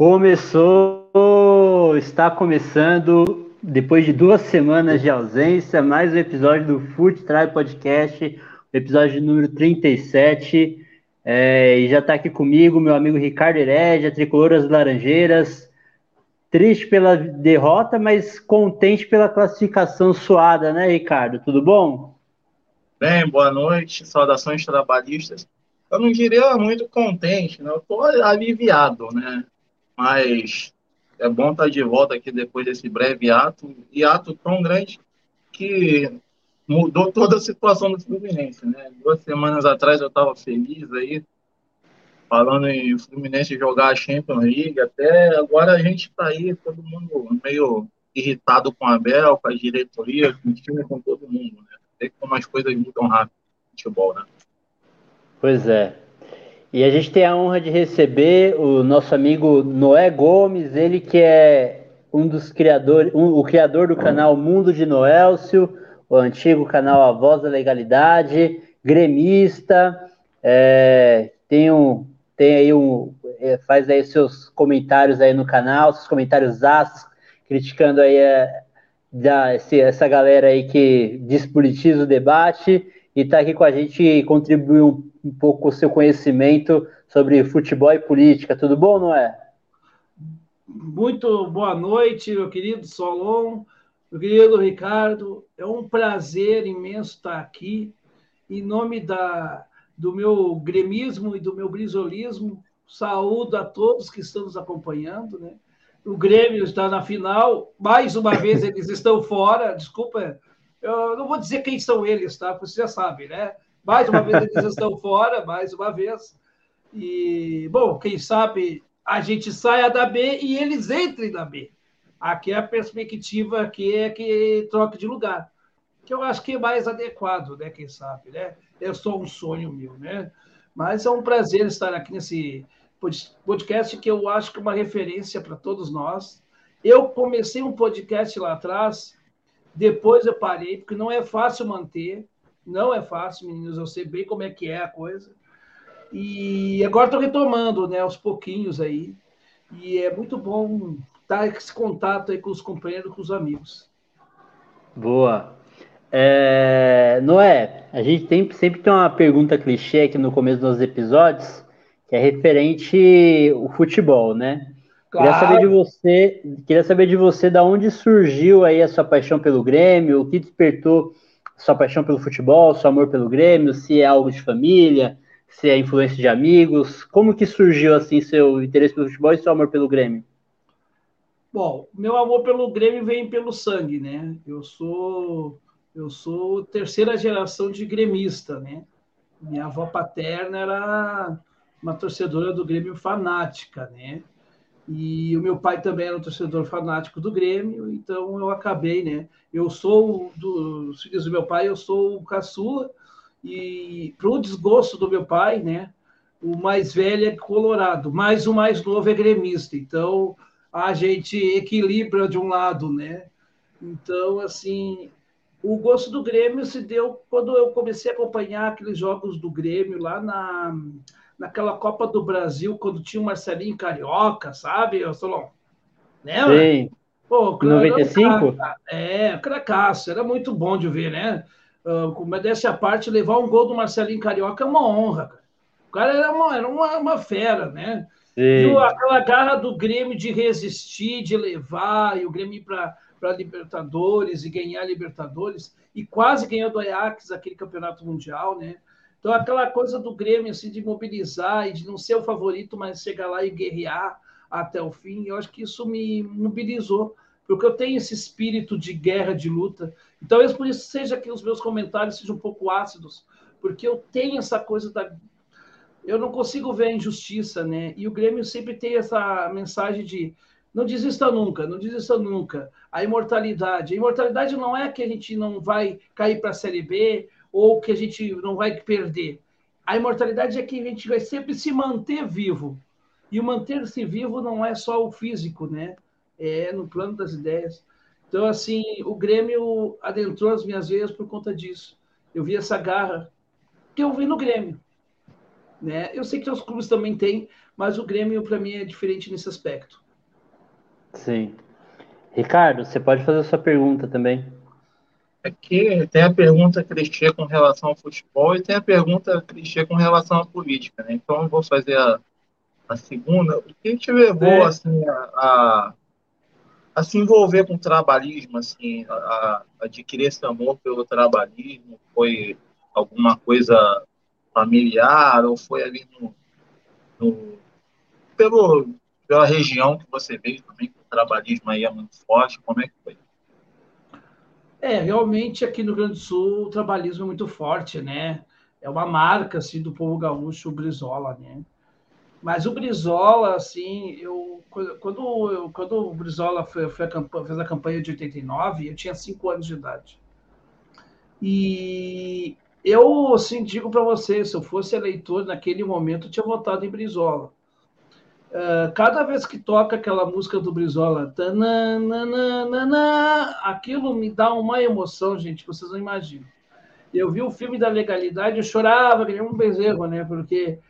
Começou, está começando, depois de duas semanas de ausência, mais um episódio do Foot Tribe Podcast, episódio número 37. É, e já está aqui comigo meu amigo Ricardo Heredia, Tricoloras Laranjeiras. Triste pela derrota, mas contente pela classificação suada, né, Ricardo? Tudo bom? Bem, boa noite, saudações trabalhistas. Eu não diria muito contente, né? Eu estou aliviado, né? Mas é bom estar de volta aqui depois desse breve ato, e ato tão grande que mudou toda a situação do Fluminense, né? Duas semanas atrás eu estava feliz aí, falando em Fluminense jogar a Champions League, até agora a gente está aí, todo mundo meio irritado com a Bel, com a diretoria, com o time, com todo mundo, né? Vê como as coisas mudam rápido no futebol, né? Pois é. E a gente tem a honra de receber o nosso amigo Noé Gomes, ele que é um dos criadores, um, o criador do canal Mundo de Noélcio, o antigo canal A Voz da Legalidade, gremista, é, tem, um, tem aí um, é, faz aí seus comentários aí no canal, seus comentários ácidos, criticando aí é, da, esse, essa galera aí que despolitiza o debate e está aqui com a gente e contribuir um pouco o seu conhecimento sobre futebol e política. Tudo bom, Noé? Muito boa noite, meu querido Solon, meu querido Ricardo. É um prazer imenso estar aqui. Em nome da, do meu gremismo e do meu brisolismo, saúdo a todos que estão nos acompanhando. Né? O Grêmio está na final, mais uma vez eles estão fora. Desculpa, eu não vou dizer quem são eles, tá? Você já sabe, né? Mais uma vez eles estão fora, mais uma vez. E, bom, quem sabe a gente saia da B e eles entrem na B. Aqui é a perspectiva aqui é que troque de lugar. Que eu acho que é mais adequado, né? Quem sabe, né? É só um sonho meu, né? Mas é um prazer estar aqui nesse podcast que eu acho que é uma referência para todos nós. Eu comecei um podcast lá atrás, depois eu parei, porque não é fácil manter. Não é fácil, meninos, eu sei bem como é que é a coisa. E agora estou retomando, né, aos pouquinhos aí. E é muito bom estar esse contato aí com os companheiros, com os amigos. Boa. É, Noé, a gente tem, sempre tem uma pergunta clichê aqui no começo dos episódios, que é referente ao futebol, né? Claro. Queria saber de você, queria saber de você da onde surgiu aí a sua paixão pelo Grêmio, o que despertou sua paixão pelo futebol, seu amor pelo Grêmio, se é algo de família, se é influência de amigos, como que surgiu assim seu interesse pelo futebol e seu amor pelo Grêmio? Bom, meu amor pelo Grêmio vem pelo sangue, né? Eu sou eu sou terceira geração de gremista, né? Minha avó paterna era uma torcedora do Grêmio fanática, né? E o meu pai também era um torcedor fanático do Grêmio, então eu acabei, né? Eu sou dos filhos do meu pai, eu sou o caçula, e para o desgosto do meu pai, né? O mais velho é colorado, mas o mais novo é gremista. Então a gente equilibra de um lado, né? Então, assim, o gosto do Grêmio se deu quando eu comecei a acompanhar aqueles jogos do Grêmio lá na naquela Copa do Brasil, quando tinha o Marcelinho Carioca, sabe, Solon? Lembra? Sim. Pô, 95? é, cracaço, era muito bom de ver, né? Uh, modéstia à parte, levar um gol do Marcelinho Carioca é uma honra, cara. O cara era uma, era uma, uma fera, né? Sim. E aquela garra do Grêmio de resistir, de levar, e o Grêmio ir para Libertadores e ganhar Libertadores, e quase ganhou do Ajax aquele campeonato mundial, né? Então, aquela coisa do Grêmio, assim, de mobilizar e de não ser o favorito, mas chegar lá e guerrear até o fim, eu acho que isso me mobilizou, porque eu tenho esse espírito de guerra, de luta. Então, talvez por isso seja que os meus comentários sejam um pouco ácidos, porque eu tenho essa coisa da. Eu não consigo ver a injustiça, né? E o Grêmio sempre tem essa mensagem de não desista nunca, não desista nunca. A imortalidade. A imortalidade não é que a gente não vai cair para a Série B ou que a gente não vai perder. A imortalidade é que a gente vai sempre se manter vivo. E o manter-se vivo não é só o físico, né? É no plano das ideias. Então, assim, o Grêmio adentrou as minhas veias por conta disso. Eu vi essa garra que eu vi no Grêmio. Né? Eu sei que os clubes também têm, mas o Grêmio, para mim, é diferente nesse aspecto. Sim. Ricardo, você pode fazer a sua pergunta também. Aqui tem a pergunta clichê com relação ao futebol e tem a pergunta clichê com relação à política, né? Então eu vou fazer a, a segunda. O que te levou é. assim, a, a, a, se envolver com o trabalhismo, assim, a, a, adquirir esse amor pelo trabalhismo? Foi alguma coisa familiar ou foi ali no, no pelo, pela região que você veio também, que o trabalhismo aí é muito forte? Como é que foi? É, realmente aqui no Rio Grande do Sul o trabalhismo é muito forte, né? É uma marca assim do povo gaúcho, o Brizola, né? Mas o Brizola, assim, eu quando, eu, quando o Brizola foi, foi a campanha, fez a campanha de 89, eu tinha cinco anos de idade. E eu, assim, digo para você, se eu fosse eleitor naquele momento, eu tinha votado em Brizola. Uh, cada vez que toca aquela música do Brizola, aquilo me dá uma emoção, gente, que vocês não imaginam. Eu vi o filme da legalidade, eu chorava, que nem um bezerro, né? Porque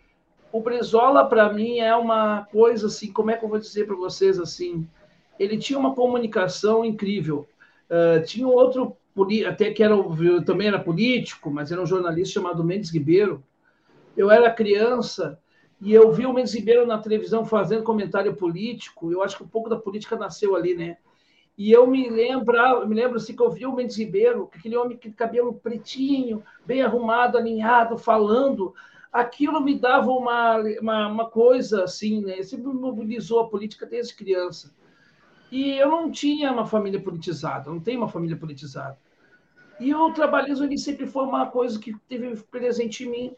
o Brizola, para mim, é uma coisa assim, como é que eu vou dizer para vocês assim? Ele tinha uma comunicação incrível. Uh, tinha outro, até que era, também era político, mas era um jornalista chamado Mendes Ribeiro. Eu era criança e eu vi o Mendes Ribeiro na televisão fazendo comentário político. Eu acho que um pouco da política nasceu ali, né? E eu me lembro, me lembro assim que eu vi o Mendes Ribeiro, aquele homem com cabelo pretinho, bem arrumado, alinhado, falando. Aquilo me dava uma, uma, uma coisa assim, né? Sempre mobilizou a política desde criança. E eu não tinha uma família politizada, não tenho uma família politizada. E o trabalhismo ele sempre foi uma coisa que teve presente em mim.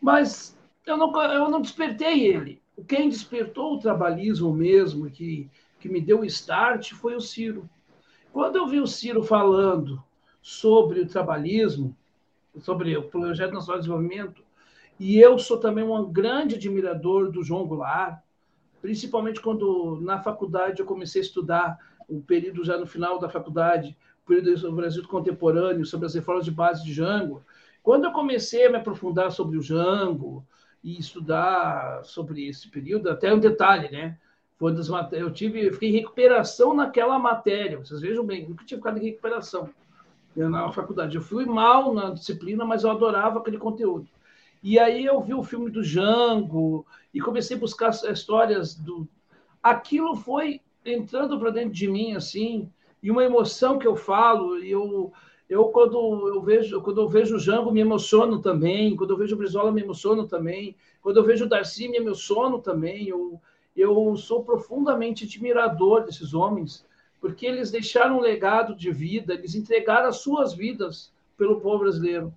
Mas eu não, eu não despertei ele. Quem despertou o trabalhismo mesmo, que, que me deu o start, foi o Ciro. Quando eu vi o Ciro falando sobre o trabalhismo, sobre o Projeto Nacional de Desenvolvimento, e eu sou também um grande admirador do João Goulart, principalmente quando na faculdade eu comecei a estudar o período já no final da faculdade, o período do Brasil contemporâneo, sobre as reformas de base de Jango. Quando eu comecei a me aprofundar sobre o Jango, e estudar sobre esse período, até um detalhe, né? Foi das eu tive, eu fiquei em recuperação naquela matéria. Vocês vejam bem, nunca tinha ficado em recuperação na faculdade. Eu fui mal na disciplina, mas eu adorava aquele conteúdo. E aí eu vi o filme do Jango e comecei a buscar histórias do. Aquilo foi entrando para dentro de mim assim, e uma emoção que eu falo, e eu eu, quando eu vejo, quando eu vejo o Jango, me emociono também. Quando eu vejo o Brizola, me emociono também. Quando eu vejo o Darcy, me emociono também. Eu, eu sou profundamente admirador desses homens, porque eles deixaram um legado de vida, eles entregaram as suas vidas pelo povo brasileiro.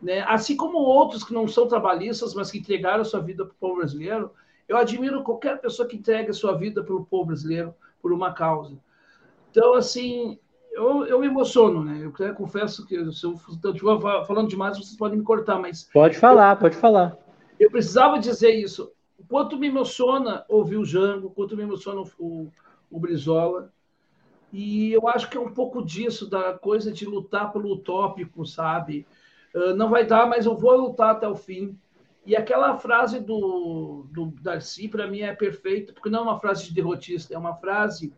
Né? Assim como outros que não são trabalhistas, mas que entregaram sua vida para o povo brasileiro, eu admiro qualquer pessoa que entregue a sua vida pelo povo brasileiro por uma causa. Então, assim, eu, eu me emociono, né? Eu confesso que se eu estiver falando demais, vocês podem me cortar, mas. Pode falar, eu, pode falar. Eu precisava dizer isso. Quanto me emociona ouvir o Jango, quanto me emociona o, o Brizola. E eu acho que é um pouco disso, da coisa de lutar pelo utópico, sabe? Uh, não vai dar, mas eu vou lutar até o fim. E aquela frase do, do Darcy, para mim, é perfeita, porque não é uma frase de derrotista, é uma frase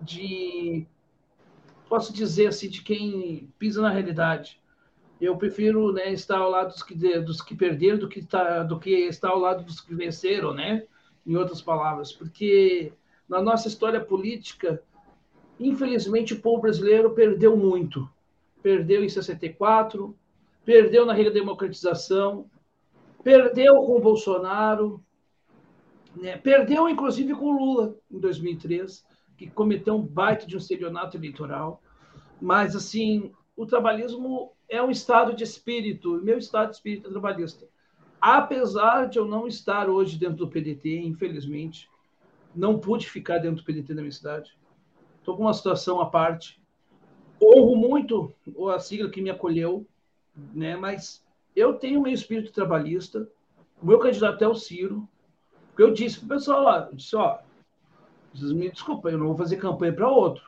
de posso dizer assim de quem pisa na realidade. Eu prefiro né, estar ao lado dos que, dos que perderam do que, tá, do que estar ao lado dos que venceram, né? Em outras palavras, porque na nossa história política, infelizmente, o povo brasileiro perdeu muito. Perdeu em 64, perdeu na redemocratização, perdeu com Bolsonaro, né? perdeu inclusive com Lula em 2003 que cometeu um baita de um estelionato eleitoral, mas, assim, o trabalhismo é um estado de espírito, meu estado de espírito é trabalhista. Apesar de eu não estar hoje dentro do PDT, infelizmente, não pude ficar dentro do PDT da minha cidade. Estou com uma situação à parte. Honro muito a sigla que me acolheu, né? mas eu tenho meu espírito trabalhista. O meu candidato é o Ciro. Eu disse para o pessoal lá, disse, ó, me desculpem, eu não vou fazer campanha para outro.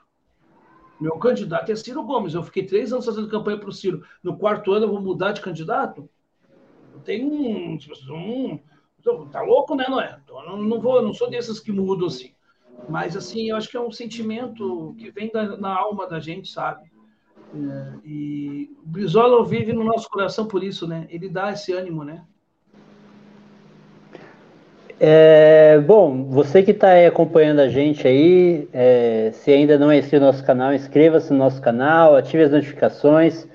Meu candidato é Ciro Gomes. Eu fiquei três anos fazendo campanha para o Ciro. No quarto ano eu vou mudar de candidato? Tem um, um tá louco, né, é? Então, não, não vou, não sou desses que mudam assim. Mas assim, eu acho que é um sentimento que vem da, na alma da gente, sabe? É, e o Brizola vive no nosso coração por isso, né? Ele dá esse ânimo, né? É, bom, você que está acompanhando a gente aí, é, se ainda não é inscrito no nosso canal, inscreva-se no nosso canal, ative as notificações,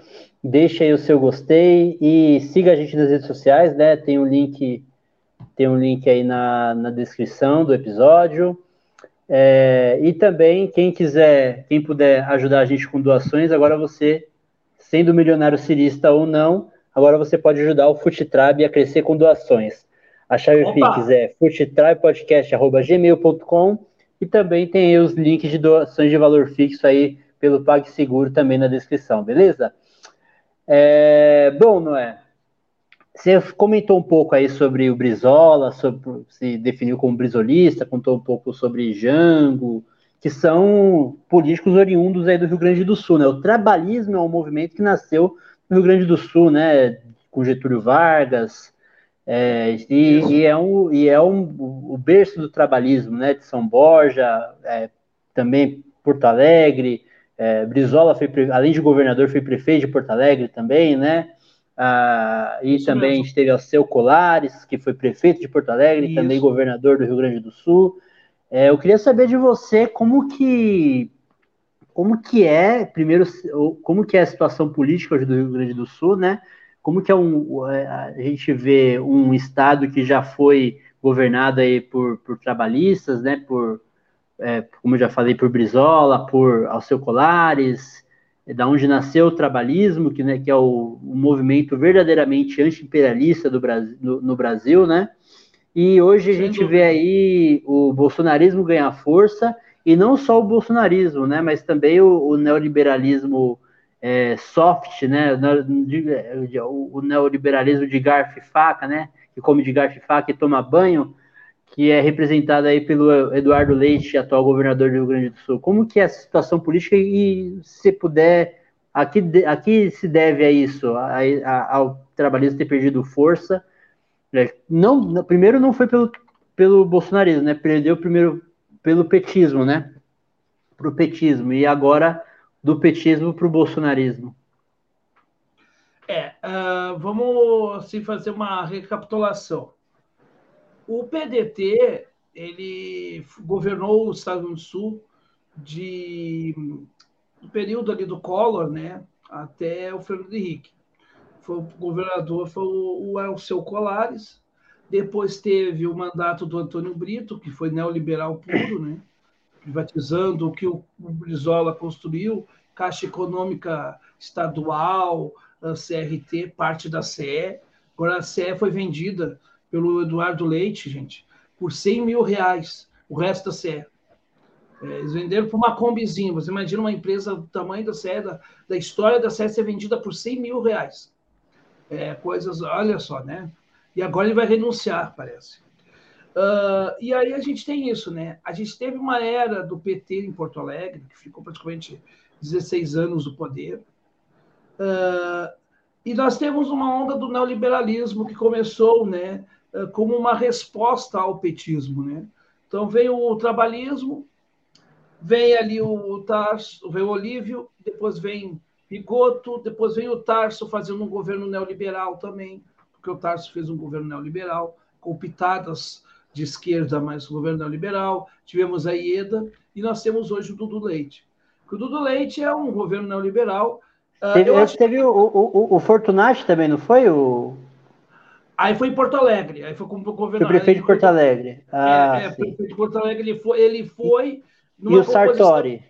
deixe aí o seu gostei e siga a gente nas redes sociais, né? Tem um link, tem um link aí na, na descrição do episódio. É, e também, quem quiser, quem puder ajudar a gente com doações, agora você, sendo milionário cirista ou não, agora você pode ajudar o Futitrab a crescer com doações. A chave Pix é futitrabpodcast.gmail.com e também tem os links de doações de valor fixo aí pelo PagSeguro também na descrição, beleza? É, bom, Noé, você comentou um pouco aí sobre o Brizola, sobre, se definiu como brizolista, contou um pouco sobre Jango, que são políticos oriundos aí do Rio Grande do Sul, né? O trabalhismo é um movimento que nasceu no Rio Grande do Sul, né? Com Getúlio Vargas, é, e, e, é um, e é um, o berço do trabalhismo, né? De São Borja, é, também Porto Alegre, é, Brizola foi, além de governador, foi prefeito de Porto Alegre também, né? Ah, e Isso também mesmo. teve Alceu Colares, que foi prefeito de Porto Alegre, Isso. também governador do Rio Grande do Sul. É, eu queria saber de você como que como que é, primeiro, como que é a situação política hoje do Rio Grande do Sul, né? Como que é um, é, a gente vê um estado que já foi governado aí por, por trabalhistas, né? Por, é, como eu já falei, por Brizola, por Alceu Colares, é da onde nasceu o trabalhismo, que, né, que é o, o movimento verdadeiramente anti-imperialista do Brasil, no, no, Brasil, né? E hoje a gente vê aí o bolsonarismo ganhar força, e não só o bolsonarismo, né? Mas também o, o neoliberalismo é, soft, né? O, neoliberalismo de garfo e faca, né? Que come de garfo e faca e toma banho, que é representada aí pelo Eduardo Leite, atual governador do Rio Grande do Sul. Como que é a situação política e, se puder, aqui, aqui se deve a isso, a, a, ao trabalhista ter perdido força? É, não, primeiro não foi pelo, pelo bolsonarismo, né? Perdeu primeiro pelo petismo, né? Para o petismo e agora do petismo para o bolsonarismo. É, uh, vamos assim, fazer uma recapitulação. O PDT ele governou o Estado do Sul de do período ali do Collor, né, até o Fernando Henrique. Foi o governador foi o Elcio Colares. Depois teve o mandato do Antônio Brito, que foi neoliberal puro, né, privatizando o que o Brizola construiu, Caixa Econômica Estadual, CRT, parte da CE. Agora a CE foi vendida pelo Eduardo Leite, gente, por 100 mil reais, o resto da CE. É, eles venderam por uma combizinha. Você imagina uma empresa do tamanho da CE, da, da história da CE ser vendida por 100 mil reais. É, coisas, olha só, né? E agora ele vai renunciar, parece. Uh, e aí a gente tem isso, né? A gente teve uma era do PT em Porto Alegre, que ficou praticamente 16 anos no poder. Uh, e nós temos uma onda do neoliberalismo que começou, né? Eh, como uma resposta ao petismo. Né? Então, veio o trabalhismo, vem ali o Tarso, vem o Olívio, depois vem Rigoto, depois vem o Tarso fazendo um governo neoliberal também, porque o Tarso fez um governo neoliberal, com pitadas de esquerda, mas governo neoliberal. Tivemos a Ieda e nós temos hoje o Dudu Leite. O Dudu Leite é um governo neoliberal. Ah, teve, acho... teve o, o, o Fortunati também, não foi? O... Aí foi em Porto Alegre, aí foi como governador. Foi prefeito de Porto Alegre. Ah, é, é prefeito de Porto Alegre, ele foi. Ele foi e o Sartori?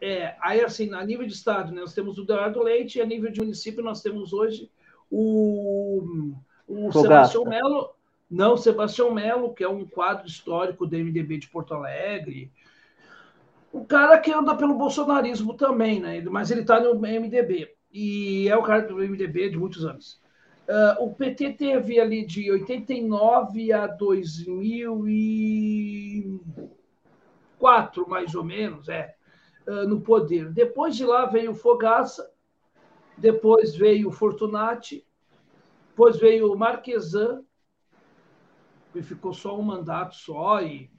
É, aí assim, a nível de estado, né, nós temos o Eduardo Leite, e a nível de município nós temos hoje o, o Sebastião Melo, não, Sebastião Melo, que é um quadro histórico do MDB de Porto Alegre. O cara que anda pelo bolsonarismo também, né? Mas ele está no MDB. E é o cara do MDB de muitos anos. Uh, o PT teve ali de 89 a 2004, mais ou menos, é, uh, no poder. Depois de lá veio o Fogaça, depois veio o Fortunati, Depois veio o Marquesan, que ficou só um mandato só, e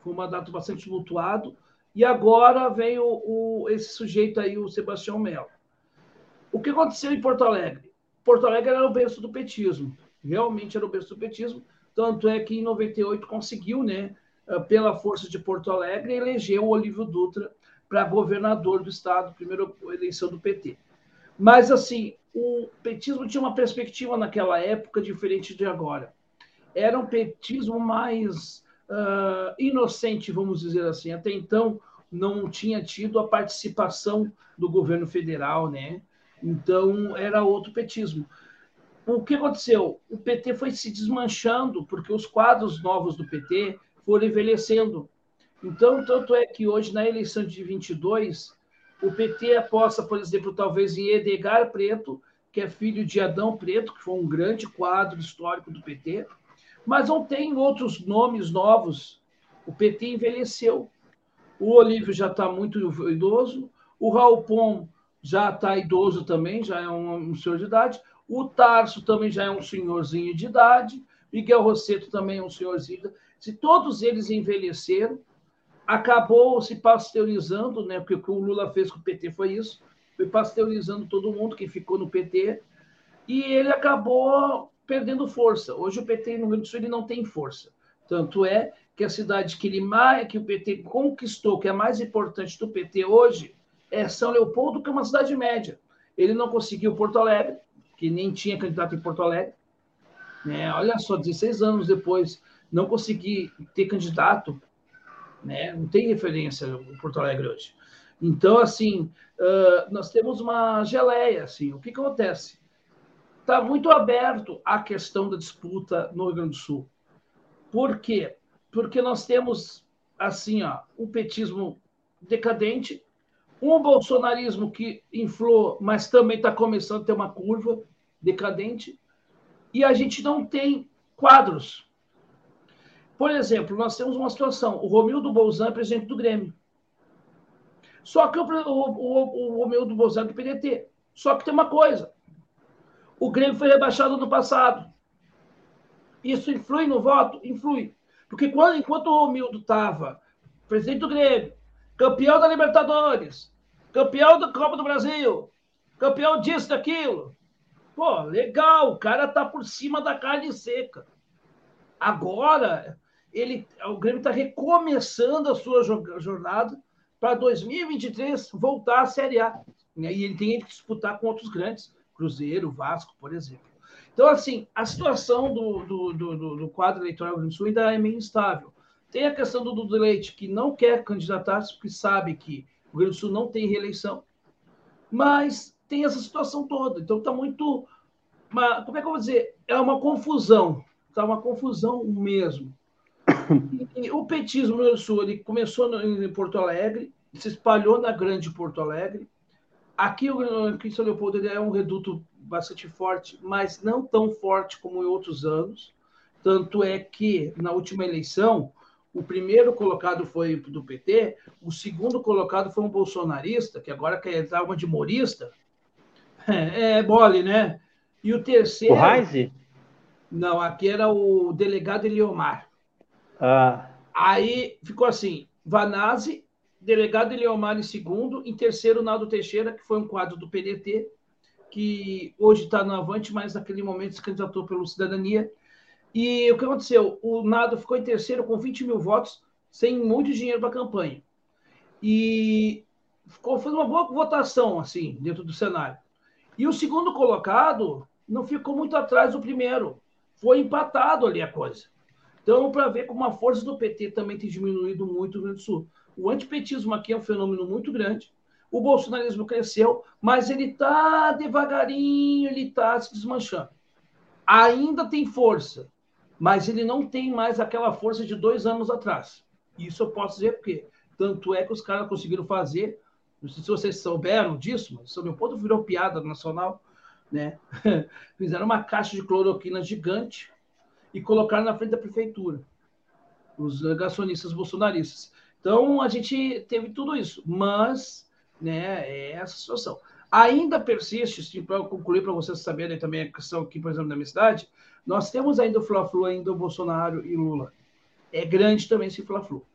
foi um mandato bastante tumultuado. E agora vem o, o, esse sujeito aí, o Sebastião Melo. O que aconteceu em Porto Alegre? Porto Alegre era o berço do petismo, realmente era o berço do petismo, tanto é que em 98 conseguiu, né, pela força de Porto Alegre, eleger o Olívio Dutra para governador do estado, primeira eleição do PT. Mas, assim, o petismo tinha uma perspectiva naquela época diferente de agora. Era um petismo mais uh, inocente, vamos dizer assim. Até então, não tinha tido a participação do governo federal, né? Então, era outro petismo. O que aconteceu? O PT foi se desmanchando, porque os quadros novos do PT foram envelhecendo. Então, tanto é que hoje, na eleição de 22, o PT aposta, por exemplo, talvez em Edgar Preto, que é filho de Adão Preto, que foi um grande quadro histórico do PT, mas não tem outros nomes novos. O PT envelheceu. O Olívio já está muito idoso, o Raul Pom já está idoso também, já é um, um, senhor de idade, o Tarso também já é um senhorzinho de idade, Miguel Rosseto também é um senhorzinho. Se todos eles envelheceram, acabou se pasteurizando, né? Porque o que o Lula fez com o PT foi isso, foi pasteurizando todo mundo que ficou no PT, e ele acabou perdendo força. Hoje o PT no Rio Grande do Sul ele não tem força. Tanto é que a cidade que ele mais, que o PT conquistou, que é mais importante do PT hoje, é São Leopoldo, que é uma cidade média. Ele não conseguiu Porto Alegre, que nem tinha candidato em Porto Alegre. Né? Olha só, 16 anos depois, não consegui ter candidato né? Não tem referência o Porto Alegre hoje. Então, assim, uh, nós temos uma geleia, assim. O que, que acontece? Está muito aberto a questão da disputa no Rio Grande do Sul. Por quê? Porque nós temos, assim, ó, um petismo decadente, um bolsonarismo que inflou, mas também está começando a ter uma curva decadente, e a gente não tem quadros por exemplo, nós temos uma situação: o Romildo Bolzan é presidente do Grêmio. Só que o, o, o, o Romildo Bolzan é do PDT. Só que tem uma coisa: o Grêmio foi rebaixado no passado. Isso influi no voto? Influi. Porque quando, enquanto o Romildo estava presidente do Grêmio, campeão da Libertadores, campeão da Copa do Brasil, campeão disso, daquilo. Pô, legal, o cara tá por cima da carne seca. Agora, ele, o Grêmio está recomeçando a sua jornada para 2023 voltar à Série A. E ele tem que disputar com outros grandes, Cruzeiro, Vasco, por exemplo. Então, assim, a situação do, do, do, do quadro eleitoral do Rio Sul ainda é meio instável. Tem a questão do Dudu Leite, que não quer candidatar-se, porque sabe que o Rio Sul não tem reeleição. Mas tem essa situação toda. Então, está muito. Uma, como é que eu vou dizer? É uma confusão. Está uma confusão mesmo. E, o petismo no Sul ele começou no, em Porto Alegre, se espalhou na grande Porto Alegre. Aqui, o, São Leopoldo é um reduto bastante forte, mas não tão forte como em outros anos. Tanto é que, na última eleição, o primeiro colocado foi do PT, o segundo colocado foi um bolsonarista, que agora quer entrar uma de morista. É, é mole, né? E o terceiro. O Reise? Não, aqui era o delegado Eliomar. Ah. Aí ficou assim: Vanazzi, delegado Eliomar em segundo, em terceiro, Naldo Teixeira, que foi um quadro do PDT, que hoje está no Avante, mas naquele momento se candidatou pelo Cidadania. E o que aconteceu? O Nado ficou em terceiro com 20 mil votos, sem muito dinheiro para a campanha. E ficou, foi uma boa votação, assim, dentro do cenário. E o segundo colocado não ficou muito atrás do primeiro. Foi empatado ali a coisa. Então, para ver como a força do PT também tem diminuído muito no Rio Grande do Sul. O antipetismo aqui é um fenômeno muito grande. O bolsonarismo cresceu, mas ele está devagarinho, ele está se desmanchando. Ainda tem força, mas ele não tem mais aquela força de dois anos atrás. Isso eu posso dizer porque tanto é que os caras conseguiram fazer. Não sei se vocês souberam disso, mas São Leopoldo virou piada nacional, né? Fizeram uma caixa de cloroquina gigante e colocaram na frente da prefeitura, os negacionistas bolsonaristas. Então, a gente teve tudo isso, mas né, é essa situação. Ainda persiste, para concluir para vocês saberem também a questão aqui, por exemplo, da minha cidade, nós temos ainda o Fla-Flu, ainda o Bolsonaro e Lula. É grande também esse Fla-Flu.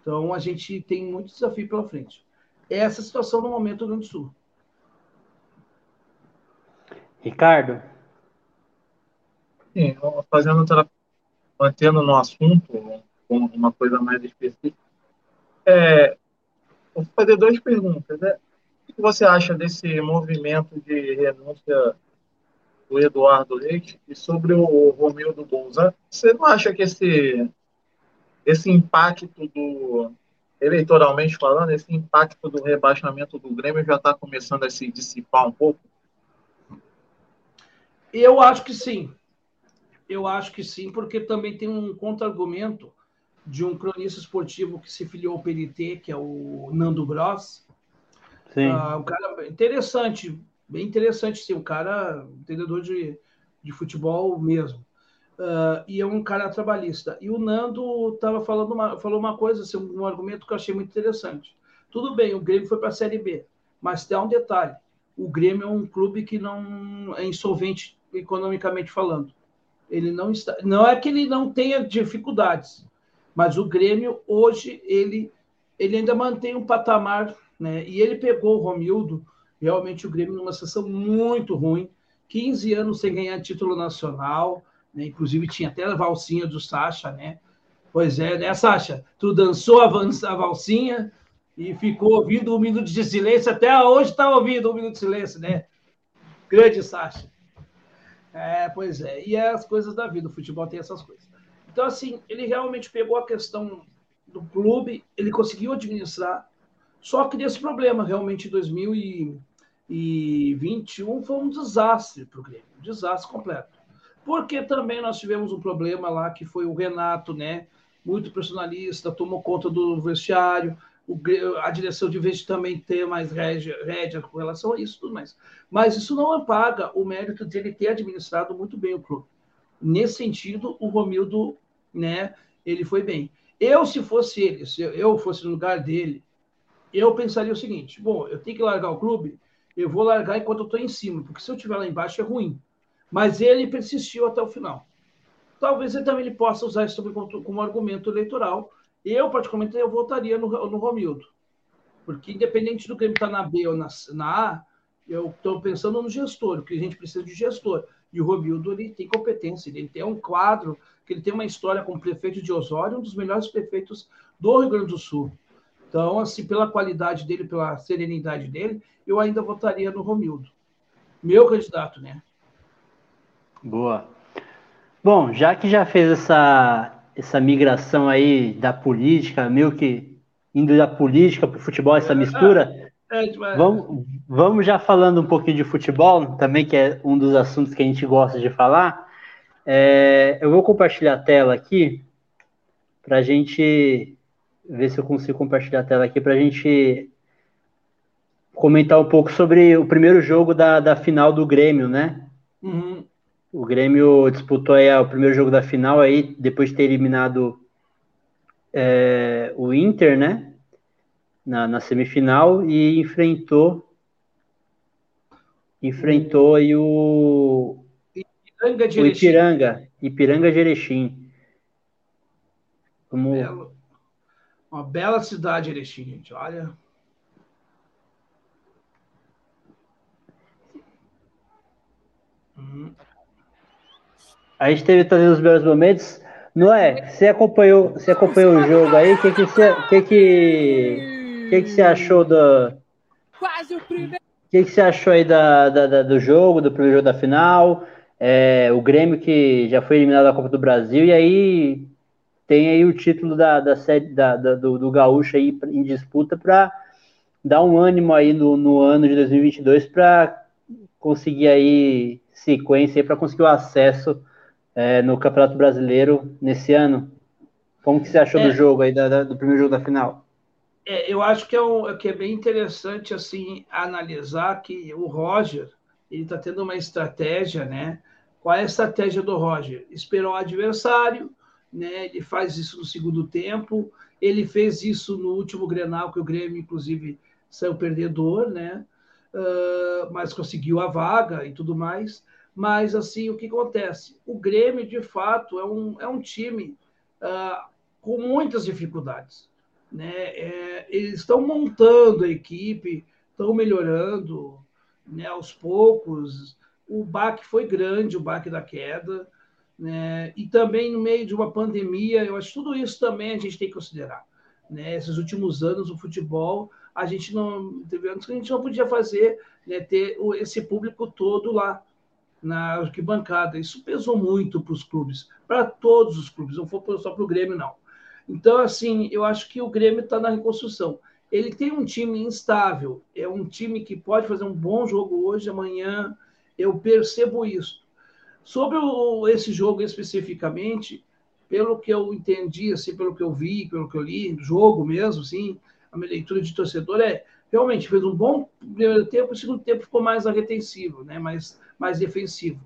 Então, a gente tem muito desafio pela frente. É essa situação no momento do Rio Grande do Sul. Ricardo? Sim, fazendo, mantendo no assunto, uma coisa mais específica, é, vou fazer duas perguntas. Né? O que você acha desse movimento de renúncia do Eduardo Leite e sobre o Romildo Bolzan? Você não acha que esse, esse impacto do, eleitoralmente falando, esse impacto do rebaixamento do Grêmio já está começando a se dissipar um pouco? Eu acho que sim. Eu acho que sim, porque também tem um contra-argumento de um cronista esportivo que se filiou ao PNT, que é o Nando Gross. Sim. Ah, um cara interessante, bem interessante, sim, um cara entendedor de, de futebol mesmo. Uh, e é um cara trabalhista. E o Nando tava falando uma, falou uma coisa, assim, um argumento que eu achei muito interessante. Tudo bem, o Grêmio foi para a Série B, mas tem um detalhe: o Grêmio é um clube que não é insolvente economicamente falando. Ele não está, não é que ele não tenha dificuldades, mas o Grêmio hoje ele ele ainda mantém um patamar, né? E ele pegou o Romildo, realmente o Grêmio numa situação muito ruim, 15 anos sem ganhar título nacional, né? Inclusive tinha até a valsinha do Sacha, né? Pois é, né, Sacha? Tu dançou a, a valsinha e ficou ouvindo um minuto de silêncio, até hoje está ouvindo um minuto de silêncio, né? Grande Sacha. É, pois é. E é as coisas da vida, o futebol tem essas coisas. Então, assim, ele realmente pegou a questão do clube, ele conseguiu administrar, só que desse problema, realmente, em 2021 foi um desastre para o Grêmio, um desastre completo. Porque também nós tivemos um problema lá que foi o Renato, né? Muito personalista, tomou conta do vestiário, o, a direção de vez também ter mais rédea, rédea com relação a isso tudo mais. Mas isso não apaga o mérito de ele ter administrado muito bem o clube. Nesse sentido, o Romildo, né, ele foi bem. Eu, se fosse ele, se eu fosse no lugar dele, eu pensaria o seguinte: bom, eu tenho que largar o clube, eu vou largar enquanto eu estou em cima, porque se eu estiver lá embaixo é ruim. Mas ele persistiu até o final. Talvez ele também ele possa usar isso como argumento eleitoral eu, particularmente, eu votaria no, no Romildo. Porque, independente do Grêmio estar tá na B ou na, na A, eu estou pensando no gestor, porque a gente precisa de gestor. E o Romildo ele tem competência, ele tem um quadro, que ele tem uma história como prefeito de Osório, um dos melhores prefeitos do Rio Grande do Sul. Então, assim, pela qualidade dele, pela serenidade dele, eu ainda votaria no Romildo. Meu candidato, né? Boa. Bom, já que já fez essa essa migração aí da política, meio que indo da política para o futebol, essa mistura. É, vamos, vamos já falando um pouquinho de futebol, também, que é um dos assuntos que a gente gosta de falar. É, eu vou compartilhar a tela aqui para a gente ver se eu consigo compartilhar a tela aqui para a gente comentar um pouco sobre o primeiro jogo da, da final do Grêmio, né? Uhum. O Grêmio disputou aí o primeiro jogo da final aí, depois de ter eliminado é, o Inter, né? Na, na, semifinal e enfrentou enfrentou aí o Ipiranga de o Ipiranga, Ipiranga de Erechim. Como... Uma bela cidade, Erechim, gente. Olha. Uhum. A gente teve também os melhores momentos. Noé, você acompanhou, você acompanhou o jogo aí? O que, que, você, que, que, que, que você achou do. Quase o primeiro. O que, que você achou aí da, da, da, do jogo, do primeiro jogo da final? É, o Grêmio que já foi eliminado da Copa do Brasil, e aí tem aí o título da, da, da, da do, do Gaúcho aí em disputa para dar um ânimo aí no, no ano de 2022 para conseguir aí sequência para conseguir o acesso é, no Campeonato Brasileiro nesse ano. Como que você achou é, do jogo aí, da, da, do primeiro jogo da final? É, eu acho que é, um, que é bem interessante assim analisar que o Roger ele está tendo uma estratégia, né? Qual é a estratégia do Roger? Esperou o adversário, né? Ele faz isso no segundo tempo. Ele fez isso no último Grenal, que o Grêmio, inclusive, saiu perdedor, né? uh, mas conseguiu a vaga e tudo mais. Mas, assim, o que acontece? O Grêmio, de fato, é um, é um time uh, com muitas dificuldades. Né? É, eles estão montando a equipe, estão melhorando né, aos poucos. O baque foi grande, o baque da queda. Né? E também no meio de uma pandemia, eu acho que tudo isso também a gente tem que considerar. Né? Esses últimos anos, o futebol, a gente não teve anos que a gente não podia fazer, né, ter esse público todo lá na arquibancada. Isso pesou muito para os clubes, para todos os clubes, não foi só para o Grêmio, não. Então, assim, eu acho que o Grêmio está na reconstrução. Ele tem um time instável, é um time que pode fazer um bom jogo hoje, amanhã. Eu percebo isso. Sobre o, esse jogo especificamente, pelo que eu entendi, assim, pelo que eu vi, pelo que eu li, jogo mesmo, assim, a minha leitura de torcedor é realmente fez um bom primeiro tempo, o segundo tempo ficou mais retensivo, né, mais, mais defensivo.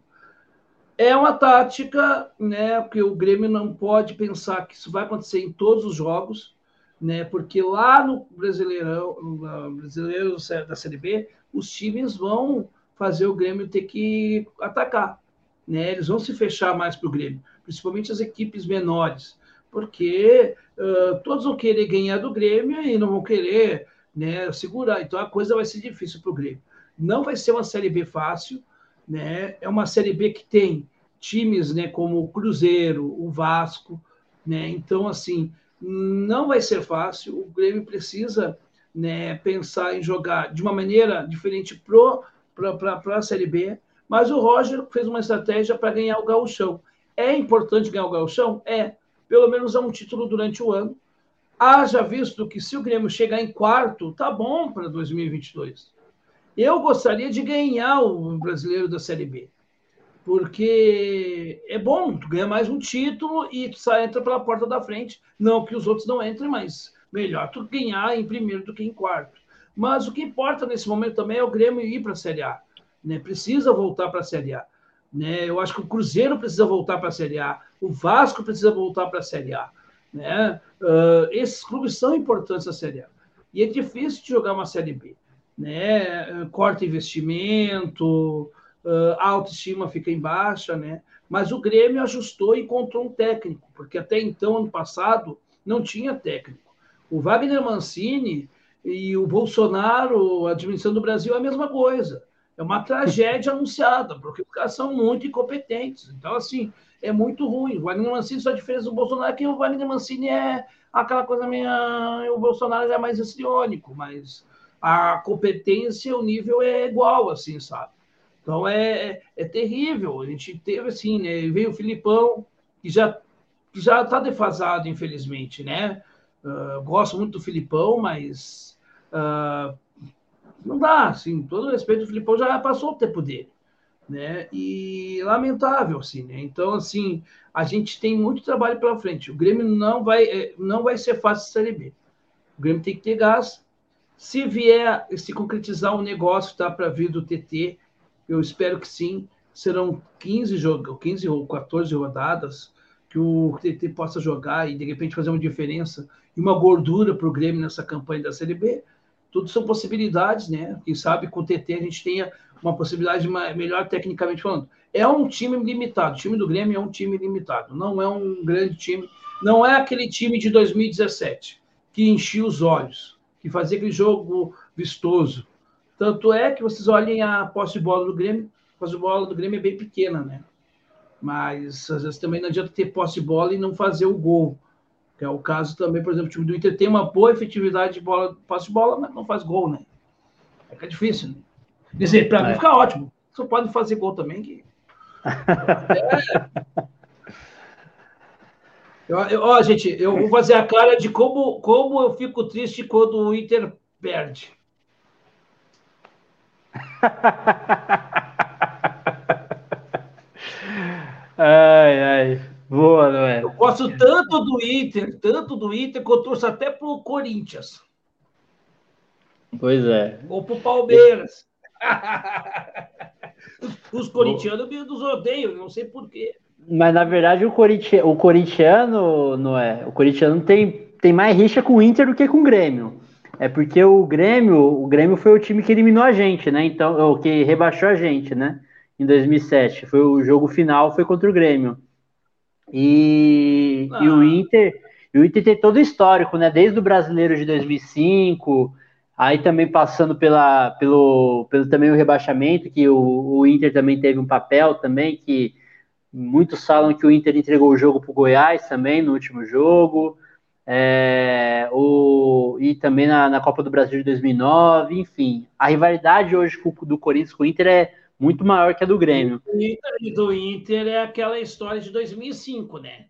É uma tática, né, que o Grêmio não pode pensar que isso vai acontecer em todos os jogos, né, porque lá no Brasileirão, no Brasileiro da Série B, os times vão fazer o Grêmio ter que atacar, né, eles vão se fechar mais para o Grêmio, principalmente as equipes menores, porque uh, todos vão querer ganhar do Grêmio e não vão querer né, segurar, então a coisa vai ser difícil para o Grêmio. Não vai ser uma Série B fácil, né? É uma Série B que tem times, né, como o Cruzeiro, o Vasco, né? Então, assim, não vai ser fácil. O Grêmio precisa, né, pensar em jogar de uma maneira diferente para a Série B. Mas o Roger fez uma estratégia para ganhar o gauchão. É importante ganhar o gauchão? É. Pelo menos é um título durante o ano. Haja visto que se o Grêmio chegar em quarto, tá bom para 2022. Eu gostaria de ganhar o brasileiro da Série B, porque é bom, tu ganha mais um título e tu sai, entra pela porta da frente. Não que os outros não entrem, mas melhor tu ganhar em primeiro do que em quarto. Mas o que importa nesse momento também é o Grêmio ir para a Série A. Né? Precisa voltar para a Série A. Né? Eu acho que o Cruzeiro precisa voltar para a Série A, o Vasco precisa voltar para a Série A. Né? Uh, esses clubes são importantes na Série A. E é difícil de jogar uma Série B né? Corta investimento, a autoestima fica em baixa, né? Mas o Grêmio ajustou e encontrou um técnico, porque até então, ano passado, não tinha técnico. O Wagner Mancini e o Bolsonaro, a administração do Brasil, é a mesma coisa. É uma tragédia anunciada, porque os caras são muito incompetentes. Então, assim, é muito ruim. O Wagner Mancini, só a diferença do Bolsonaro é que o Wagner Mancini é aquela coisa meio. O Bolsonaro é mais histriônico, mas a competência, o nível é igual, assim, sabe? Então é, é, é terrível. A gente teve assim, né? Veio o Filipão, que já já está defasado, infelizmente, né? Uh, gosto muito do Filipão, mas uh, não dá, assim, todo respeito, o Filipão já passou o tempo dele, né? E lamentável, assim, né? Então, assim, a gente tem muito trabalho pela frente. O Grêmio não vai, é, não vai ser fácil Série B. O Grêmio tem que ter gás, se vier, se concretizar um negócio, tá para vir do TT, eu espero que sim. Serão 15 jogos, 15 ou 14 rodadas que o TT possa jogar e de repente fazer uma diferença e uma gordura para o Grêmio nessa campanha da Série B. Tudo são possibilidades, né? Quem sabe com o TT a gente tenha uma possibilidade melhor tecnicamente falando. É um time limitado. O time do Grêmio é um time limitado. Não é um grande time. Não é aquele time de 2017 que enchia os olhos que fazia aquele jogo vistoso. Tanto é que vocês olhem a posse de bola do Grêmio, a posse de bola do Grêmio é bem pequena, né? Mas às vezes também não adianta ter posse de bola e não fazer o gol. Que é o caso também, por exemplo, o time do Inter tem uma boa efetividade de bola, posse de bola, mas não faz gol, né? É é difícil, né? Quer dizer, para é. mim fica ótimo. Só pode fazer gol também, que. é. Ó, gente, eu vou fazer a cara de como, como eu fico triste quando o Inter perde. ai, ai. Boa, não é? Eu gosto tanto do Inter, tanto do Inter, que eu torço até pro Corinthians. Pois é. Ou pro Palmeiras. Os corintianos me odeiam, não sei porquê. Mas na verdade o, Corinti o corintiano não é. O corintiano tem, tem mais rixa com o Inter do que com o Grêmio. é porque o Grêmio, o Grêmio foi o time que eliminou a gente, né? Então, o que rebaixou a gente, né? Em 2007, foi o jogo final foi contra o Grêmio. E, ah. e o Inter, o Inter tem todo o histórico, né? Desde o Brasileiro de 2005, aí também passando pela, pelo, pelo também o rebaixamento, que o, o Inter também teve um papel também que muitos falam que o Inter entregou o jogo para o Goiás também no último jogo. É, o, e também na, na, Copa do Brasil de 2009, enfim. A rivalidade hoje do Corinthians com o Inter é muito maior que a do Grêmio. E do Inter é aquela história de 2005, né?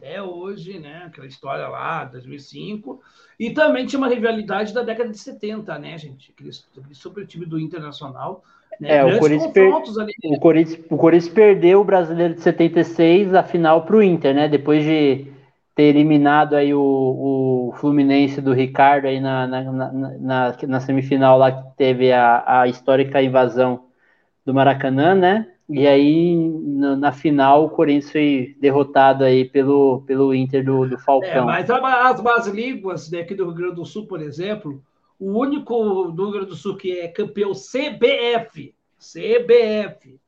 É hoje, né? Aquela história lá, 2005. E também tinha uma rivalidade da década de 70, né, gente? Aquele, aquele super time do Internacional. Né? É, o Corinthians, per... o, Corinthians, o Corinthians perdeu o brasileiro de 76, a final para o Inter, né? Depois de ter eliminado aí o, o Fluminense do Ricardo aí na, na, na, na, semifinal lá que teve a, a histórica invasão do Maracanã, né? E aí na, na final o Corinthians foi derrotado aí pelo, pelo Inter do, do Falcão. É, mas as, as línguas daqui do Rio Grande do Sul, por exemplo, o único do Rio Grande do Sul que é campeão CBF, CBF,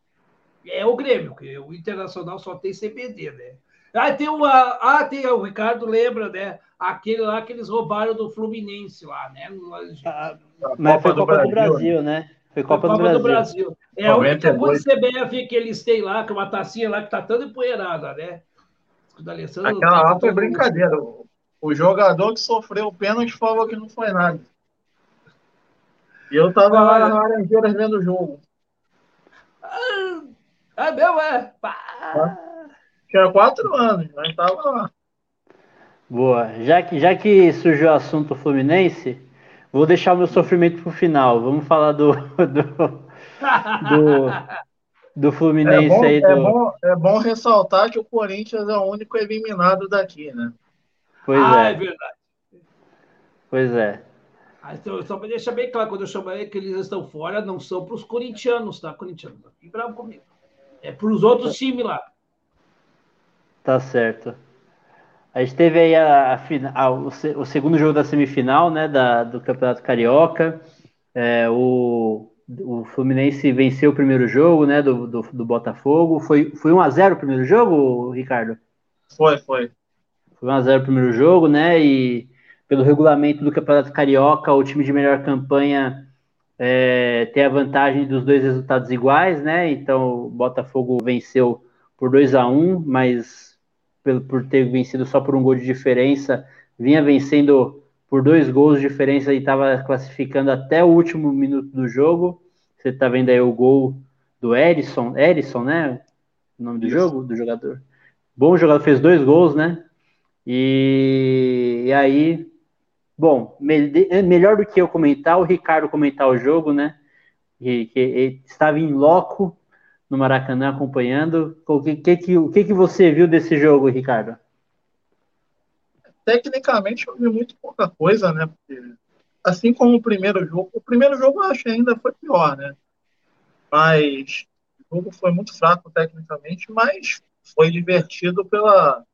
é o Grêmio, que o Internacional só tem CBD, né? Ah, tem uma. Ah, tem o Ricardo lembra, né? Aquele lá que eles roubaram do Fluminense lá, né? Ah, mas foi Copa do Brasil, Brasil né? Foi Copa, Copa do, Brasil. do, Brasil. É a única coisa CBF que eles têm lá, que é uma tacinha lá que tá toda empoeirada, né? Aquela lá foi brincadeira. O jogador que sofreu o pênalti falou que não foi nada. E eu tava lá na Laranjeiras vendo o jogo. Ah, é meu, é. Pá. Tinha quatro anos, mas estava lá. Boa. Já que, já que surgiu o assunto Fluminense, vou deixar o meu sofrimento para o final. Vamos falar do, do, do, do Fluminense é bom, aí. Do... É, bom, é bom ressaltar que o Corinthians é o único eliminado daqui, né? Pois ah, é. é verdade. Pois é. Ah, então, só para deixar bem claro, quando eu chamei que eles estão fora, não são para os corintianos, tá? Corintianos, fique bravo comigo. É para os outros tá. times lá. Tá certo. A gente teve aí a, a, a o, o, segundo jogo da semifinal, né, da, do Campeonato Carioca. É, o, o Fluminense venceu o primeiro jogo, né, do, do, do Botafogo. Foi, foi 1x0 o primeiro jogo, Ricardo? Foi, foi. Foi 1x0 o primeiro jogo, né, e pelo regulamento do Campeonato Carioca, o time de melhor campanha é, tem a vantagem dos dois resultados iguais, né, então o Botafogo venceu por 2 a 1 mas por ter vencido só por um gol de diferença, vinha vencendo por dois gols de diferença e estava classificando até o último minuto do jogo. Você está vendo aí o gol do Erisson, Erisson, né? O nome do Isso. jogo, do jogador. Bom jogador, fez dois gols, né? E, e aí, bom, é melhor do que eu comentar, o Ricardo comentar o jogo, né? Que, que estava em loco no Maracanã acompanhando. O que, que, o que, que você viu desse jogo, Ricardo? Tecnicamente eu vi muito pouca coisa, né? Porque, assim como o primeiro jogo, o primeiro jogo eu acho ainda foi pior, né? Mas o jogo foi muito fraco tecnicamente, mas foi divertido pela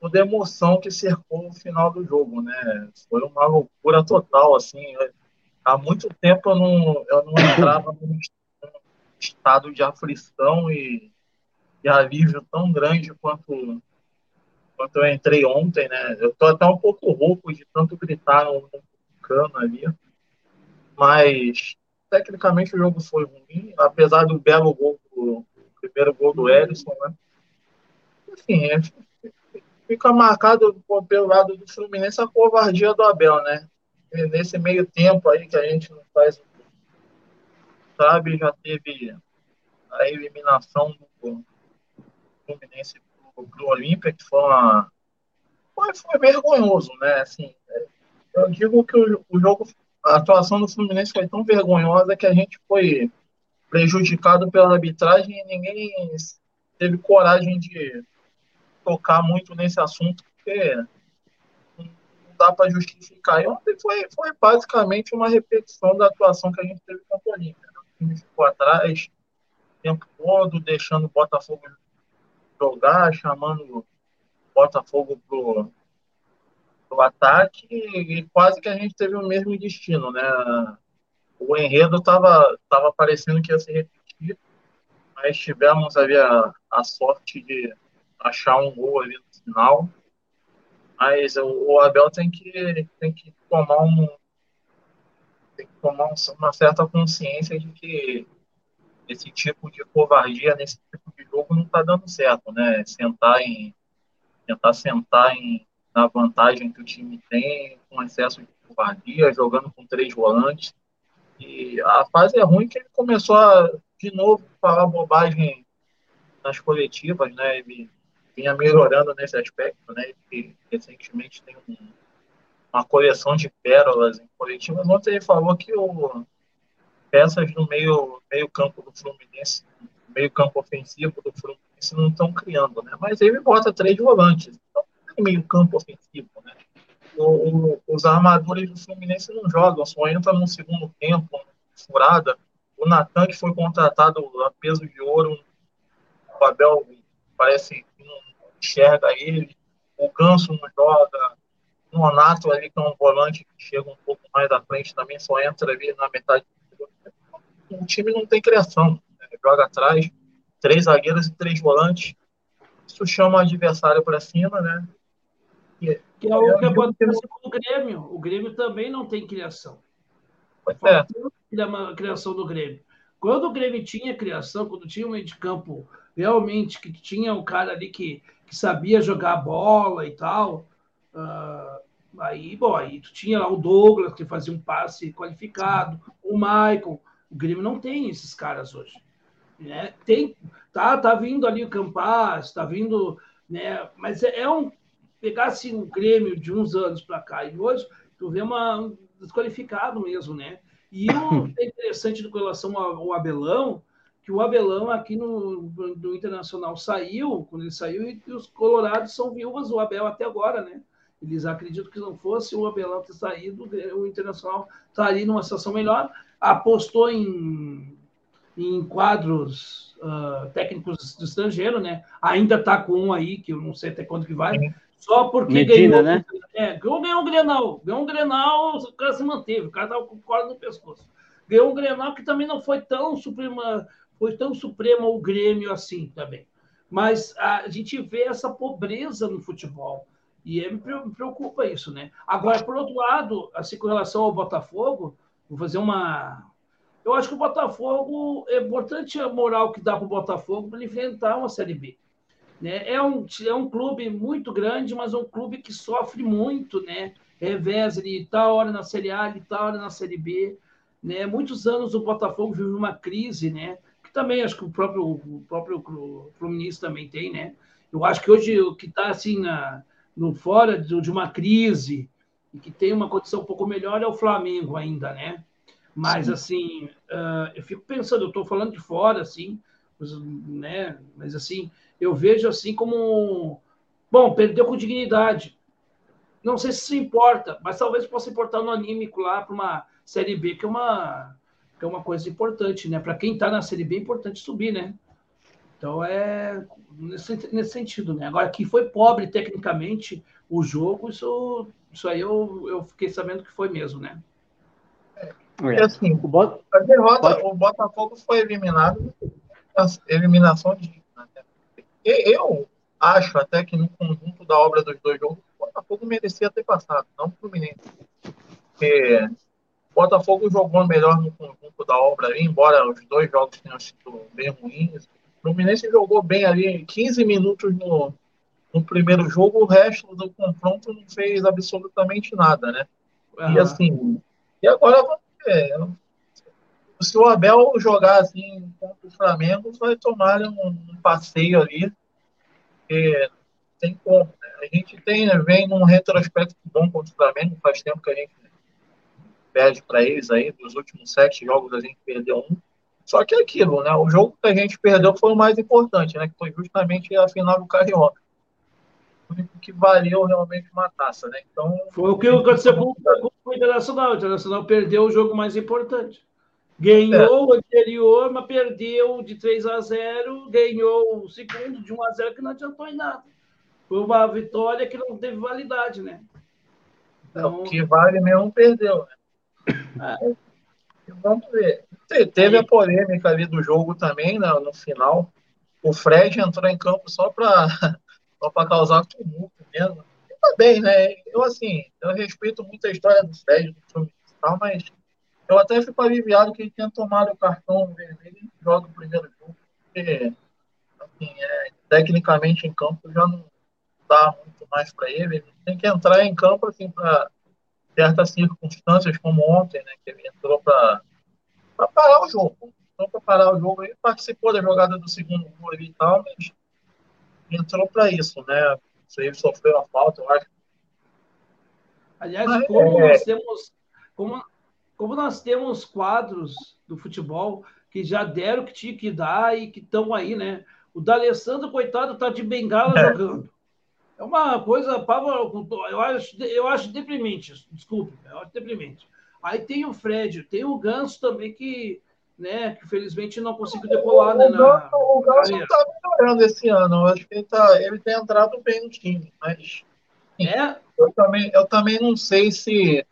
toda a emoção que cercou o final do jogo, né? Foi uma loucura total, assim. Há muito tempo eu não, eu não entrava num estado de aflição e, e alívio tão grande quanto, quanto eu entrei ontem, né? Eu tô até um pouco rouco de tanto gritar no, no cano ali, mas tecnicamente o jogo foi ruim, apesar do belo gol do primeiro gol do Ellison, né? Enfim, é, fica marcado pelo lado do Fluminense a covardia do Abel, né? Nesse meio tempo aí que a gente não faz sabe, já teve a eliminação do Fluminense para o Olímpia, que foi uma. Foi, foi, vergonhoso, né? Assim, eu digo que o, o jogo, a atuação do Fluminense foi tão vergonhosa que a gente foi prejudicado pela arbitragem e ninguém teve coragem de tocar muito nesse assunto, porque não dá para justificar. E ontem foi, foi basicamente uma repetição da atuação que a gente teve contra o Olímpia time ficou atrás o tempo todo, deixando o Botafogo jogar, chamando o Botafogo pro, do ataque e quase que a gente teve o mesmo destino, né? O enredo estava tava parecendo que ia se repetir, mas tivemos ali a, a sorte de achar um gol ali no final. Mas o, Abel tem que, tem que tomar um tem que tomar uma certa consciência de que esse tipo de covardia nesse tipo de jogo não está dando certo, né? Sentar em tentar sentar em, na vantagem que o time tem, com excesso de covardia, jogando com três volantes. E a fase é ruim que ele começou a, de novo, falar bobagem nas coletivas, né? Ele vinha melhorando nesse aspecto, né? Ele recentemente tem um, uma coleção de pérolas em coletivas. Ontem ele falou que o, peças no meio, meio campo do Fluminense, meio campo ofensivo do Fluminense não estão criando, né? Mas ele bota três volantes, então tem meio campo ofensivo, né? O, o, os armadores do Fluminense não jogam, só entram no segundo tempo, furada. O Natan, que foi contratado a peso de ouro, o Abel parece que não enxerga ele. O Ganso não joga. O Nonato ali, que é um volante que chega um pouco mais à frente também, só entra ali na metade o time não tem criação. Né? Joga atrás, três zagueiros e três volantes. Isso chama o adversário para cima, né? E, que é o é, que acontece com o Grêmio. O Grêmio também não tem criação. Pois é. a criação do Grêmio. Quando o Grêmio tinha criação, quando tinha um meio de campo realmente que tinha um cara ali que, que sabia jogar bola e tal, uh, aí, bom, aí tu tinha lá o Douglas que fazia um passe qualificado, o Maicon, o Grêmio não tem esses caras hoje. Né? Tem, tá, tá vindo ali o Campas, tá vindo, né? Mas é, é um pegar assim o Grêmio de uns anos para cá e hoje tu vê uma um desqualificado mesmo, né? E o é interessante com relação ao Abelão, que o Abelão aqui no, no Internacional saiu, quando ele saiu, e os colorados são viúvas do Abel até agora, né? Eles acreditam que não fosse o Abelão ter saído, o Internacional estaria numa situação melhor apostou em, em quadros uh, técnicos do estrangeiro, né? Ainda está com um aí, que eu não sei até quando que vai, só porque Medina, ganhou, né? É, ganhou, ganhou um Grenal. Ganhou um Grenal, o cara se manteve, o cara estava com corda no pescoço. Ganhou um Grenal que também não foi tão suprema, foi tão supremo o Grêmio assim também. Mas a gente vê essa pobreza no futebol. E me preocupa isso, né? Agora, por outro lado, assim, com relação ao Botafogo, Vou fazer uma. Eu acho que o Botafogo é importante a moral que dá para o Botafogo para enfrentar uma Série B. Né? É, um, é um clube muito grande, mas é um clube que sofre muito, né? Revés, ele está hora na Série A, ele está hora na Série B. Né? Muitos anos o Botafogo vive uma crise, né? Que também acho que o próprio, o próprio Fluminense também tem, né? Eu acho que hoje o que está assim na, no fora de, de uma crise, e que tem uma condição um pouco melhor é o Flamengo ainda, né? Mas, Sim. assim, uh, eu fico pensando, eu estou falando de fora, assim, né? Mas, assim, eu vejo assim como. Bom, perdeu com dignidade. Não sei se isso importa, mas talvez possa importar no anímico lá para uma Série B, que é uma, que é uma coisa importante, né? Para quem está na Série B é importante subir, né? Então é nesse, nesse sentido, né? Agora, que foi pobre tecnicamente o jogo, isso isso aí eu, eu fiquei sabendo que foi mesmo, né? É, assim, o, Bot... a derrota, o Botafogo foi eliminado, eliminação de. Né? Eu acho até que no conjunto da obra dos dois jogos, o Botafogo merecia ter passado, não o Fluminense. Porque Botafogo jogou melhor no conjunto da obra ali, embora os dois jogos tenham sido bem ruins. O Fluminense jogou bem ali 15 minutos no, no primeiro jogo, o resto do confronto não fez absolutamente nada, né? Uhum. E assim, e agora vamos ver. Se o Abel jogar assim contra o Flamengo, vai tomar um, um passeio ali. Porque tem como. Né? A gente tem, né, vem num retrospecto bom contra o Flamengo, faz tempo que a gente perde para eles aí, dos últimos sete jogos a gente perdeu um. Só que é aquilo, né? O jogo que a gente perdeu foi o mais importante, né? Que foi justamente a final do Carioca único que valeu realmente uma taça, né? Então foi o que aconteceu com, o Internacional. O Internacional perdeu o jogo mais importante. Ganhou é. o anterior, mas perdeu de 3 a 0, ganhou o segundo de 1 a 0 que não adiantou em nada. Foi uma vitória que não teve validade, né? É, o que vale mesmo perdeu, né? É. Vamos ver. Teve a polêmica ali do jogo também, né, no final. O Fred entrou em campo só para só causar tumulto mesmo. E tá bem, né? Eu, assim, eu respeito muito a história do Fred, do filme e tal, mas eu até fico aliviado que ele tenha tomado o cartão vermelho e joga o primeiro jogo, porque, assim, é, tecnicamente em campo já não dá muito mais para ele. Ele tem que entrar em campo, assim, para certas circunstâncias, como ontem, né, que ele entrou para parar o jogo. Entrou para parar o jogo, ele participou da jogada do segundo gol e tal, mas entrou para isso, né? Ele sofreu a falta, eu acho. Aliás, mas, como é... nós temos como, como nós temos quadros do futebol que já deram o que tinha que dar e que estão aí, né? O D'Alessandro, coitado, tá de bengala é. jogando. É uma coisa, eu acho, eu acho deprimente, desculpe, eu acho deprimente. Aí tem o Fred, tem o Ganso também, que, né, que felizmente não conseguiu decolar, né? Na, o Ganso está melhorando esse ano, eu acho que ele, tá, ele tem entrado bem no time, mas. É? Eu também, eu também não sei se, se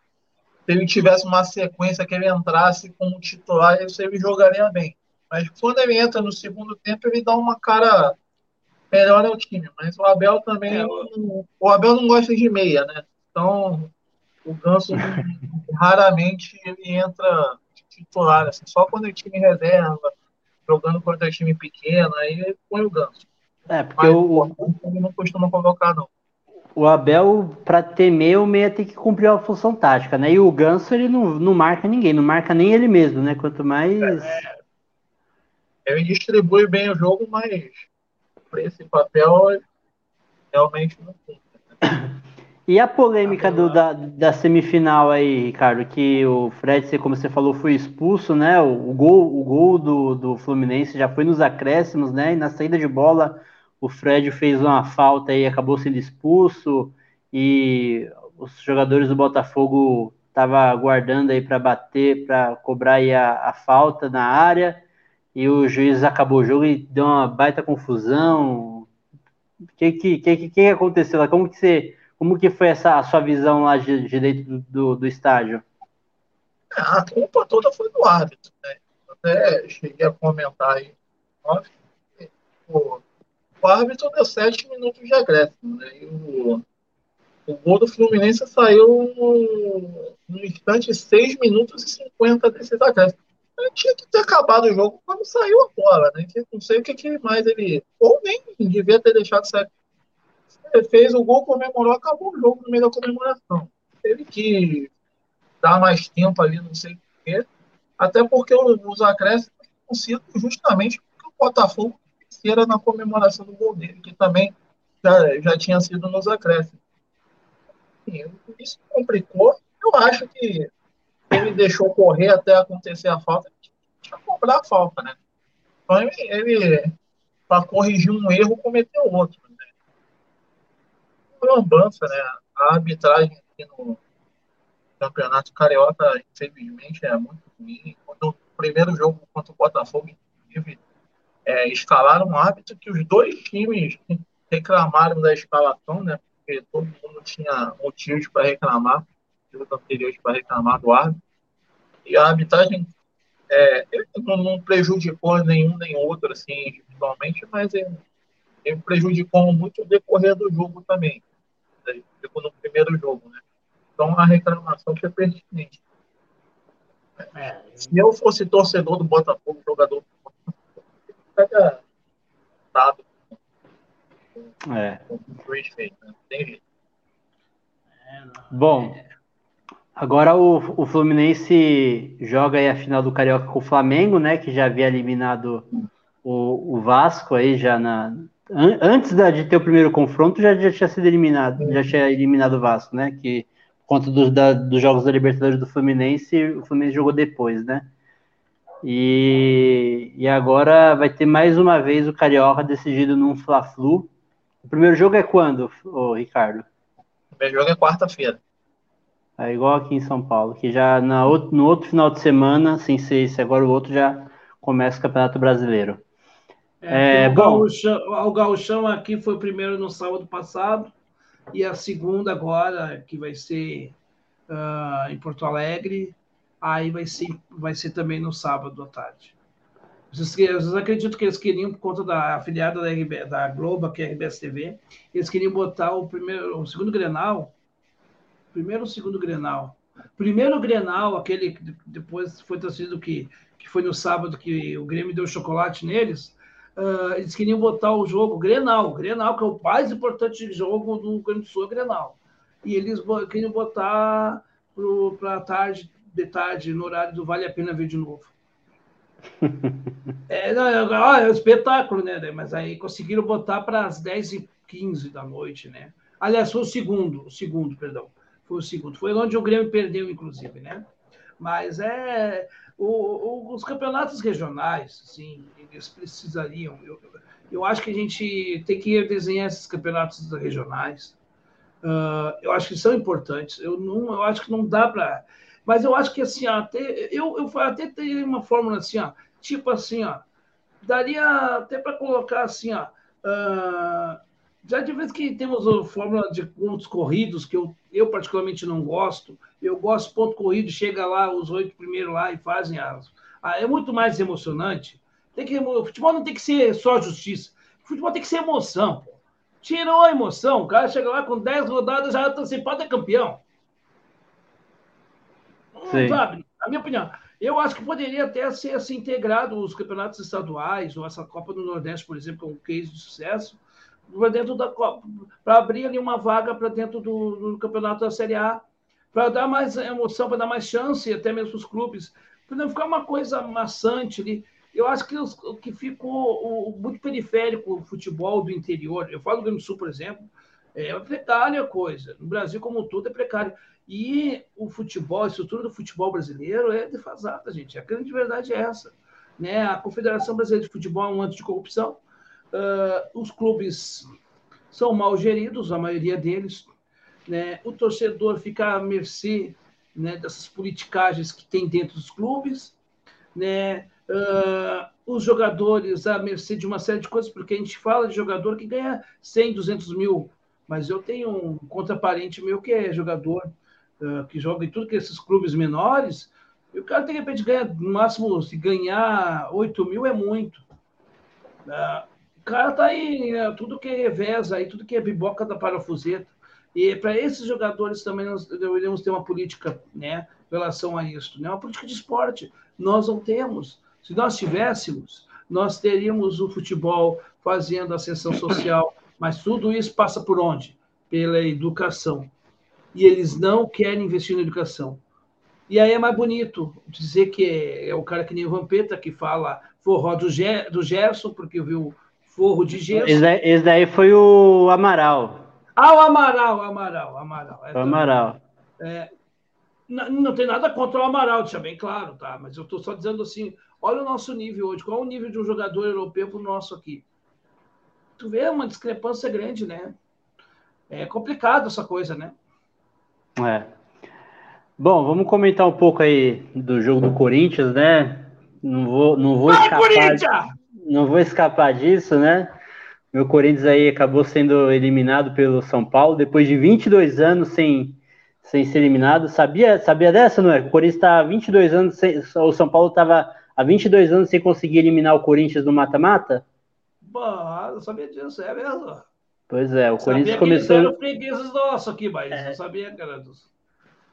ele tivesse uma sequência que ele entrasse como titular, ele jogaria bem. Mas quando ele entra no segundo tempo, ele dá uma cara melhor ao time. Mas o Abel também. É, o Abel não gosta de meia, né? Então, o Ganso raramente ele entra titular, assim, só quando é time reserva, jogando contra time pequeno, aí ele põe o Ganso. É, porque Mas, o. Ele não costuma convocar, não. O Abel, para temer, o meia tem que cumprir a função tática, né? E o Ganso, ele não, não marca ninguém, não marca nem ele mesmo, né? Quanto mais. É, ele distribui bem o jogo, mas para esse papel realmente não cumpre. Né? E a polêmica do, da, da semifinal aí, Ricardo, que o Fred, como você falou, foi expulso, né? O, o gol, o gol do, do Fluminense já foi nos acréscimos, né? E na saída de bola, o Fred fez uma falta e acabou sendo expulso. E os jogadores do Botafogo estavam aguardando aí para bater, para cobrar aí a, a falta na área. E o juiz acabou o jogo e deu uma baita confusão. O que, que, que, que aconteceu lá? Como que você como que foi essa a sua visão lá de, de dentro do, do estádio? É, a culpa toda foi do árbitro, né? Até cheguei a comentar aí. O, o árbitro deu sete minutos de acréscimo, né? E o, o gol do Fluminense saiu no, no instante 6 minutos e 50 desses acréscimos. Ele tinha que ter acabado o jogo quando saiu a bola, né? Não sei o que, que mais ele. Ou nem devia ter deixado sair fez o gol, comemorou, acabou o jogo no meio da comemoração. Teve que dar mais tempo ali, não sei porquê. Até porque os acréscimos sido justamente porque o Botafogo era na comemoração do gol dele, que também já, já tinha sido nos acréscimos. isso complicou. Eu acho que ele deixou correr até acontecer a falta, tinha que cobrar a falta, né? Então ele, ele para corrigir um erro, cometeu outro lambança, né? A arbitragem aqui no Campeonato Carioca, infelizmente, é muito ruim. Quando o primeiro jogo contra o Botafogo, inclusive, é, escalaram um árbitro que os dois times reclamaram da escalação, né? Porque todo mundo tinha motivos para reclamar, motivos anteriores para reclamar do árbitro. E a arbitragem é, não, não, prejudicou nenhum nem outro, assim, individualmente, mas ele, ele prejudicou muito o decorrer do jogo também ficou no primeiro jogo, né? Então a reclamação foi pertinente. É. Se eu fosse torcedor do Botafogo, jogador do Botafogo, ficaria dado é. com o juiz fez, né? Tem jeito. Bom, agora o, o Fluminense joga aí a final do Carioca com o Flamengo, né? Que já havia eliminado o, o Vasco aí já na, antes de ter o primeiro confronto, já, já tinha sido eliminado, já tinha eliminado o Vasco, né? Que por conta dos, da, dos jogos da Libertadores do Fluminense, o Fluminense jogou depois, né? E, e agora vai ter mais uma vez o Carioca decidido num Fla-Flu. O primeiro jogo é quando, ô, Ricardo? O primeiro jogo é quarta-feira. É igual aqui em São Paulo, que já na, no outro final de semana, sem ser esse agora o outro, já começa o Campeonato Brasileiro. É, é, o, gauchão, o gauchão aqui foi o primeiro no sábado passado e a segunda agora, que vai ser uh, em Porto Alegre, aí vai ser, vai ser também no sábado à tarde. Vocês, vocês acreditam que eles queriam, por conta da afiliada da, RB, da Globo, que é a RBS TV, eles queriam botar o primeiro, o segundo Grenal, primeiro ou segundo Grenal? Primeiro Grenal, aquele que depois foi transferido que, que foi no sábado que o Grêmio deu chocolate neles, uh, eles queriam botar o jogo Grenal, Grenal, que é o mais importante jogo do Rio Grande do Sul, é Grenal. E eles queriam botar para tarde, de tarde, no horário do Vale a Pena Ver de novo. É, não, é, é um espetáculo, né? Mas aí conseguiram botar para as 10h15 da noite, né? Aliás, foi o segundo, o segundo, perdão. Foi o segundo. Foi onde o Grêmio perdeu, inclusive, né? Mas é o, o, os campeonatos regionais, assim, eles precisariam. Eu, eu acho que a gente tem que desenhar esses campeonatos regionais. Uh, eu acho que são importantes. Eu não, eu acho que não dá para mas eu acho que assim, até eu, eu até teria uma fórmula assim, ó, tipo assim, ó, daria até para colocar assim, ó, uh, já de vez que temos a fórmula de pontos corridos, que eu, eu particularmente não gosto, eu gosto ponto corrido, chega lá, os oito primeiros lá e fazem as. Ah, é muito mais emocionante. Tem que, o futebol não tem que ser só justiça. O futebol tem que ser emoção. Pô. Tirou a emoção, o cara chega lá com dez rodadas, já antecipado é campeão. Sim. Sabe? Na minha opinião. Eu acho que poderia até ser assim, integrado os campeonatos estaduais, ou essa Copa do Nordeste, por exemplo, que é um case de sucesso, para dentro da Copa, para abrir ali uma vaga para dentro do, do, campeonato da Série A, para dar mais emoção, para dar mais chance, até mesmo os clubes, para não ficar uma coisa maçante ali. Eu acho que o que ficou o, muito periférico o futebol do interior, eu falo do Grande Sul, por exemplo, é precária a coisa. No Brasil, como um todo, é precário. E o futebol, a estrutura do futebol brasileiro é defasada, gente. A grande verdade é essa. Né? A Confederação Brasileira de Futebol é um anticorrupção. Uh, os clubes são mal geridos, a maioria deles. Né? O torcedor fica à mercê né, dessas politicagens que tem dentro dos clubes. Né? Uh, os jogadores à mercê de uma série de coisas, porque a gente fala de jogador que ganha 100, 200 mil, mas eu tenho um contraparente meu que é jogador uh, que joga em tudo que esses clubes menores, e o cara de repente ganha, no máximo, se ganhar 8 mil é muito. Uh, cara tá aí, né, tudo que é revés aí, tudo que é biboca da parafuseta. E para esses jogadores também nós deveríamos ter uma política, né, em relação a isso, né? Uma política de esporte. Nós não temos. Se nós tivéssemos, nós teríamos o futebol fazendo ascensão social, mas tudo isso passa por onde? Pela educação e eles não querem investir na educação. E aí é mais bonito dizer que é, o cara que nem o Vampeta, que fala forró do, do Gerson, porque viu forro de Gerson. Esse daí, esse daí foi o Amaral. Ah, o Amaral, Amaral, Amaral. É, o Amaral. É, não, não, tem nada contra o Amaral, deixa bem claro, tá? Mas eu estou só dizendo assim, olha o nosso nível hoje, qual é o nível de um jogador europeu o nosso aqui? Tu vê uma discrepância grande, né? É complicado essa coisa, né? É. Bom, vamos comentar um pouco aí do jogo do Corinthians, né? Não vou, não vou Vai, escapar. Não vou escapar disso, né? Meu Corinthians aí acabou sendo eliminado pelo São Paulo depois de 22 anos sem, sem ser eliminado. Sabia, sabia dessa, não é? O Corinthians está há 22 anos sem, o São Paulo estava há 22 anos sem conseguir eliminar o Corinthians no mata-mata? Bah, não sabia disso, é mesmo. Pois é, o Corinthians sabia começou. Eram fregueses nossos aqui, mas é. não sabia que era dos.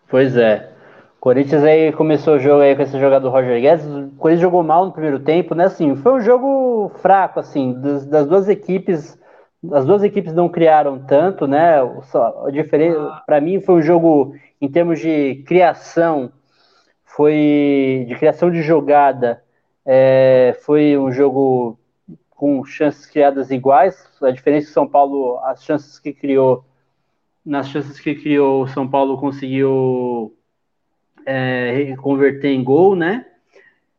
Pois é. Corinthians aí começou o jogo aí com esse jogador Roger Guedes. O Corinthians jogou mal no primeiro tempo, né? Assim, foi um jogo fraco, assim, das, das duas equipes. As duas equipes não criaram tanto, né? Só, a diferença, ah. para mim, foi um jogo em termos de criação, foi de criação de jogada, é, foi um jogo com chances criadas iguais. A diferença é que São Paulo, as chances que criou, nas chances que criou, o São Paulo conseguiu é, converter em gol, né?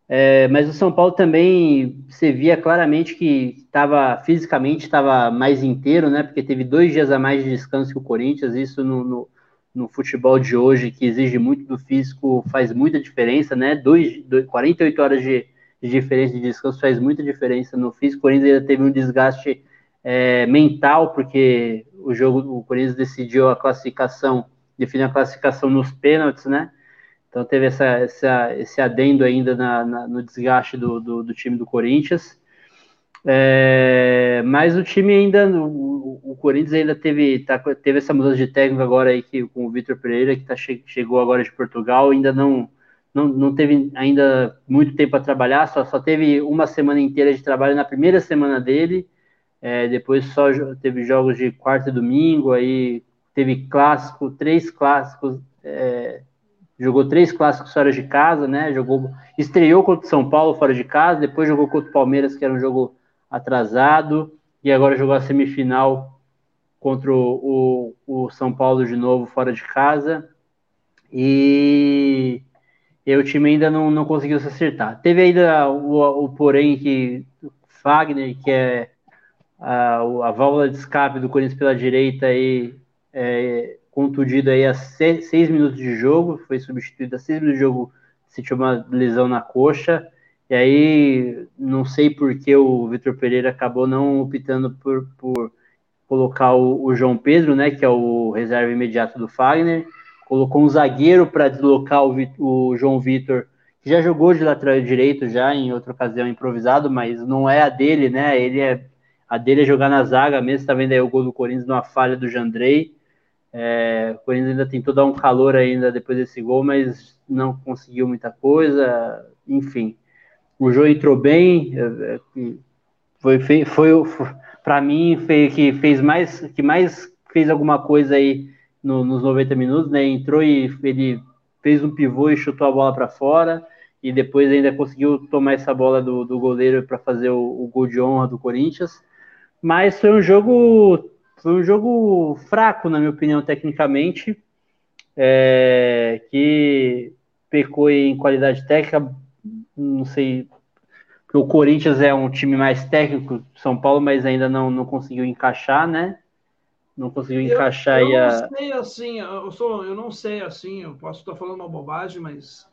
É, mas o São Paulo também se via claramente que estava fisicamente estava mais inteiro, né? Porque teve dois dias a mais de descanso que o Corinthians. Isso no, no, no futebol de hoje, que exige muito do físico, faz muita diferença, né? Dois, dois, 48 horas de, de diferença de descanso faz muita diferença no físico. O Corinthians ainda teve um desgaste é, mental, porque o jogo, o Corinthians decidiu a classificação definiu a classificação nos pênaltis, né? Então teve essa, essa, esse adendo ainda na, na, no desgaste do, do, do, time do Corinthians. É, mas o time ainda, o, o, Corinthians ainda teve, tá, teve essa mudança de técnico agora aí que, com o Vitor Pereira, que tá, chegou agora de Portugal, ainda não, não, não teve ainda muito tempo para trabalhar, só, só teve uma semana inteira de trabalho na primeira semana dele, é, depois só teve jogos de quarta e domingo, aí teve clássico, três clássicos, é, jogou três clássicos fora de casa, né? Jogou, estreou contra o São Paulo fora de casa, depois jogou contra o Palmeiras, que era um jogo atrasado, e agora jogou a semifinal contra o, o, São Paulo de novo fora de casa. E, e o time ainda não, não conseguiu se acertar. Teve ainda o, o porém que Fagner, que é a, a válvula de escape do Corinthians pela direita, aí, é, contundido aí a seis, minutos de jogo, foi substituído a seis minutos de jogo, sentiu uma lesão na coxa, e aí não sei por que o Vitor Pereira acabou não optando por, por colocar o, o, João Pedro, né, que é o reserva imediato do Fagner, colocou um zagueiro para deslocar o, o João Vitor, que já jogou de lateral direito já em outra ocasião improvisado, mas não é a dele, né? Ele é a dele é jogar na zaga mesmo, tá vendo aí o gol do Corinthians numa falha do Jandrei. É, o Corinthians ainda tentou dar um calor ainda depois desse gol, mas não conseguiu muita coisa. Enfim, o jogo entrou bem. É, é, foi, foi, foi para mim foi que fez mais que mais fez alguma coisa aí no, nos 90 minutos, né? Entrou e ele fez um pivô e chutou a bola para fora e depois ainda conseguiu tomar essa bola do, do goleiro para fazer o, o, gol de honra do Corinthians. Mas foi um jogo foi um jogo fraco, na minha opinião, tecnicamente, é, que pecou em qualidade técnica. Não sei, porque o Corinthians é um time mais técnico São Paulo, mas ainda não, não conseguiu encaixar, né? Não conseguiu encaixar eu, eu a. Não sei assim, eu, sou, eu não sei assim, eu posso estar falando uma bobagem, mas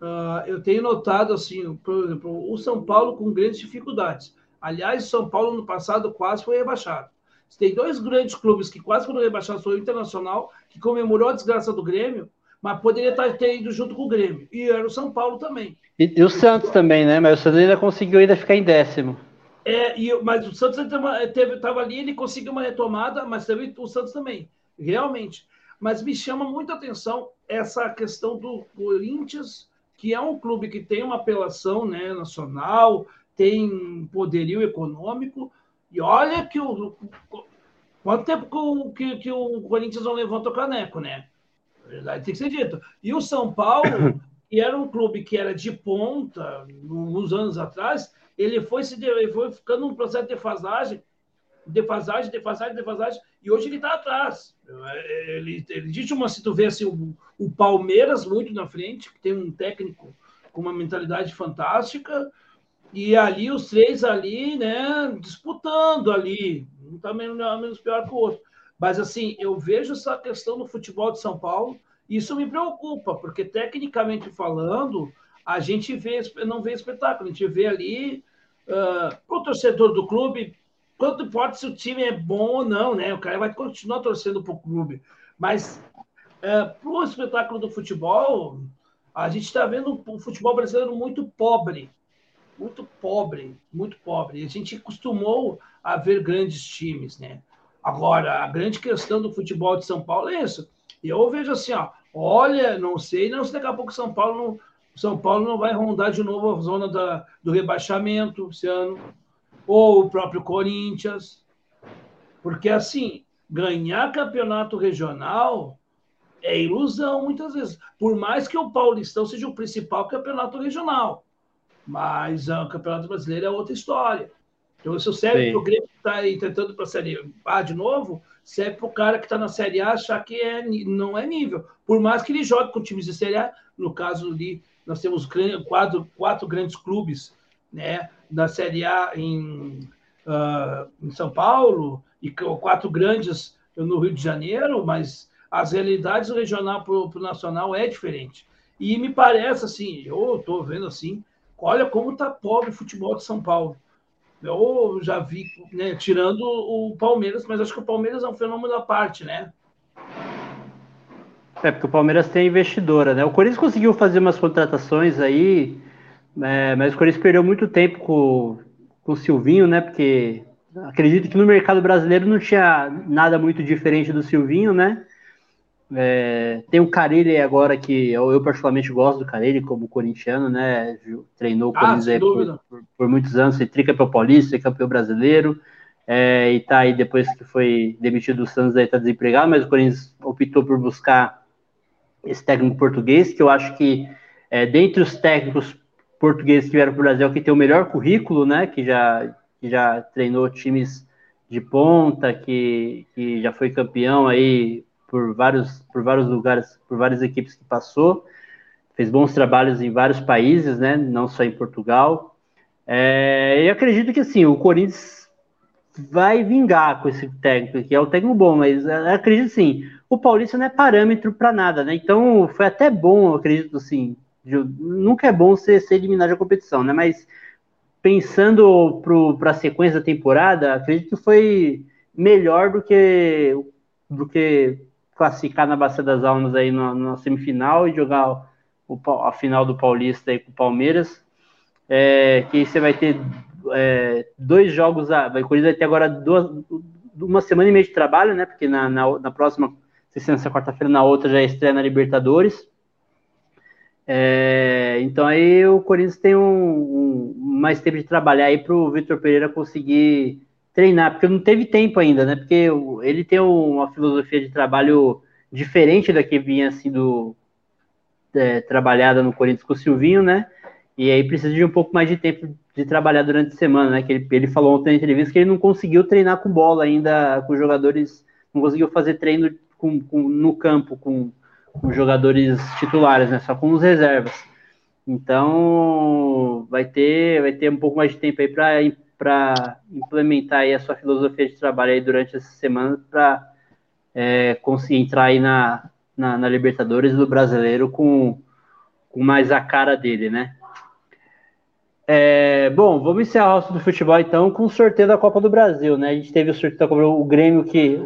uh, eu tenho notado assim, por exemplo, o São Paulo com grandes dificuldades. Aliás, o São Paulo no passado quase foi rebaixado. Tem dois grandes clubes que quase foram rebaixados, foi o Internacional, que comemorou a desgraça do Grêmio, mas poderia ter ido junto com o Grêmio. E era o São Paulo também. E, e o Santos também, né? Mas o Santos ainda conseguiu ainda ficar em décimo. É, e, mas o Santos estava ali, ele conseguiu uma retomada, mas teve o Santos também, realmente. Mas me chama muita atenção essa questão do Corinthians, que é um clube que tem uma apelação né, nacional, tem poderio econômico, e olha que o. Quanto tempo que o, que, o Corinthians não levanta o caneco, né? Na verdade, tem que ser dito. E o São Paulo, que era um clube que era de ponta, uns anos atrás, ele foi, se, ele foi ficando num processo de defasagem, defasagem, defasagem, defasagem, e hoje ele está atrás. Ele, ele diz uma, se tu vê assim, o, o Palmeiras muito na frente, que tem um técnico com uma mentalidade fantástica, e ali os três ali, né, disputando ali, um tá menos, menos pior que o outro. Mas assim, eu vejo essa questão do futebol de São Paulo, e isso me preocupa, porque tecnicamente falando, a gente vê, não vê espetáculo, a gente vê ali uh, o torcedor do clube, quanto importa se o time é bom ou não, né? O cara vai continuar torcendo para o clube. Mas uh, para o espetáculo do futebol, a gente está vendo um futebol brasileiro muito pobre muito pobre, muito pobre. A gente costumou a ver grandes times, né? Agora, a grande questão do futebol de São Paulo é isso. Eu vejo assim, ó, olha, não sei, não se daqui a pouco São Paulo não, São Paulo não vai rondar de novo a zona da, do rebaixamento esse ano, ou o próprio Corinthians, porque assim, ganhar campeonato regional é ilusão muitas vezes, por mais que o Paulistão seja o principal campeonato regional. Mas o Campeonato Brasileiro é outra história. Então, isso serve para o Grêmio que está tentando para a Série A de novo, serve para o cara que está na Série A achar que é, não é nível. Por mais que ele jogue com times de Série A, no caso ali, nós temos quatro, quatro grandes clubes né, da Série A em, uh, em São Paulo e quatro grandes no Rio de Janeiro, mas as realidades do regional para o nacional é diferente. E me parece assim, eu estou vendo assim, olha como está pobre o futebol de São Paulo. Eu já vi, né, tirando o Palmeiras, mas acho que o Palmeiras é um fenômeno à parte, né? É, porque o Palmeiras tem investidora, né? O Corinthians conseguiu fazer umas contratações aí, é, mas o Corinthians perdeu muito tempo com, com o Silvinho, né? Porque acredito que no mercado brasileiro não tinha nada muito diferente do Silvinho, né? É, tem o Carilli agora que eu, eu, particularmente gosto do Carilli como corintiano, né? Treinou o ah, Corinthians por, por, por, muitos anos, foi tricampeão paulista, campeão brasileiro, é, e tá aí depois que foi demitido do Santos, aí tá desempregado, mas o Corinthians optou por buscar esse técnico português, que eu acho que é, dentre os técnicos portugueses que vieram para o Brasil, que tem o melhor currículo, né? Que já, que já treinou times de ponta, que, que já foi campeão aí por vários, por vários lugares, por várias equipes que passou, fez bons trabalhos em vários países, né? Não só em Portugal. É, e acredito que assim, o Corinthians vai vingar com esse técnico, que é o técnico bom, mas acredito sim, o Paulista não é parâmetro para nada, né? Então foi até bom, acredito assim. De, nunca é bom ser, ser eliminado da competição, né? Mas pensando para a sequência da temporada, acredito que foi melhor do que do que classificar na Bacia das Almas aí na, na semifinal e jogar o, a final do Paulista aí com o Palmeiras. É, que você vai ter é, dois jogos, a, Corinthians vai ter agora duas, uma semana e meia de trabalho, né? Porque na, na, na próxima, se nessa quarta-feira, na outra já é estreia na Libertadores. É, então aí o Corinthians tem um, um, mais tempo de trabalhar aí para o Vitor Pereira conseguir treinar, porque não teve tempo ainda, né? Porque ele tem uma filosofia de trabalho diferente da que vinha sendo é, trabalhada no Corinthians com o Silvinho, né? E aí precisa de um pouco mais de tempo de trabalhar durante a semana, né? Que ele, ele falou ontem na entrevista que ele não conseguiu treinar com bola ainda, com jogadores, não conseguiu fazer treino com, com, no campo com, com jogadores titulares, né? Só com os reservas. Então vai ter, vai ter um pouco mais de tempo aí para para implementar aí a sua filosofia de trabalho aí durante essa semana para é, conseguir entrar aí na, na, na, Libertadores do Brasileiro com, com mais a cara dele, né? É, bom, vamos encerrar o assunto do futebol então com o sorteio da Copa do Brasil, né? A gente teve o sorteio da Copa do o Grêmio que,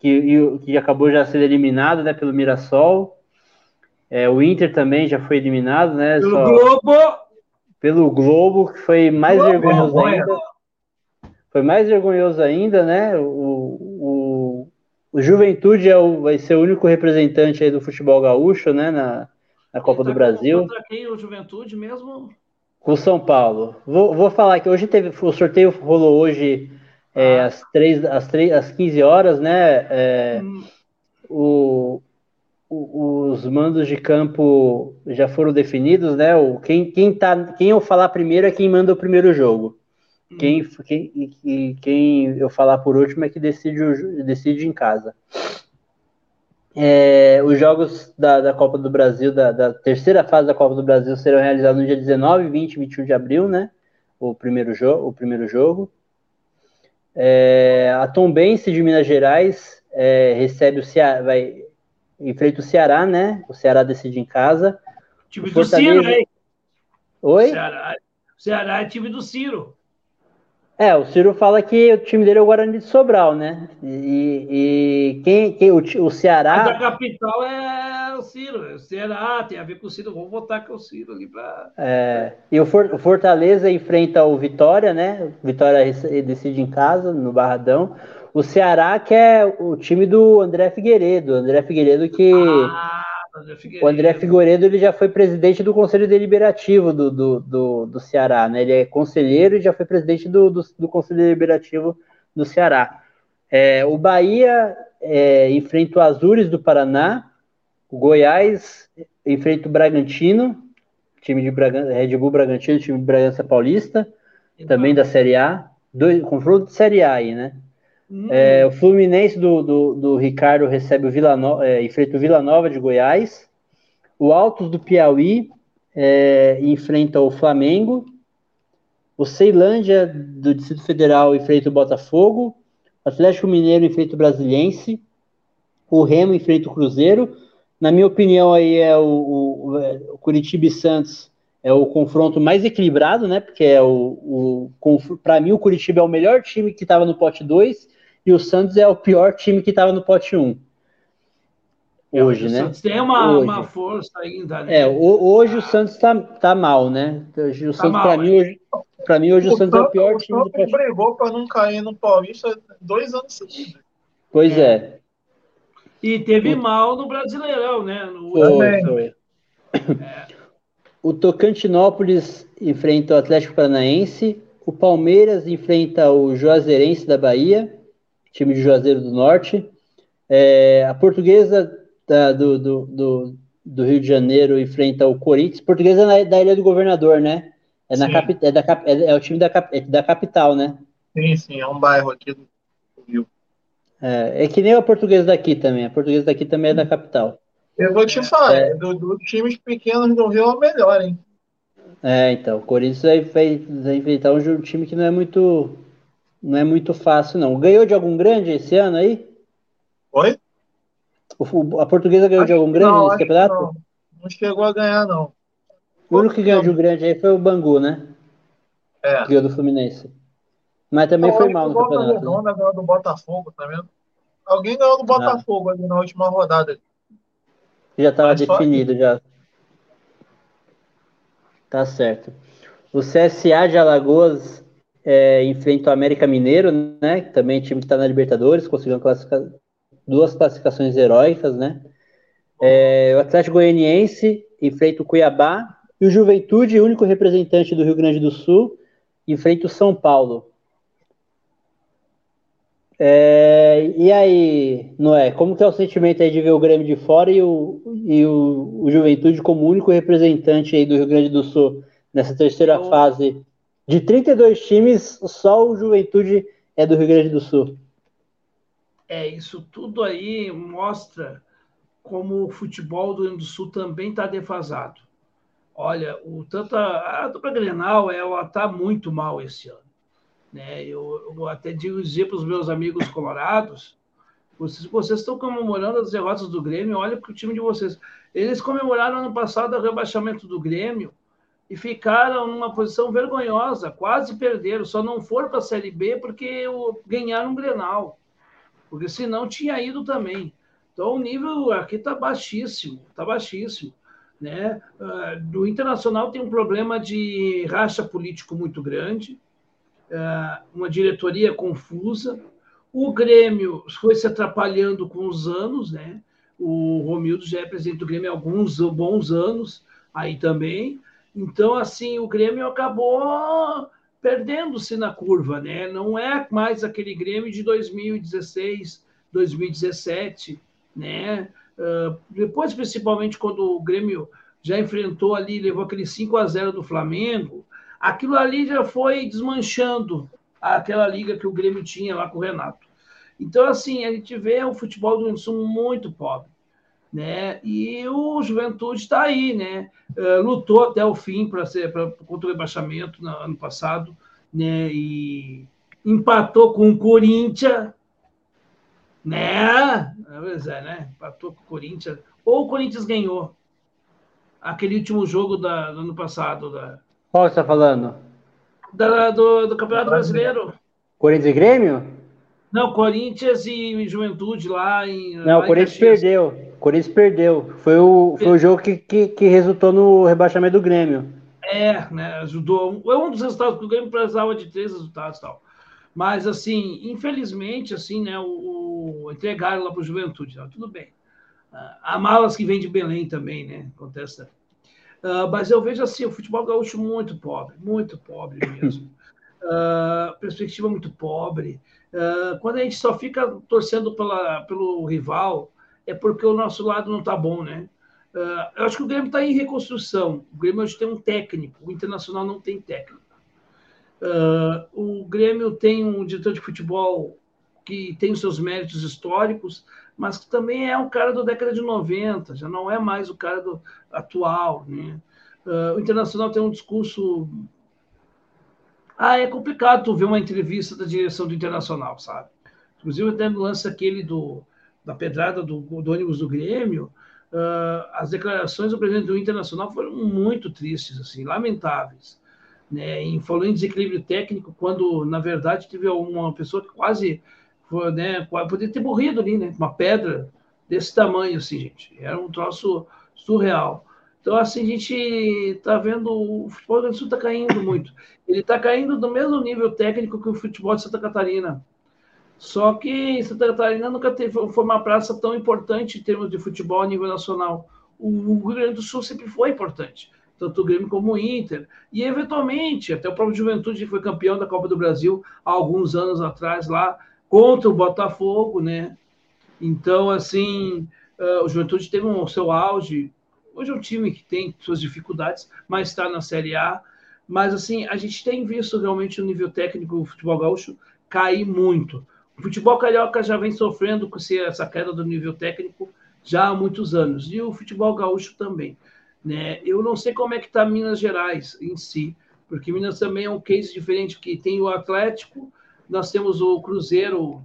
que, que acabou já sendo eliminado, né, pelo Mirassol. É, o Inter também já foi eliminado, né? Pelo Só... Globo! Pelo Globo, que foi mais Globo, vergonhoso ainda. Foi mais vergonhoso ainda, né? O, o, o Juventude é o, vai ser o único representante aí do futebol gaúcho, né? Na, na Copa tá do Brasil. Contra quem o Juventude mesmo? Com o São Paulo. Vou, vou falar que hoje teve. O sorteio rolou hoje é, ah. às, 3, às, 3, às 15 horas, né? É, hum. O, os mandos de campo já foram definidos, né? O, quem, quem, tá, quem eu falar primeiro é quem manda o primeiro jogo. Hum. Quem, quem, quem eu falar por último é que decide, decide em casa. É, os jogos da, da Copa do Brasil, da, da, terceira fase da Copa do Brasil, serão realizados no dia 19, 20 e 21 de abril, né? O primeiro, jo o primeiro jogo. É, a Tombense de Minas Gerais é, recebe o Ceará, vai enfrenta o Ceará, né? O Ceará decide em casa. Time do Ciro, hein? Oi? Ceará, Ceará é time do Ciro. É, o Ciro fala que o time dele é o Guarani de Sobral, né? E, e quem, quem o, o Ceará. Mas a capital é o Ciro, é o Ceará, tem a ver com o Ciro. Vou votar com o Ciro ali para. É, e o, For, o Fortaleza enfrenta o Vitória, né? Vitória decide em casa, no Barradão. O Ceará, que é o time do André Figueiredo. André Figueiredo que. Ah, André Figueiredo. O André Figueiredo ele já foi presidente do Conselho Deliberativo do, do, do, do Ceará, né? Ele é conselheiro e já foi presidente do, do, do Conselho Deliberativo do Ceará. É, o Bahia é, enfrenta o Azures do Paraná. O Goiás enfrenta o Bragantino, time de Bragan Red Bull Bragantino, time de Bragança Paulista, então, também da Série A. Dois, confronto de Série A aí, né? Hum. É, o Fluminense do, do, do, Ricardo recebe o Vila no, é, enfrenta o Vila Nova de Goiás. O Altos do Piauí é, enfrenta o Flamengo. O Ceilândia do Distrito Federal enfrenta o Botafogo. O Atlético Mineiro enfrenta o Brasiliense. O Remo enfrenta o Cruzeiro. Na minha opinião, aí é o, o, o Curitiba e Santos é o confronto mais equilibrado, né? Porque é o, o para mim o Curitiba é o melhor time que estava no pote 2 e o Santos é o pior time que estava no pote 1. Hoje, né? O Santos tem uma, hoje. uma força ainda. Né? É, hoje o Santos tá, tá mal, né? Hoje, o tá Santos, para mim, é. hoje, para mim, hoje o, o Santos, é o pior time do Santos brigou para não cair no Paulista dois anos seguidos. Pois é. é. E teve mal no Brasileirão, né? No foi, foi. É. O Tocantinópolis enfrenta o Atlético Paranaense, o Palmeiras enfrenta o Juazeirense da Bahia, time de Juazeiro do Norte. É, a Portuguesa da, do, do, do, do, Rio de Janeiro enfrenta o Corinthians. Portuguesa é da Ilha do Governador, né? É, na é, da, é, é, o time da, é da capital, né? Sim, sim, é um bairro aqui do Rio. É, é que nem a portuguesa daqui também. A portuguesa daqui também é da capital. Eu vou te falar, é. dos do times pequenos do Rio é o melhor, hein? É, então, o Corinthians vai, vai, vai enfrentar um time que não é muito não é muito fácil, não. Ganhou de algum grande esse ano aí? Oi? O, a portuguesa ganhou acho de algum grande não, nesse campeonato? Não. não chegou a ganhar, não. O único que ganhou de um grande aí foi o Bangu, né? É. Que ganhou do Fluminense. Mas também foi mal no campeonato. Redonda né? ganhou do Botafogo, tá vendo? Alguém ganhou do. Botafogo ah. ali na última rodada. Já estava definido, já. Tá certo. O CSA de Alagoas é, enfrenta o América Mineiro, né? Também time que está na Libertadores, conseguiu classificar, duas classificações heróicas, né? É, o Atlético Goianiense enfrenta o Cuiabá e o Juventude, único representante do Rio Grande do Sul, enfrenta o São Paulo. É, e aí, Noé, como que é o sentimento aí de ver o Grêmio de fora e o, e o, o Juventude como único representante aí do Rio Grande do Sul nessa terceira oh. fase? De 32 times, só o Juventude é do Rio Grande do Sul. É, isso tudo aí mostra como o futebol do Rio Grande do Sul também está defasado. Olha, o, tanto a, a dupla Grenal está muito mal esse ano. Né? Eu, eu até dizer para os meus amigos colorados, vocês, vocês estão comemorando as derrotas do Grêmio, olha para o time de vocês. Eles comemoraram ano passado o rebaixamento do Grêmio e ficaram numa posição vergonhosa, quase perderam, só não foram para a Série B porque ganharam um Grenal, porque senão tinha ido também. Então o nível aqui está baixíssimo, está baixíssimo. Né? Uh, do Internacional tem um problema de racha político muito grande, é, uma diretoria confusa. O Grêmio foi se atrapalhando com os anos, né? O Romildo já é presidente do Grêmio há alguns bons anos, aí também. Então, assim, o Grêmio acabou perdendo-se na curva, né? Não é mais aquele Grêmio de 2016, 2017, né? Uh, depois, principalmente, quando o Grêmio já enfrentou ali, levou aquele 5 a 0 do Flamengo, aquilo ali já foi desmanchando aquela liga que o Grêmio tinha lá com o Renato. Então, assim, a gente vê o futebol do Sul muito pobre. Né? E o Juventude está aí, né? Uh, lutou até o fim para ser pra, contra o rebaixamento no ano passado, né? E empatou com o Corinthians, né? Pois é, né? Empatou com o Corinthians. Ou o Corinthians ganhou aquele último jogo da, do ano passado, da, qual você está falando? Da, do, do Campeonato Brasileiro. Corinthians e Grêmio? Não, Corinthians e Juventude lá em. Não, o Corinthians perdeu. Corinthians perdeu. Foi o, foi o jogo que, que, que resultou no rebaixamento do Grêmio. É, né? Ajudou. É um dos resultados que o Grêmio precisava de três resultados e tal. Mas, assim, infelizmente, assim, né? O, o entregaram lá para o Juventude. Tá? Tudo bem. Ah, há malas que vêm de Belém também, né? Acontece Uh, mas eu vejo assim, o futebol gaúcho muito pobre, muito pobre mesmo. Uh, perspectiva muito pobre. Quando a gente só fica torcendo pela, pelo rival, é porque o nosso lado não está bom, né? eu acho que o Grêmio está em reconstrução. O Grêmio hoje tem um técnico, o Internacional não tem técnico. o Grêmio tem um diretor de futebol que tem os seus méritos históricos, mas que também é um cara da década de 90, já não é mais o cara do atual. Né? Uh, o Internacional tem um discurso. Ah, é complicado tu ver uma entrevista da direção do Internacional, sabe? Inclusive, até no lance aquele do, da pedrada do, do ônibus do Grêmio, uh, as declarações do presidente do Internacional foram muito tristes, assim, lamentáveis. Né? E falou em desequilíbrio técnico, quando, na verdade, teve uma pessoa que quase foi, né, poderia ter morrido ali, né? Uma pedra desse tamanho, assim, gente. Era um troço surreal. Então, assim, a gente está vendo o futebol do Sul está caindo muito. Ele está caindo do mesmo nível técnico que o futebol de Santa Catarina. Só que Santa Catarina nunca teve, foi uma praça tão importante em termos de futebol a nível nacional. O Rio Grande do Sul sempre foi importante, tanto o Grêmio como o Inter. E, eventualmente, até o próprio Juventude foi campeão da Copa do Brasil há alguns anos atrás, lá, contra o Botafogo, né? Então, assim, uh, o Juventude teve o um, seu auge Hoje é um time que tem suas dificuldades, mas está na Série A. Mas, assim, a gente tem visto realmente o nível técnico do futebol gaúcho cair muito. O futebol carioca já vem sofrendo com essa queda do nível técnico já há muitos anos. E o futebol gaúcho também. Né? Eu não sei como é que está Minas Gerais em si, porque Minas também é um case diferente, que tem o Atlético, nós temos o Cruzeiro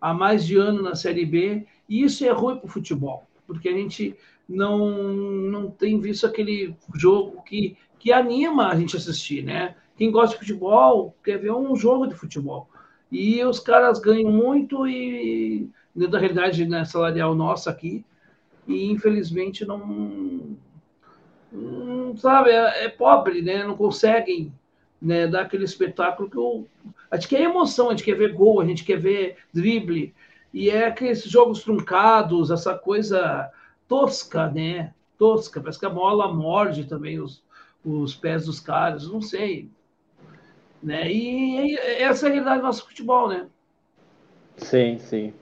há mais de ano na Série B, e isso é ruim para o futebol, porque a gente não, não tem visto aquele jogo que, que anima a gente assistir, né? Quem gosta de futebol quer ver um jogo de futebol. E os caras ganham muito e, da realidade né, salarial nossa aqui, e infelizmente não, não sabe, é, é, pobre, né? Não conseguem né, dar aquele espetáculo que eu, a gente quer emoção, a gente quer ver gol, a gente quer ver drible, e é aqueles jogos truncados, essa coisa tosca, né? Tosca, parece que a bola morde também os, os pés dos caras, não sei. Né? E, essa é a realidade do nosso futebol, né? Sim, sim.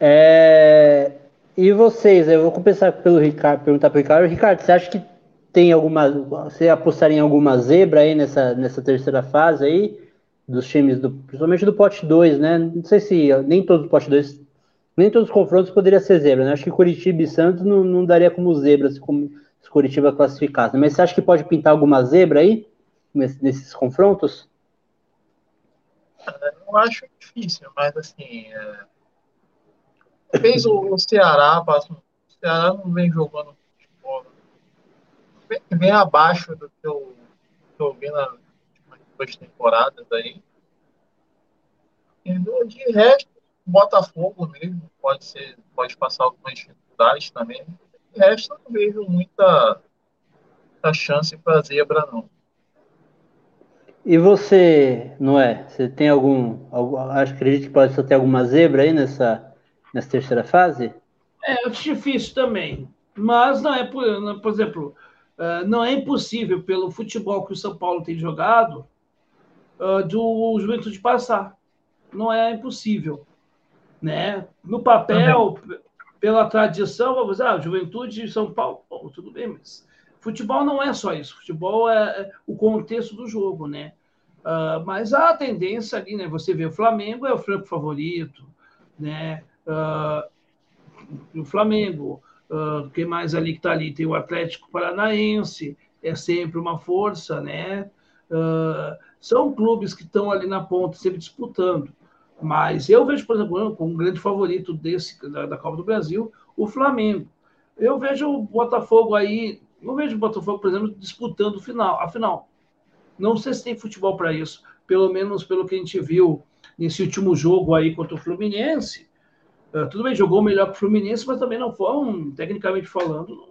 É... E vocês, eu vou começar pelo Ricardo, perguntar para o Ricardo. Ricardo, você acha que tem alguma. Você apostaria em alguma zebra aí nessa, nessa terceira fase aí? Dos times, do, principalmente do pote 2, né? Não sei se nem todos os pote 2 nem todos os confrontos poderia ser zebra, né? Acho que Curitiba e Santos não, não daria como zebra se, como, se Curitiba classificasse. Mas você acha que pode pintar alguma zebra aí nesses confrontos? Eu acho difícil, mas assim. É... Fez o, Ceará, o Ceará não vem jogando futebol. Vem, vem abaixo do que eu, que eu vi nas duas temporadas aí. De resto, Botafogo mesmo pode ser, pode passar algumas dificuldades também. De resto, não vejo muita, muita chance para zebra, não. E você, Noé, você tem algum, algum acredito que pode só ter alguma zebra aí nessa, nessa terceira fase? É, acho difícil também. Mas não é, por, por exemplo, eh, não é impossível pelo futebol que o São Paulo tem jogado eh, do Juventude passar. Não é impossível né? No papel, Também. pela tradição, vamos dizer, ah, Juventude de São Paulo, Pô, tudo bem, mas futebol não é só isso. Futebol é, é o contexto do jogo, né? Uh, mas a tendência ali, né? Você vê o Flamengo é o franco favorito, né? Uh, o Flamengo, uh, quem mais ali que está ali? Tem o Atlético Paranaense, é sempre uma força, né? Uh, são clubes que estão ali na ponta, sempre disputando. Mas eu vejo, por exemplo, como um grande favorito desse da, da, Copa do Brasil, o Flamengo. Eu vejo o Botafogo aí, não vejo o Botafogo, por exemplo, disputando final, a final. Não sei se tem futebol para isso, pelo menos pelo que a gente viu nesse último jogo aí contra o Fluminense. Uh, tudo bem, jogou melhor que o Fluminense, mas também não foi, um, tecnicamente falando, não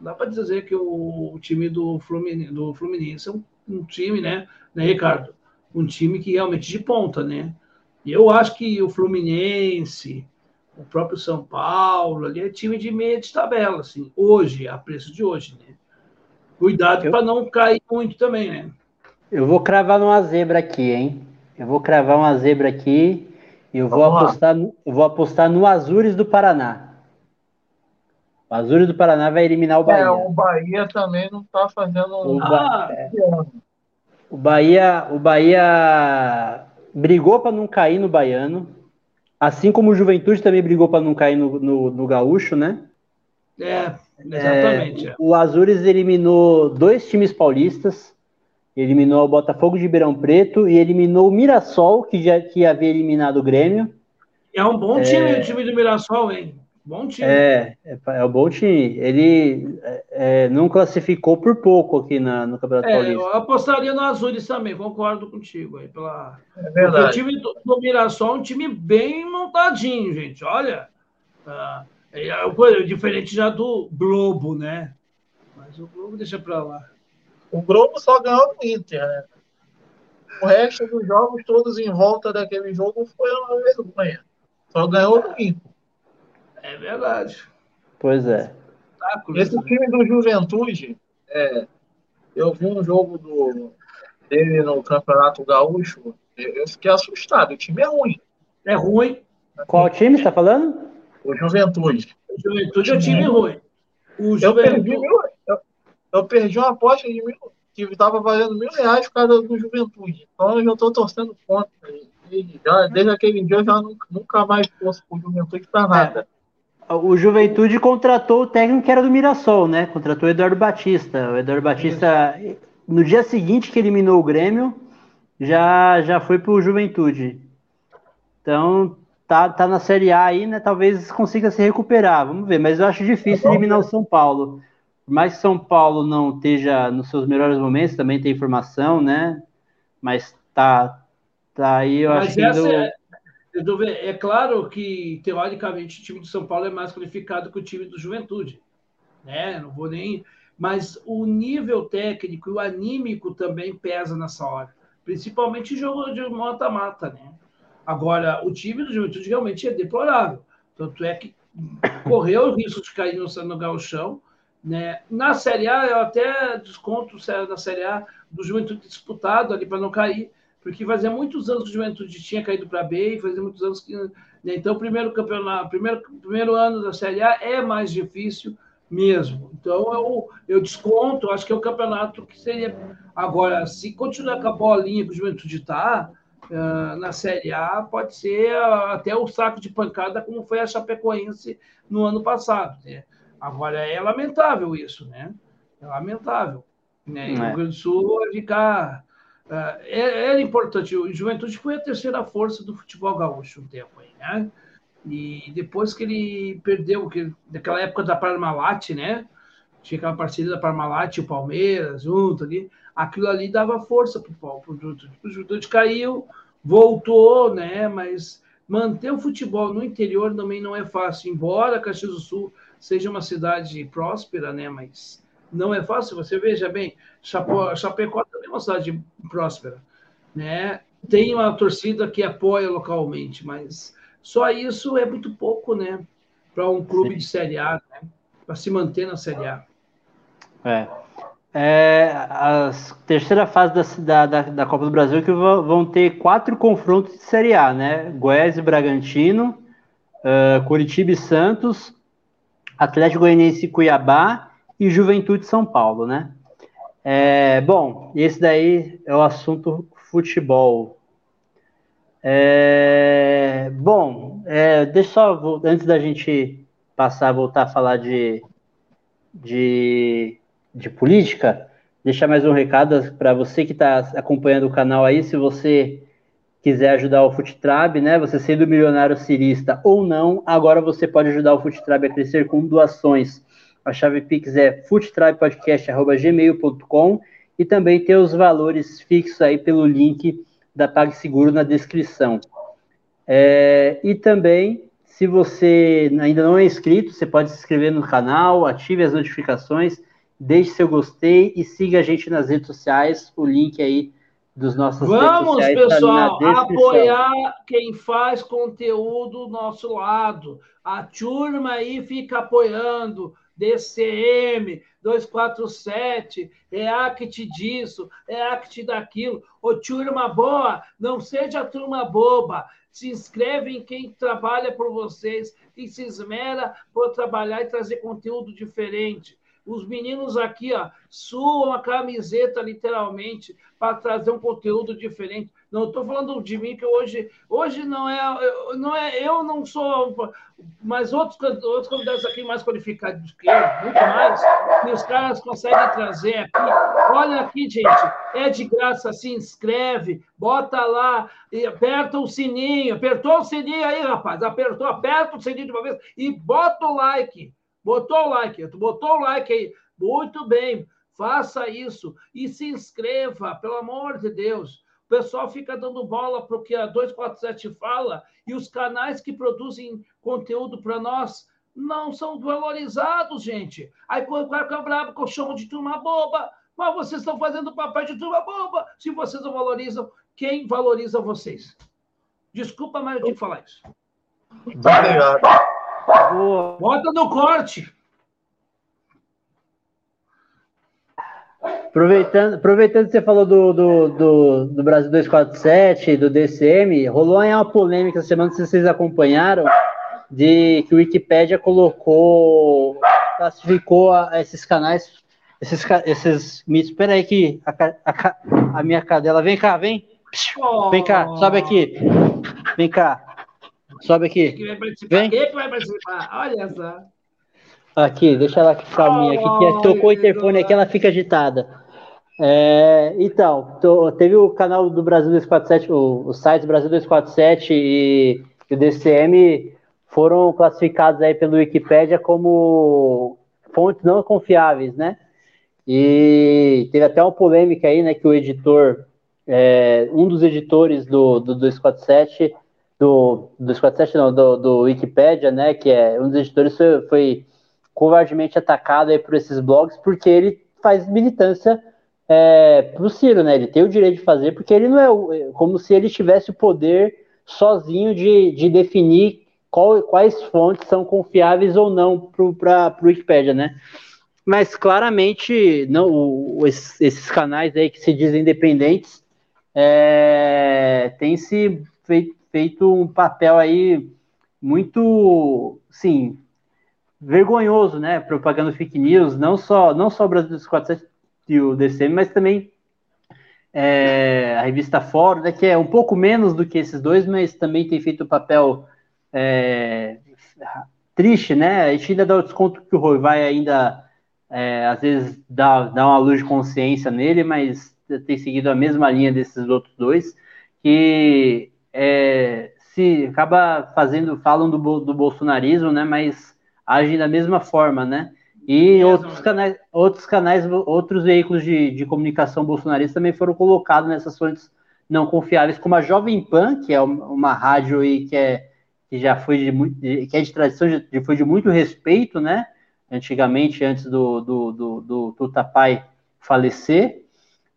dá para dizer que o, o time do Fluminense, do Fluminense é um, um time, né, né, Ricardo? Um time que realmente de ponta, né? E eu acho que o Fluminense, o próprio São Paulo, ali é time de meia de tabela, assim, hoje, a preço de hoje, né? Cuidado para não cair muito também, né? Eu vou cravar numa zebra aqui, hein? Eu vou cravar uma zebra aqui e eu vou apostar, no, eu vou apostar no Azures do Paraná. O Azures do Paraná vai eliminar o Bahia. É, o Bahia também não está fazendo o, ah, é. o Bahia, o Bahia brigou para não cair no Baiano, assim como o Juventude também brigou para não cair no, no, no, Gaúcho, né? É, exatamente. É, o Azures eliminou dois times paulistas, eliminou o Botafogo de Ribeirão Preto e eliminou o Mirassol, que já que havia eliminado o Grêmio. É um bom time é... o time do Mirassol, hein? Bom time. É, é, é um bom time. Ele é, é, não classificou por pouco aqui na, no Campeonato é, Paulista. Eu apostaria no Azures também, concordo contigo aí. Pela... É verdade. o time do, do Mirassol é um time bem montadinho, gente. Olha, uh, É, é diferente já do Globo, né? Mas o Globo deixa para lá. O Globo só ganhou no Inter, né? O resto dos jogos, todos em volta daquele jogo, foi uma vergonha. Só ganhou no Inter. É verdade. Pois é. Esse time do Juventude, é, eu vi um jogo do, dele no Campeonato Gaúcho, eu fiquei assustado. O time é ruim. É ruim. Qual time você está falando? O Juventude. O Juventude é um time ruim. O eu, perdi mil, eu, perdi uma aposta de mil, que estava valendo mil reais por causa do Juventude. Então eu já estou torcendo contra. Já, desde aquele dia eu já nunca, nunca mais torço o Juventude para nada. É. O Juventude contratou o técnico que era do Mirassol, né? Contratou o Eduardo Batista. O Eduardo Batista, no dia seguinte que eliminou o Grêmio, já, já foi para o Juventude. Então, tá, tá na Série A aí, né? Talvez consiga se recuperar. Vamos ver, mas eu acho difícil tá eliminar o São Paulo. Por mais que São Paulo não esteja nos seus melhores momentos, também tem informação, né? Mas tá, tá aí, eu mas acho que. É, é claro que, teoricamente, o time de São Paulo é mais qualificado que o time do Juventude. Né? Não vou nem. Mas o nível técnico e o anímico também pesa nessa hora. Principalmente jogo de mata-mata, né? Agora, o time do Juventude realmente é deplorável. Tanto é que correu o risco de cair no, no gauchão. Né? Na Série A, eu até desconto na Série A do Juventude disputado ali para não cair, porque fazia muitos anos que o Juventude tinha caído para B e fazia muitos anos que. Né? Então, o primeiro campeonato, primeiro, primeiro ano da Série A é mais difícil mesmo. Então, eu, eu desconto, acho que é o campeonato que seria. Agora, se continuar com a bolinha que o Juventude está, uh, na Série A pode ser até o saco de pancada, como foi a Chapecoense no ano passado. Né? Agora, é lamentável isso, né? É lamentável. Né? E o Rio Grande do Sul vai ficar. Uh, era importante. O Juventude foi a terceira força do futebol gaúcho um tempo aí, né? E depois que ele perdeu, que, daquela época da Parmalat, né? Tinha aquela parceria da Parmalat e o Palmeiras junto ali aquilo ali dava força para o Juventude. O Juventude caiu, voltou, né? Mas manter o futebol no interior também não é fácil. Embora Caxias do Sul seja uma cidade próspera, né? Mas não é fácil. Você veja bem, Chapecó, Chapecó também é uma cidade próspera, né? Tem uma torcida que apoia localmente, mas só isso é muito pouco, né? Para um clube Sim. de Série A, né? Para se manter na Série A. É é, a terceira fase da, da, da, Copa do Brasil que vão ter quatro confrontos de Série A, né? Goiás e Bragantino, uh, Curitiba e Santos, Atlético Goianiense Cuiabá e Juventude São Paulo, né? É, bom, esse daí é o assunto futebol. É, bom, é, deixa só, antes da gente passar, voltar a falar de, de de política, deixar mais um recado para você que está acompanhando o canal aí, se você quiser ajudar o Futrab, né, você sendo milionário cirista ou não, agora você pode ajudar o Futrab a crescer com doações. A chave Pix é futrabpodcast.gmail.com e também tem os valores fixos aí pelo link da PagSeguro na descrição. É, e também, se você ainda não é inscrito, você pode se inscrever no canal, ative as notificações, deixe seu gostei e siga a gente nas redes sociais. O link aí dos nossos Vamos, pessoal, tá apoiar quem faz conteúdo do nosso lado. A turma aí fica apoiando. DCM, 247, React disso, React daquilo. Ô, turma boa, não seja turma boba. Se inscreve em quem trabalha por vocês, e se esmera por trabalhar e trazer conteúdo diferente. Os meninos aqui, ó, suam a camiseta literalmente para trazer um conteúdo diferente. Não estou falando de mim que hoje, hoje não é, não é, eu não sou, mas outros outros candidatos aqui mais qualificados que eu, muito mais, que os caras conseguem trazer aqui. Olha aqui, gente, é de graça, se inscreve, bota lá aperta o sininho, apertou o sininho aí, rapaz, apertou, aperta o sininho de uma vez e bota o like. Botou o like, tu botou o like aí. Muito bem, faça isso e se inscreva, pelo amor de Deus. O pessoal fica dando bola para o que a 247 fala e os canais que produzem conteúdo para nós não são valorizados, gente. Aí o cara fica bravo que eu chamo de turma boba. Mas vocês estão fazendo papel de turma boba. Se vocês não valorizam, quem valoriza vocês? Desculpa, mas eu tenho que falar isso. Obrigado. Bota no corte. Aproveitando, aproveitando que você falou do, do, do, do, Brasil 247, do DCM, rolou aí uma polêmica essa semana, se vocês acompanharam, de que o Wikipedia colocou, classificou a, esses canais, esses, esses mitos. Espera aí que a, a, a, minha cadela, vem cá, vem. Vem cá, sobe aqui. Vem cá. Sobe aqui. Quem vai participar? Vem. Quem vai participar? Olha só. Aqui, deixa ela calminha aqui, que tocou o interfone aqui, ela fica agitada. É, então, tô, teve o canal do Brasil 247, o, o site Brasil 247 e, e o DCM foram classificados aí pelo Wikipedia como fontes não confiáveis, né? E teve até uma polêmica aí, né, que o editor, é, um dos editores do, do 247, do, do 247 não, do, do Wikipedia, né, que é um dos editores foi, foi covardemente atacado aí por esses blogs porque ele faz militância é, para o Ciro, né? Ele tem o direito de fazer, porque ele não é o, como se ele tivesse o poder sozinho de, de definir qual, quais fontes são confiáveis ou não para o Wikipedia, né? Mas claramente não, o, esses, esses, canais aí que se dizem independentes é, têm se feito, feito um papel aí muito, sim, vergonhoso, né? Propagando fake news, não só não só o Brasil dos 47 e o DCM, mas também é, a revista Fórum, né, que é um pouco menos do que esses dois, mas também tem feito o papel é, triste, né? A gente ainda dá o desconto que o Roy vai ainda, é, às vezes, dá, dá uma luz de consciência nele, mas tem seguido a mesma linha desses outros dois, que é, se acaba fazendo, falam do, do bolsonarismo, né? Mas agem da mesma forma, né? E outros canais, outros canais, outros veículos de, de comunicação bolsonaristas também foram colocados nessas fontes não confiáveis, como a Jovem Pan, que é uma rádio aí que, é, que já foi de muito, que é de tradição, de, foi de muito respeito, né? Antigamente, antes do, do, do, do Tutapai falecer,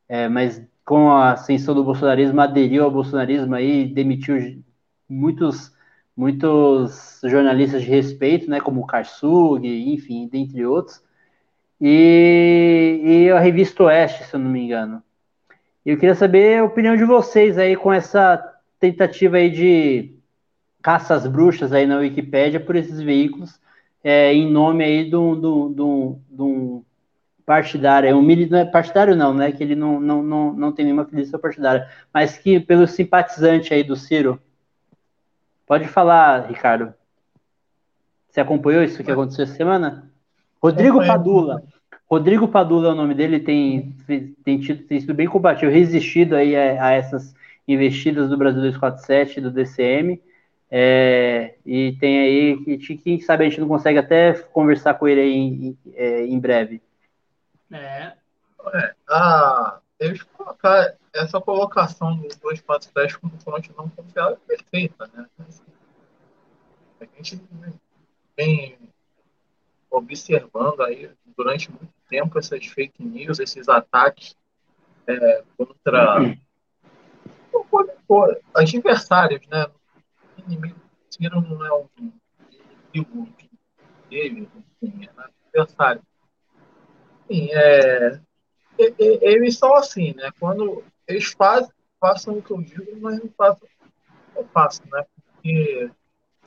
é, mas com a ascensão do bolsonarismo, aderiu ao bolsonarismo aí, demitiu muitos muitos jornalistas de respeito, né, como o Karsug, enfim, dentre outros, e, e a revista Oeste, se eu não me engano. Eu queria saber a opinião de vocês aí com essa tentativa aí de caça às bruxas aí na Wikipédia por esses veículos, é, em nome aí de um partidário, um não é partidário não, né, que ele não, não, não, não tem nenhuma filiação partidária, mas que pelo simpatizante aí do Ciro, Pode falar, Ricardo. Você acompanhou isso que aconteceu essa semana? Rodrigo Padula. Rodrigo Padula é o nome dele, tem, tem, tido, tem sido bem combativo, resistido aí a, a, essas investidas do Brasil 247, do DCM. É, e tem aí, quem sabe a gente não consegue até conversar com ele aí em, é, em breve. É. é ah, eles essa colocação dos dois patos como fonte não confiável é perfeita, né? A gente vem observando aí durante muito tempo essas fake news, esses ataques é, contra adversários, né? O inimigo Ciro não é um inimigo dele, enfim, é um adversário. Enfim, é, eles são assim, né? Quando eles fazem, façam o que eu digo, mas não façam o que eu faço, né? Porque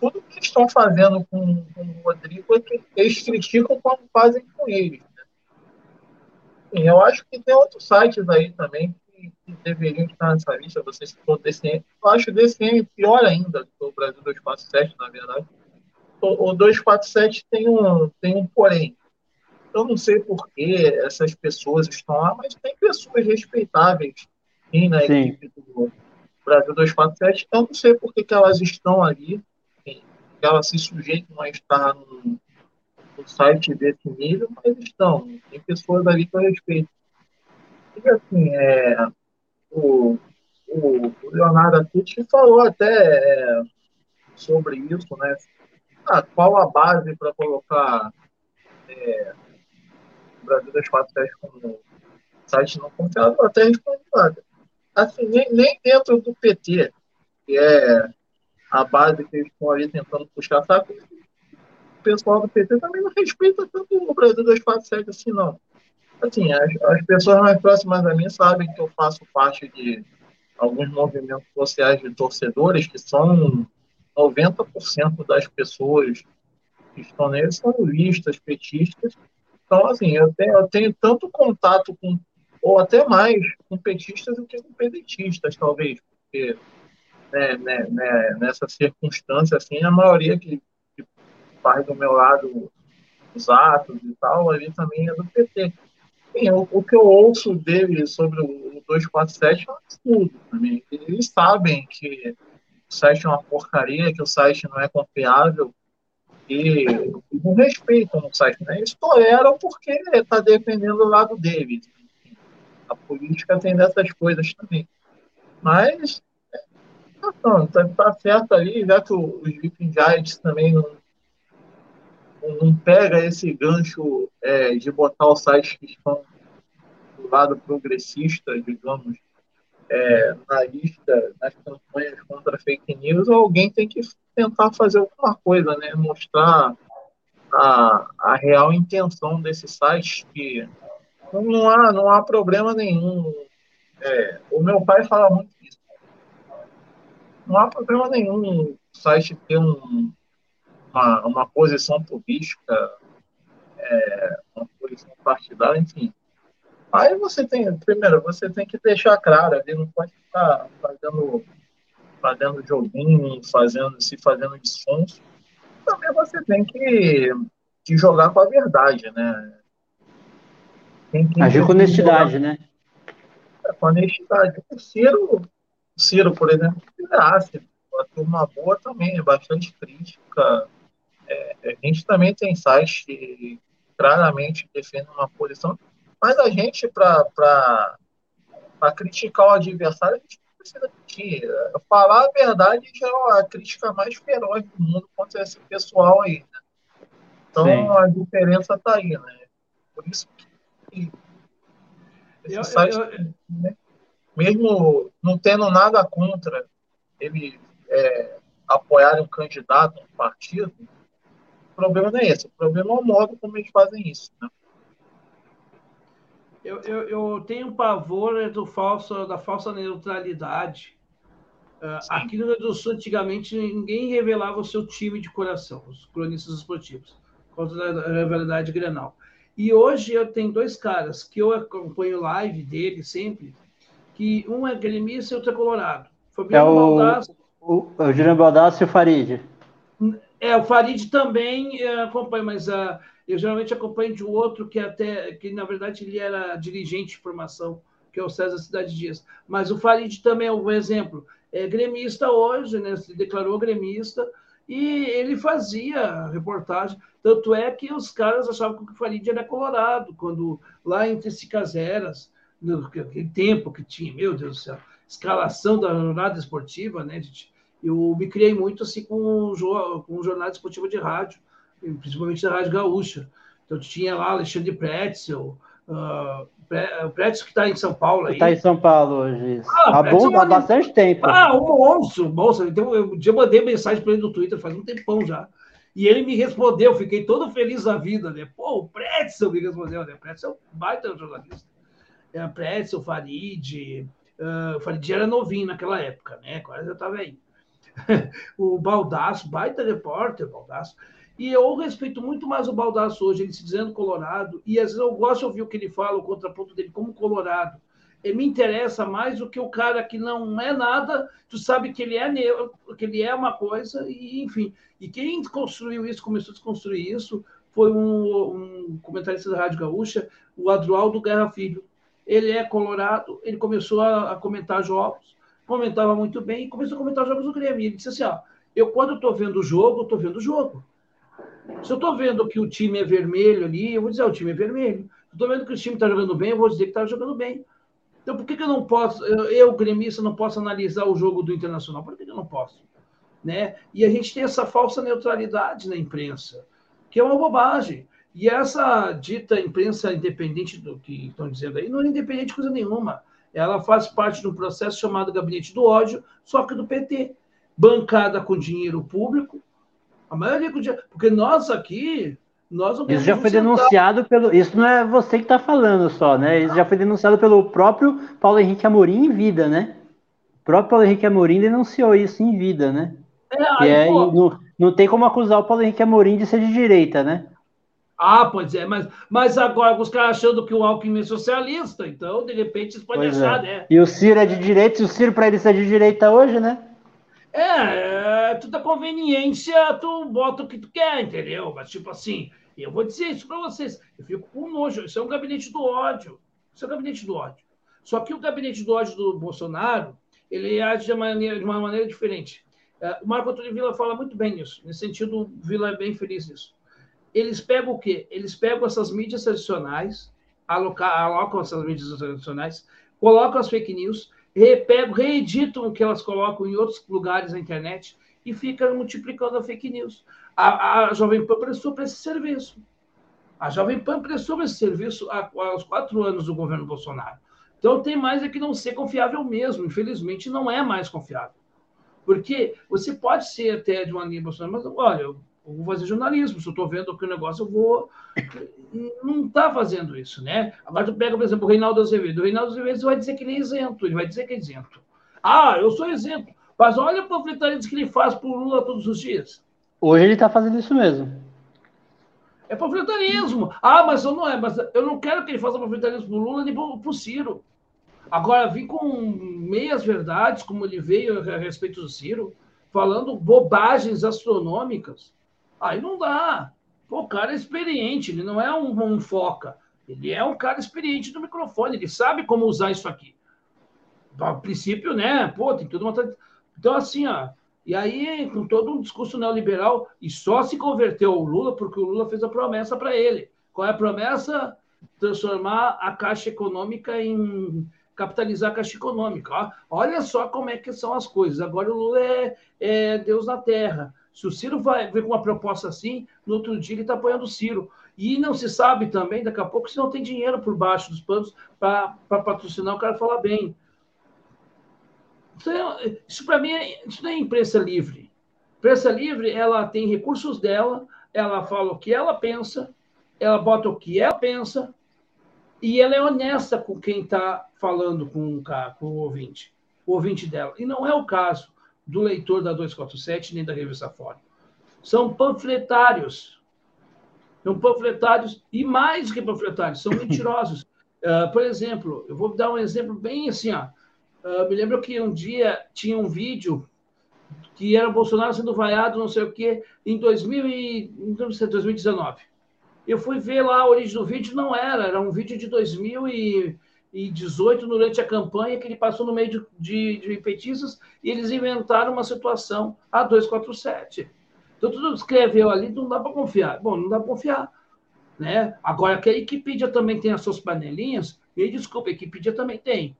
tudo que estão fazendo com, com o Rodrigo é que eles criticam quando fazem com ele. Né? E eu acho que tem outros sites aí também que, deveriam estar nessa lista. Você citou DCM. Eu acho o DCM pior ainda do que o Brasil 247, na verdade. O, o 247 tem um, tem um porém. Eu não sei por que essas pessoas estão lá, mas tem pessoas respeitáveis sim, na sim. equipe do Brasil 247. Eu não sei por que, que elas estão ali, que elas se sujeitam a estar no, no site desse nível, mas estão. Tem pessoas ali que eu respeito. E assim, é, o, o, o Leonardo Atucci falou até é, sobre isso, né? ah, qual a base para colocar é, Brasil das Fatais como site não confiável? Até respondi nada. Assim, nem, nem dentro do PT, que é a base que eles estão ali tentando puxar saco, o pessoal do PT também não respeita tanto o Brasil das Fatais assim, não. Assim, as, as pessoas mais próximas a mim sabem que eu faço parte de alguns movimentos sociais de torcedores, que são 90% das pessoas que estão neles são listas, petistas. Então, assim, eu tenho, eu tenho tanto contato com, ou até mais, com petistas do que com pedetistas, talvez, porque né, né, né, nessa circunstância, assim, a maioria que, que faz do meu lado os atos e tal, ali também é do PT. Sim, o, o, que eu ouço dele sobre o, 247 é um absurdo também. Eles sabem que o site é uma porcaria, que o site não é confiável e não respeitam o site. Né? Eles toleram porque está defendendo o lado deles. A política tem dessas coisas também. Mas não, tá, tá certo ali, já que os Sleeping Giants também não, não pega esse gancho é, de botar os sites que estão do lado progressista, digamos, é, na lista, nas campanhas contra fake news, alguém tem que tentar fazer alguma coisa, né? Mostrar a, a real intenção desses sites que não há, não há problema nenhum. É, o meu pai fala muito isso. Não há problema nenhum o site ter um, uma, uma posição política, é, uma posição partidária, enfim. Aí você tem, primeiro, você tem que deixar claro, ele não pode ficar fazendo, fazendo joguinho, fazendo, se fazendo de sons. Também você tem que, que jogar com a verdade, né? Tem que Agir com honestidade, né? É, com honestidade. O Ciro, o Ciro, por exemplo, é ácido. A turma boa também é bastante crítica é, a gente também tem sites que claramente defendem uma posição, mas a gente, para criticar o adversário, a gente não precisa mentir. Falar a verdade já é a crítica mais feroz do mundo contra esse pessoal aí. Né? Então Sim. a diferença está aí, né? Por isso que esse eu, site, eu, né? mesmo não tendo nada contra ele é, apoiar um candidato, um partido, o problema não é esse, o problema é o modo como eles fazem isso. Né? Eu, eu, eu, tenho pavor do falso, da falsa neutralidade. Uh, aqui no Rio Grande do Sul, antigamente, ninguém revelava o seu time de coração, os cronistas esportivos, por causa da rivalidade grenal. E hoje eu tenho dois caras que eu acompanho live dele sempre, que um é gremista e outro é colorado. Fabiano é o, Baldassi. O, o Juliano Baldassi e o Farid. É, o Farid também é, acompanha, mas uh, eu geralmente acompanho de outro que até, que na verdade ele era dirigente de formação, que é o César Cidade Dias. Mas o Farid também é um exemplo. É gremista hoje, né? Se declarou gremista e ele fazia reportagem. Tanto é que os caras achavam que o Farid era colorado, quando lá entre Cicaseras, naquele tempo que tinha, meu Deus do céu, escalação da jornada esportiva, né, gente? eu me criei muito assim com, com jornal esportivo de rádio, principalmente da Rádio Gaúcha. Então tinha lá Alexandre Pretzel, uh, Pretzel que está em São Paulo. Está em São Paulo hoje. Ah, há, bom, há bastante tempo. Ah, um monstro, monstro. Então, eu, eu mandei mensagem para ele no Twitter faz um tempão já. E ele me respondeu, fiquei todo feliz da vida, né? Pô, o Pretzel me respondeu, né? Pretzel é um baita jornalista. É, Pretzel, Farid, uh, Farid era novinho naquela época, né? Quase eu estava aí. o Baldaço, baita repórter, Baldaço. E eu respeito muito mais o Baldaço hoje, ele se dizendo colorado, e às vezes eu gosto de ouvir o que ele fala, o contraponto dele como colorado. Ele me interessa mais do que o cara que não é nada, tu sabe que ele é que ele é uma coisa, e enfim. E quem construiu isso, começou a desconstruir isso, foi um, um comentarista da Rádio Gaúcha, o Adroaldo Guerra Filho. Ele é colorado, ele começou a, a comentar jogos, comentava muito bem e começou a comentar jogos do Grêmio. Ele disse assim: ó, eu quando estou vendo o jogo, estou vendo o jogo. Se eu estou vendo que o time é vermelho ali, eu vou dizer: o time é vermelho. Estou vendo que o time está jogando bem, eu vou dizer que está jogando bem. Então, por que, que eu não posso, eu, eu, gremista, não posso analisar o jogo do Internacional? Por que, que eu não posso? né? E a gente tem essa falsa neutralidade na imprensa, que é uma bobagem. E essa dita imprensa independente do que estão dizendo aí, não é independente de coisa nenhuma. Ela faz parte de um processo chamado Gabinete do Ódio, só que do PT. Bancada com dinheiro público. A maioria com dinheiro. Porque nós aqui, nós Isso já foi denunciado pelo. Isso não é você que está falando só, né? Isso já foi denunciado pelo próprio Paulo Henrique Amorim em vida, né? O próprio Paulo Henrique Amorim denunciou isso em vida, né? É, aí, é, não, não tem como acusar o Paulo Henrique Amorim de ser de direita, né? Ah, pois é, mas, mas agora os caras achando que o Alckmin é socialista, então, de repente, isso pode pois achar, é. né? E o Ciro é de direita, e o Ciro, para ele ser de direita hoje, né? É, é tudo a conveniência, tu bota o que tu quer, entendeu? Mas, tipo assim, eu vou dizer isso para vocês, eu fico com nojo, isso é um gabinete do ódio, isso é um gabinete do ódio. Só que o gabinete do ódio do Bolsonaro, ele age de, maneira, de uma maneira diferente. É, o Marco Antônio Vila fala muito bem nisso, nesse sentido, o Vila é bem feliz nisso eles pegam o quê? Eles pegam essas mídias tradicionais, alocam essas mídias tradicionais, colocam as fake news, repegam, reeditam o que elas colocam em outros lugares na internet e ficam multiplicando a fake news. A, a Jovem Pan prestou para esse serviço. A Jovem Pan prestou esse serviço há, aos quatro anos do governo Bolsonaro. Então tem mais é que não ser confiável mesmo. Infelizmente, não é mais confiável. Porque você pode ser até de uma linha Bolsonaro, mas olha, vou fazer jornalismo, se eu estou vendo que o negócio, eu vou. Não está fazendo isso, né? Agora tu pega, por exemplo, o Reinaldo Azevedo. O Reinaldo Azevedo vai dizer que ele é isento, ele vai dizer que é isento. Ah, eu sou isento. Mas olha o panfletarismo que ele faz por Lula todos os dias. Hoje ele está fazendo isso mesmo. É panfletarismo. Ah, mas eu não é, mas eu não quero que ele faça panfletarismo por Lula nem por Ciro. Agora, vir com meias verdades, como ele veio a respeito do Ciro, falando bobagens astronômicas. Aí não dá. O cara é experiente, ele não é um, um foca. Ele é um cara experiente no microfone, ele sabe como usar isso aqui. A princípio, né? Pô, tem tudo uma. Então, assim, ó. E aí, com todo um discurso neoliberal, e só se converteu o Lula porque o Lula fez a promessa para ele. Qual é a promessa? Transformar a Caixa Econômica em capitalizar a Caixa Econômica. Ó. Olha só como é que são as coisas. Agora o Lula é, é Deus na Terra. Se o Ciro vai ver com uma proposta assim, no outro dia ele está apoiando o Ciro. E não se sabe também, daqui a pouco, se não tem dinheiro por baixo dos panos para patrocinar o cara falar bem. É, isso para mim é, isso não é imprensa livre. Imprensa livre, ela tem recursos dela, ela fala o que ela pensa, ela bota o que ela pensa, e ela é honesta com quem está falando com o, com o ouvinte, o ouvinte dela. E não é o caso do leitor da 247 nem da revista Fórum. São panfletários. São panfletários, e mais que panfletários, são mentirosos. Uh, por exemplo, eu vou dar um exemplo bem assim. Ó. Uh, me lembro que um dia tinha um vídeo que era Bolsonaro sendo vaiado, não sei o quê, em 2000 e, 2019. Eu fui ver lá a origem do vídeo, não era, era um vídeo de 2000 e 2018, durante a campanha, que ele passou no meio de, de, de petistas, e eles inventaram uma situação, a 247. Então, tudo escreveu ali, não dá para confiar. Bom, não dá para confiar. Né? Agora, que a Wikipedia também tem as suas panelinhas, me desculpa, a Wikipedia também tem.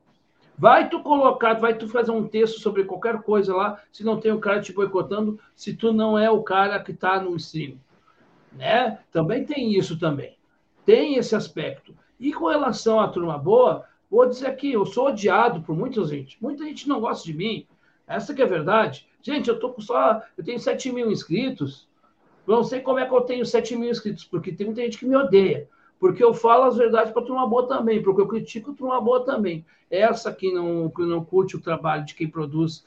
Vai tu colocar, vai tu fazer um texto sobre qualquer coisa lá, se não tem o cara te boicotando, se tu não é o cara que está no stream. Né? Também tem isso também. Tem esse aspecto. E com relação à turma boa, vou dizer aqui, eu sou odiado por muita gente. Muita gente não gosta de mim. Essa que é a verdade. Gente, eu tô com só. Eu tenho 7 mil inscritos. Não sei como é que eu tenho 7 mil inscritos, porque tem muita gente que me odeia. Porque eu falo as verdades para a turma boa também, porque eu critico a turma boa também. Essa que não, que não curte o trabalho de quem produz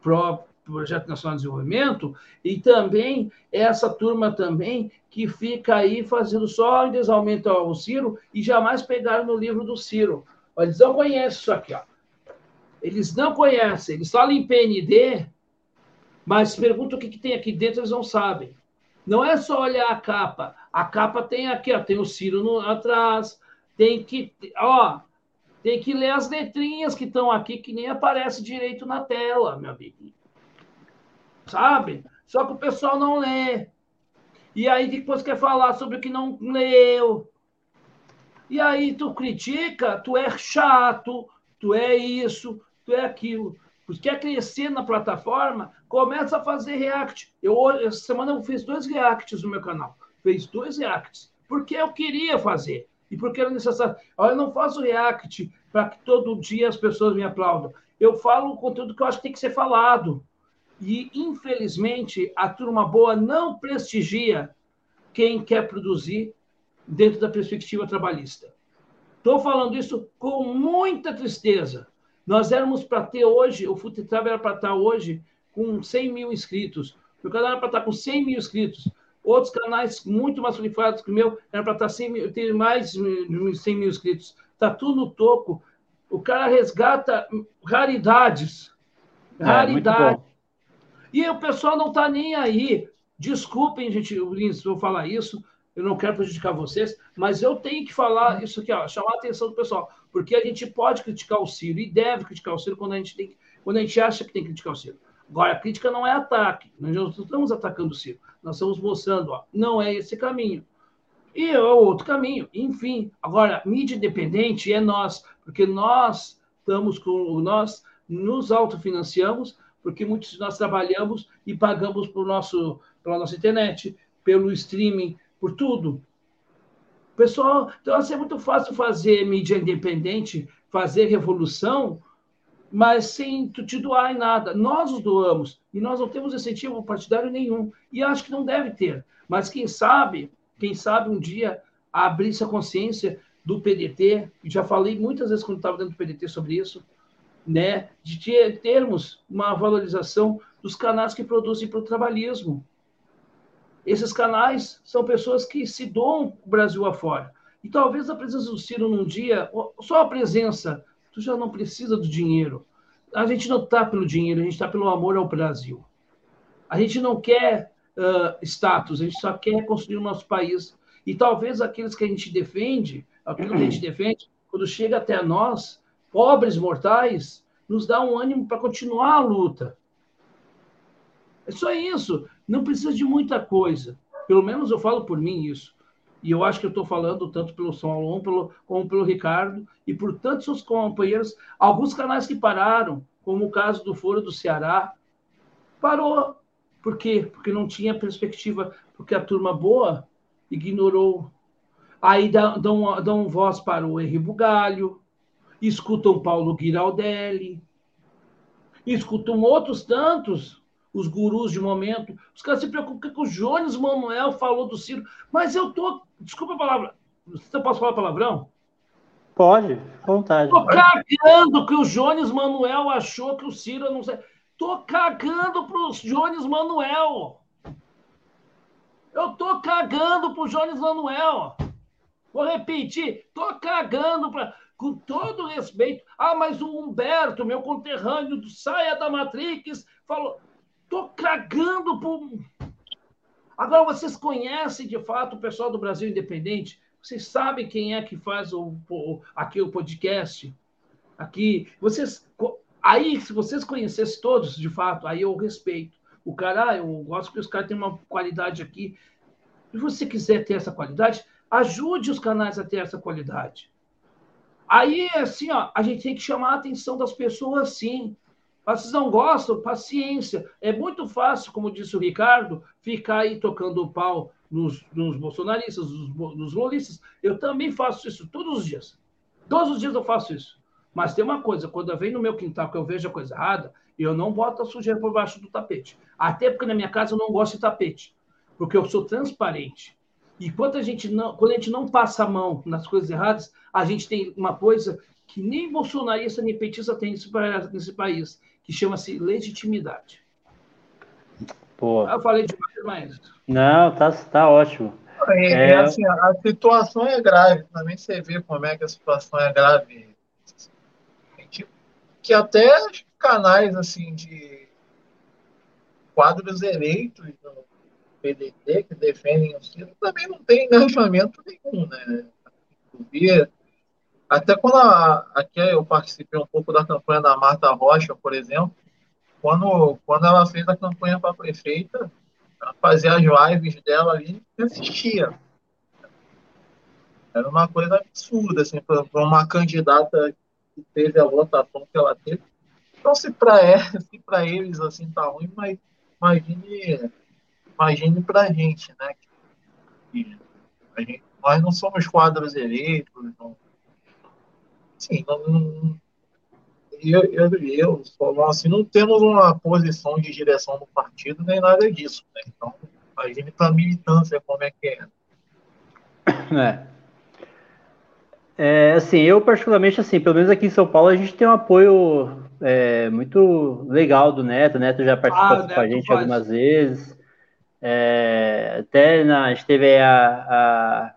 pró, Projeto Nacional de Desenvolvimento, e também essa turma também que fica aí fazendo só desaumento ao Ciro e jamais pegaram no livro do Ciro. Eles não conhecem isso aqui, ó. Eles não conhecem, eles falam em PND, mas perguntam o que, que tem aqui dentro, eles não sabem. Não é só olhar a capa. A capa tem aqui, ó, tem o Ciro no, atrás, tem que, ó, tem que ler as letrinhas que estão aqui, que nem aparece direito na tela, meu amigo sabe? Só que o pessoal não lê. E aí depois quer falar sobre o que não leu. E aí tu critica, tu é chato, tu é isso, tu é aquilo. quer crescer na plataforma, começa a fazer react. Eu, essa semana eu fiz dois reacts no meu canal. Fez dois reacts. Porque eu queria fazer. E porque era necessário. Eu não faço react para que todo dia as pessoas me aplaudam. Eu falo o conteúdo que eu acho que tem que ser falado. E, infelizmente, a turma boa não prestigia quem quer produzir dentro da perspectiva trabalhista. Estou falando isso com muita tristeza. Nós éramos para ter hoje, o Futetrava era para estar hoje com 100 mil inscritos. O canal era para estar com 100 mil inscritos. Outros canais muito mais qualificados que o meu era para estar 100 mil, ter mais de 100 mil inscritos. Está tudo no toco. O cara resgata raridades. É, raridades. É, e o pessoal não está nem aí. Desculpem, gente, se eu falar isso, eu não quero prejudicar vocês, mas eu tenho que falar isso aqui, ó, chamar a atenção do pessoal, porque a gente pode criticar o Ciro e deve criticar o Ciro quando a gente, tem, quando a gente acha que tem que criticar o Ciro. Agora, a crítica não é ataque, nós não estamos atacando o Ciro, nós estamos mostrando, ó, não é esse caminho. E é outro caminho, enfim. Agora, mídia independente é nós, porque nós estamos com, nós nos autofinanciamos, porque muitos de nós trabalhamos e pagamos por nosso, pela nossa internet, pelo streaming, por tudo. Pessoal, então assim, é muito fácil fazer mídia independente, fazer revolução, mas sem te doar em nada. Nós os doamos e nós não temos incentivo partidário nenhum e acho que não deve ter. Mas quem sabe, quem sabe um dia abrir essa consciência do PDT, já falei muitas vezes quando estava dentro do PDT sobre isso, né, de ter, termos uma valorização dos canais que produzem para o trabalhismo. Esses canais são pessoas que se doam o Brasil afora. E talvez a presença do Ciro num dia, só a presença, tu já não precisa do dinheiro. A gente não está pelo dinheiro, a gente está pelo amor ao Brasil. A gente não quer uh, status, a gente só quer construir o nosso país. E talvez aqueles que a gente defende, aquilo que a gente defende, quando chega até nós, pobres mortais, nos dá um ânimo para continuar a luta. É só isso. Não precisa de muita coisa. Pelo menos eu falo por mim isso. E eu acho que eu estou falando tanto pelo Solon pelo, como pelo Ricardo e por tantos seus companheiros. Alguns canais que pararam, como o caso do Foro do Ceará, parou. Por quê? Porque não tinha perspectiva, porque a turma boa ignorou. Aí dão, dão, dão voz para o Henri Bugalho, escutam Paulo Giraldelli, escutam outros tantos os gurus de momento. Os caras se preocupam que o Jones Manuel falou do Ciro. Mas eu tô. Desculpa a palavra. Você pode falar palavrão? Pode, vontade. Tô cagando que o Jones Manuel achou que o Ciro não sei. Tô cagando pro Jones Manuel. Eu tô cagando pro Jones Manuel. Vou repetir, tô cagando para com todo respeito. Ah, mas o Humberto, meu conterrâneo do Saia da Matrix, falou. Estou cagando por. Agora, vocês conhecem de fato o pessoal do Brasil Independente? Vocês sabem quem é que faz o, o, aqui o podcast? Aqui. Vocês. Aí, se vocês conhecessem todos, de fato, aí eu respeito. O cara, eu gosto que os caras têm uma qualidade aqui. Se você quiser ter essa qualidade, ajude os canais a ter essa qualidade. Aí, assim, ó, a gente tem que chamar a atenção das pessoas, sim. Vocês não gostam? Paciência. É muito fácil, como disse o Ricardo, ficar aí tocando o pau nos, nos bolsonaristas, nos, nos lolistas. Eu também faço isso todos os dias. Todos os dias eu faço isso. Mas tem uma coisa, quando venho no meu quintal que eu vejo a coisa errada, eu não boto a sujeira por baixo do tapete. Até porque na minha casa eu não gosto de tapete. Porque eu sou transparente. E quando a gente não, quando a gente não passa a mão nas coisas erradas, a gente tem uma coisa que nem bolsonarista nem petista tem nesse, nesse país, que chama-se legitimidade. Pô. Eu falei demais, mas. Não, tá, tá ótimo. É, é... Assim, a situação é grave, também você vê como é que a situação é grave. Que até canais assim de quadros eleitos no PDT que defendem o Ciro também não tem engajamento nenhum, né? Até quando a, aqui eu participei um pouco da campanha da Marta Rocha, por exemplo, quando, quando ela fez a campanha para prefeita, ela fazia as lives dela ali e assistia. Era uma coisa absurda, assim, para uma candidata que teve a votação que ela teve. Então, se para eles assim tá ruim, mas imagine, imagine para a gente, né? Que, a gente, nós não somos quadros eleitos, não, assim, não, não, eu, eu, eu assim, não temos uma posição de direção no partido nem nada disso, né? Então, imagine para a militância como é que é. É. É, assim, eu particularmente, assim, pelo menos aqui em São Paulo, a gente tem um apoio é, muito legal do Neto. O Neto já participou ah, com a gente faz. algumas vezes. É, até na, a gente teve a, a,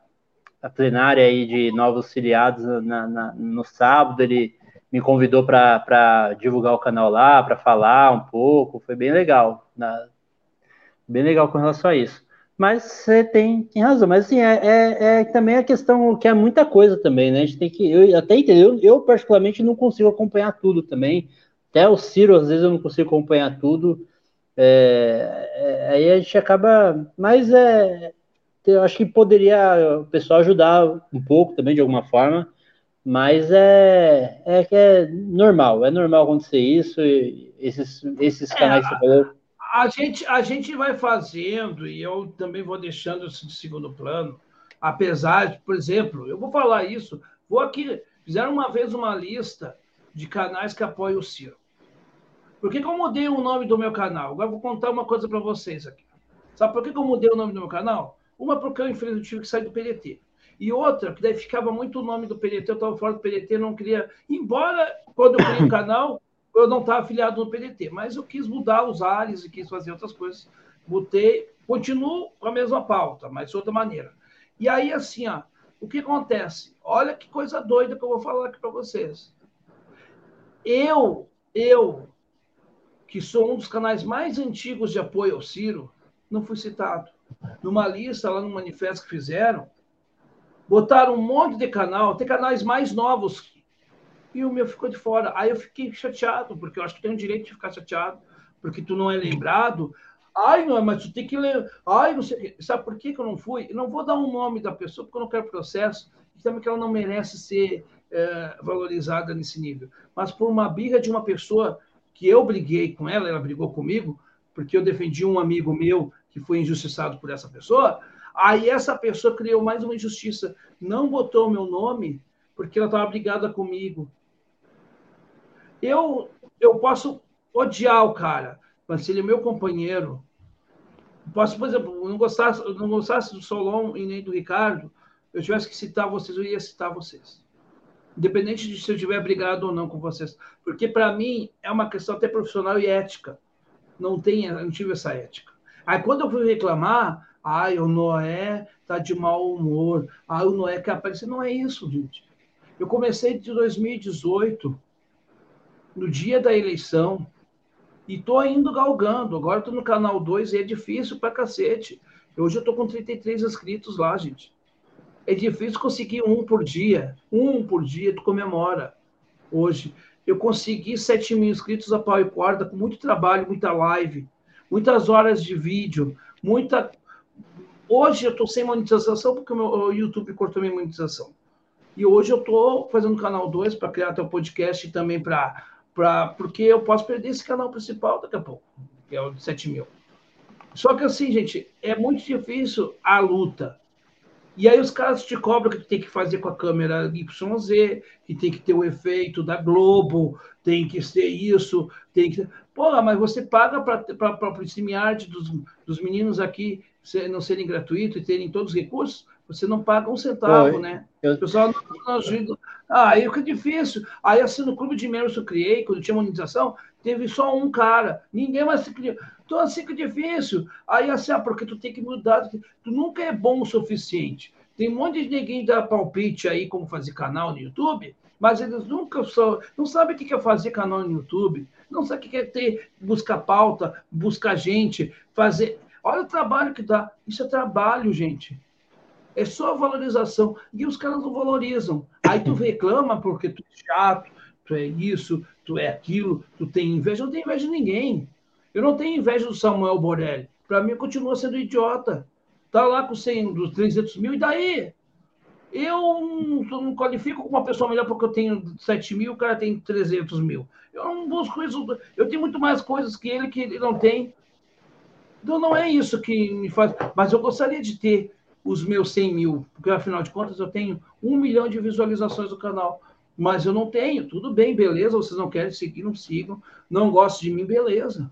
a, plenária aí de novos filiados na, na, no sábado. Ele me convidou para divulgar o canal lá, para falar um pouco. Foi bem legal. Na, bem legal com relação a isso. Mas você tem, tem razão, mas assim, é, é, é, também a questão que é muita coisa também, né? A gente tem que. Eu até entendo, eu, particularmente não consigo acompanhar tudo também. Até o Ciro, às vezes, eu não consigo acompanhar tudo. É, é, aí a gente acaba. Mas é. Eu acho que poderia o pessoal ajudar um pouco também, de alguma forma. Mas é, é que é normal, é normal acontecer isso. esses, esses é, canais que você falou a gente, a gente vai fazendo, e eu também vou deixando isso de segundo plano, apesar de, por exemplo, eu vou falar isso, vou aqui, fizeram uma vez uma lista de canais que apoiam o Ciro. Por que, que eu mudei o nome do meu canal? Agora vou contar uma coisa para vocês aqui. Sabe por que, que eu mudei o nome do meu canal? Uma, porque eu, infelizmente, tive que sair do PDT. E outra, que daí ficava muito o nome do PDT, eu estava fora do PDT, não queria. Embora, quando eu criei o canal, eu não estava afiliado no PDT, mas eu quis mudar os ares e quis fazer outras coisas. Botei, continuo com a mesma pauta, mas de outra maneira. E aí, assim, ó, o que acontece? Olha que coisa doida que eu vou falar aqui para vocês. Eu, eu, que sou um dos canais mais antigos de apoio ao Ciro, não fui citado. Numa lista lá no manifesto que fizeram, botaram um monte de canal, tem canais mais novos e o meu ficou de fora. Aí eu fiquei chateado, porque eu acho que tenho o direito de ficar chateado, porque tu não é lembrado. Ai, não, mas tu tem que ler. Ai, não sei. Sabe por que, que eu não fui? Eu não vou dar um nome da pessoa, porque eu não quero processo, e também que ela não merece ser é, valorizada nesse nível. Mas por uma birra de uma pessoa que eu briguei com ela, ela brigou comigo, porque eu defendi um amigo meu que foi injustiçado por essa pessoa. Aí essa pessoa criou mais uma injustiça, não botou o meu nome porque ela estava brigada comigo. Eu, eu posso odiar o cara, mas se ele é meu companheiro, posso, por exemplo, não gostasse, não gostasse do Solon e nem do Ricardo, eu tivesse que citar vocês, eu ia citar vocês. Independente de se eu tiver brigado ou não com vocês. Porque, para mim, é uma questão até profissional e ética. Não, tem, não tive essa ética. Aí, quando eu fui reclamar, ai, o Noé tá de mau humor, ai, o Noé quer aparecer. Não é isso, gente. Eu comecei de 2018 no dia da eleição e tô indo galgando. Agora tô no canal 2 e é difícil pra cacete. Hoje eu tô com 33 inscritos lá, gente. É difícil conseguir um por dia. Um por dia tu comemora. Hoje eu consegui 7 mil inscritos a pau e corda, com muito trabalho, muita live, muitas horas de vídeo, muita. Hoje eu tô sem monetização porque o meu YouTube cortou minha monetização. E hoje eu tô fazendo canal 2 para criar teu podcast e também para pra, porque eu posso perder esse canal principal daqui a pouco, que é o de 7 mil. Só que assim, gente, é muito difícil a luta. E aí os caras te cobram que tem que fazer com a câmera YZ, que tem que ter o efeito da Globo, tem que ser isso, tem que. Porra, mas você paga para o StreamYard dos, dos meninos aqui não serem gratuitos e terem todos os recursos? Você não paga um centavo, Oi, né? Eu... O pessoal não ajuda. Ah, aí fica difícil. Aí, assim, no clube de membros que eu criei, quando tinha monetização, teve só um cara. Ninguém mais se criou. Então, assim, fica difícil. Aí, assim, ah, porque tu tem que mudar. Tu nunca é bom o suficiente. Tem um monte de ninguém dá palpite aí como fazer canal no YouTube, mas eles nunca só, não sabem o que é fazer canal no YouTube, não sabem o que é ter, buscar pauta, buscar gente, fazer. Olha o trabalho que dá. Isso é trabalho, gente. É só valorização. E os caras não valorizam. Aí tu reclama porque tu é chato, tu é isso, tu é aquilo, tu tem inveja. Eu não tenho inveja de ninguém. Eu não tenho inveja do Samuel Borelli. Para mim, continua sendo idiota. Tá lá com 100, dos 300 mil, e daí? Eu não, não qualifico como uma pessoa melhor porque eu tenho 7 mil, o cara tem 300 mil. Eu não busco isso. Eu tenho muito mais coisas que ele que ele não tem. Então não é isso que me faz. Mas eu gostaria de ter os meus 100 mil, porque afinal de contas eu tenho um milhão de visualizações do canal. Mas eu não tenho. Tudo bem, beleza. Vocês não querem seguir, não sigam. Não gostam de mim, beleza.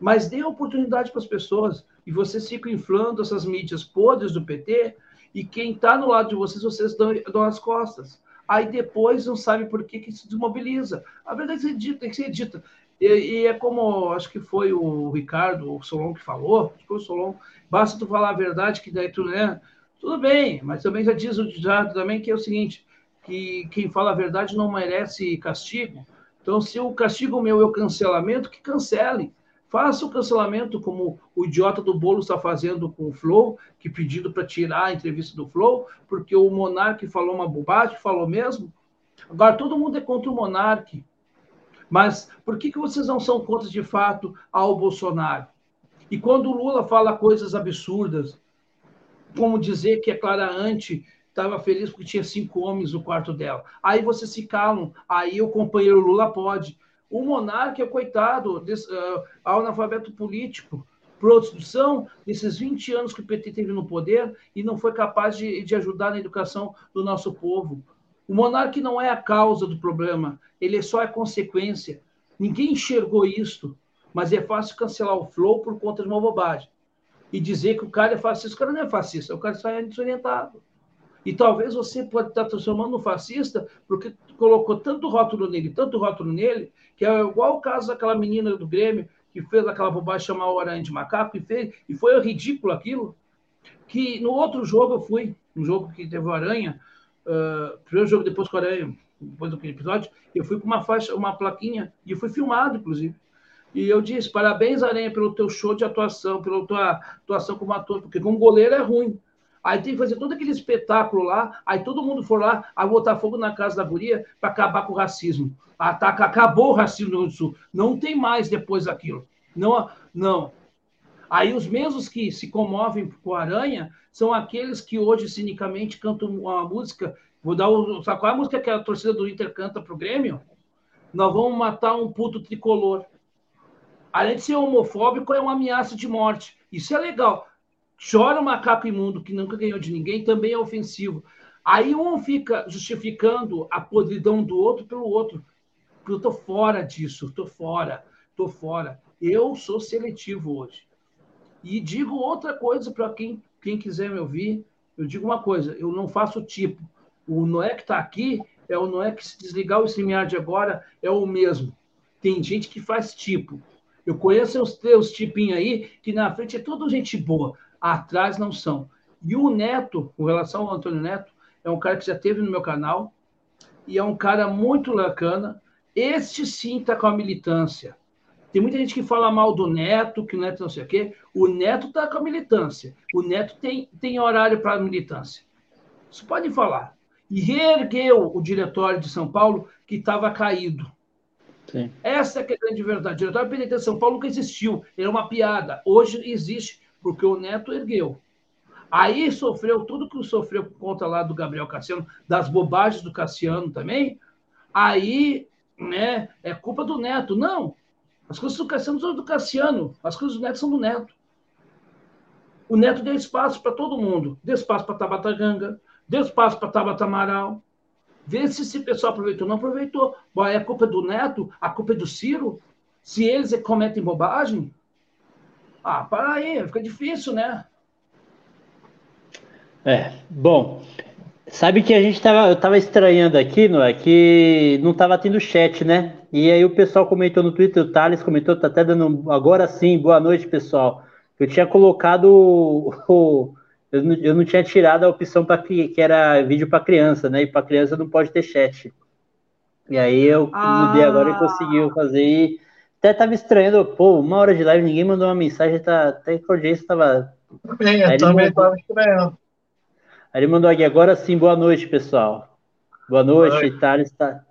Mas dê oportunidade para as pessoas. E vocês ficam inflando essas mídias podres do PT. E quem está no lado de vocês, vocês dão, dão as costas. Aí depois não sabe por que, que se desmobiliza. A verdade é dita, tem que ser dita. E, e, é como acho que foi o Ricardo, o Solon que falou, acho que o Solon, basta tu falar a verdade, que daí tu, né? Tudo bem, mas também já diz o já também que é o seguinte: que quem fala a verdade não merece castigo. Então, se o castigo meu é o cancelamento, que cancele. Faça o cancelamento como o idiota do bolo está fazendo com o Flow, que pedindo para tirar a entrevista do Flow, porque o Monark falou uma bobagem, falou mesmo. Agora todo mundo é contra o Monark. Mas por que, que vocês não são contra de fato ao Bolsonaro? E quando o Lula fala coisas absurdas, como dizer que a Clara Ante estava feliz porque tinha cinco homens no quarto dela. Aí vocês se calam, aí o companheiro Lula pode. O monarca é coitado, desse, uh, analfabeto político, produção desses 20 anos que o PT teve no poder e não foi capaz de, de ajudar na educação do nosso povo. O monarca não é a causa do problema, ele só é consequência. Ninguém enxergou isso, mas é fácil cancelar o flow por conta de uma bobagem. E dizer que o cara é fascista. O cara não é fascista, o cara só é desorientado. E talvez você pode estar transformando no fascista porque colocou tanto rótulo nele, tanto rótulo nele, que é igual o caso daquela menina do Grêmio que fez aquela bobagem chamar o Aranha de macaco e fez, e foi ridículo aquilo. Que no outro jogo eu fui, um jogo que teve o Aranha, uh, primeiro jogo depois com o Aranha, depois do episódio, eu fui com uma faixa, uma plaquinha, e fui filmado, inclusive. E eu disse: parabéns, Aranha, pelo teu show de atuação, pela tua atuação como ator, porque como goleiro é ruim. Aí tem que fazer todo aquele espetáculo lá, aí todo mundo for lá, a botar fogo na casa da guria para acabar com o racismo. Ataca, acabou o racismo no Rio do Sul. Não tem mais depois daquilo. Não, não. Aí os mesmos que se comovem com o Aranha são aqueles que hoje cinicamente cantam uma música. Vou dar o. Sabe qual é a música que a torcida do Inter canta pro Grêmio? Nós vamos matar um puto tricolor. Além de ser homofóbico, é uma ameaça de morte. Isso é legal. Chora o macaco imundo que nunca ganhou de ninguém, também é ofensivo. Aí um fica justificando a podridão do outro pelo outro. Eu estou fora disso, estou fora, estou fora. Eu sou seletivo hoje. E digo outra coisa para quem, quem quiser me ouvir. Eu digo uma coisa, eu não faço tipo. O Noé que está aqui é o Noé que se desligar o StreamYard agora é o mesmo. Tem gente que faz tipo. Eu conheço os teus tipinhos aí, que na frente é toda gente boa atrás não são. E o Neto, com relação ao Antônio Neto, é um cara que já teve no meu canal e é um cara muito bacana. Este sim está com a militância. Tem muita gente que fala mal do Neto, que o Neto não sei o quê. O Neto está com a militância. O Neto tem, tem horário para a militância. Isso pode falar. E reergueu o diretório de São Paulo, que estava caído. Sim. Essa é a grande verdade. O diretório de São Paulo nunca existiu. Era uma piada. Hoje existe porque o Neto ergueu. Aí sofreu tudo que sofreu por conta lá do Gabriel Cassiano, das bobagens do Cassiano também. Aí, né, é culpa do Neto. Não. As coisas do Cassiano são do Cassiano, as coisas do Neto são do Neto. O Neto deu espaço para todo mundo. Deu espaço para Tabata Ganga, deu espaço para Tabata Amaral. Vê se esse pessoal aproveitou. Não aproveitou. Bom, é a culpa do Neto, a culpa é do Ciro. Se eles cometem bobagem, ah, para aí, fica difícil, né? É, bom, sabe que a gente tava, eu tava estranhando aqui, não é? Que não tava tendo chat, né? E aí o pessoal comentou no Twitter, o Thales comentou, tá até dando agora sim, boa noite, pessoal. Eu tinha colocado o, eu, não, eu não tinha tirado a opção para que era vídeo para criança, né? E para criança não pode ter chat. E aí eu ah. mudei agora e conseguiu fazer. Até tava estranhando, pô, uma hora de live, ninguém mandou uma mensagem, tá, até que a audiência tava. Também, eu também mandou... tava estranhando. Aí ele mandou aqui, agora sim, boa noite, pessoal. Boa noite, Thales. Tá...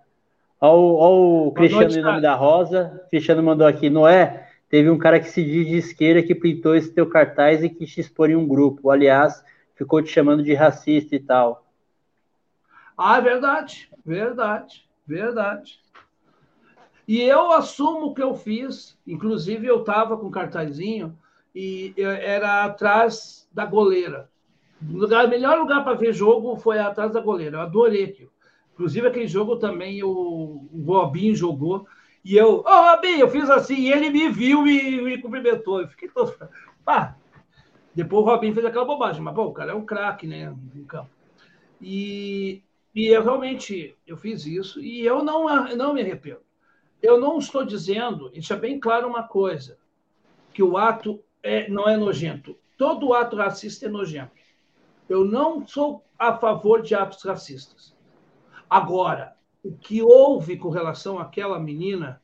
Olha o, o Cristiano noite, em nome da Rosa. Cristiano mandou aqui, Noé, teve um cara que se diz de esquerda que pintou esse teu cartaz e quis te expor em um grupo. Aliás, ficou te chamando de racista e tal. Ah, verdade, verdade, verdade. E eu assumo o que eu fiz, inclusive eu estava com cartazinho e era atrás da goleira. O lugar, melhor lugar para ver jogo foi atrás da goleira. Eu adorei aquilo. Inclusive, aquele jogo também o, o Robinho jogou. E eu, ô oh, Robinho, eu fiz assim, e ele me viu e me cumprimentou. Eu fiquei todo. Pá. Depois o Robinho fez aquela bobagem, mas pô, o cara é um craque, né? No campo. E, e eu realmente eu fiz isso e eu não, não me arrependo. Eu não estou dizendo, deixa bem claro uma coisa, que o ato é, não é nojento. Todo ato racista é nojento. Eu não sou a favor de atos racistas. Agora, o que houve com relação àquela menina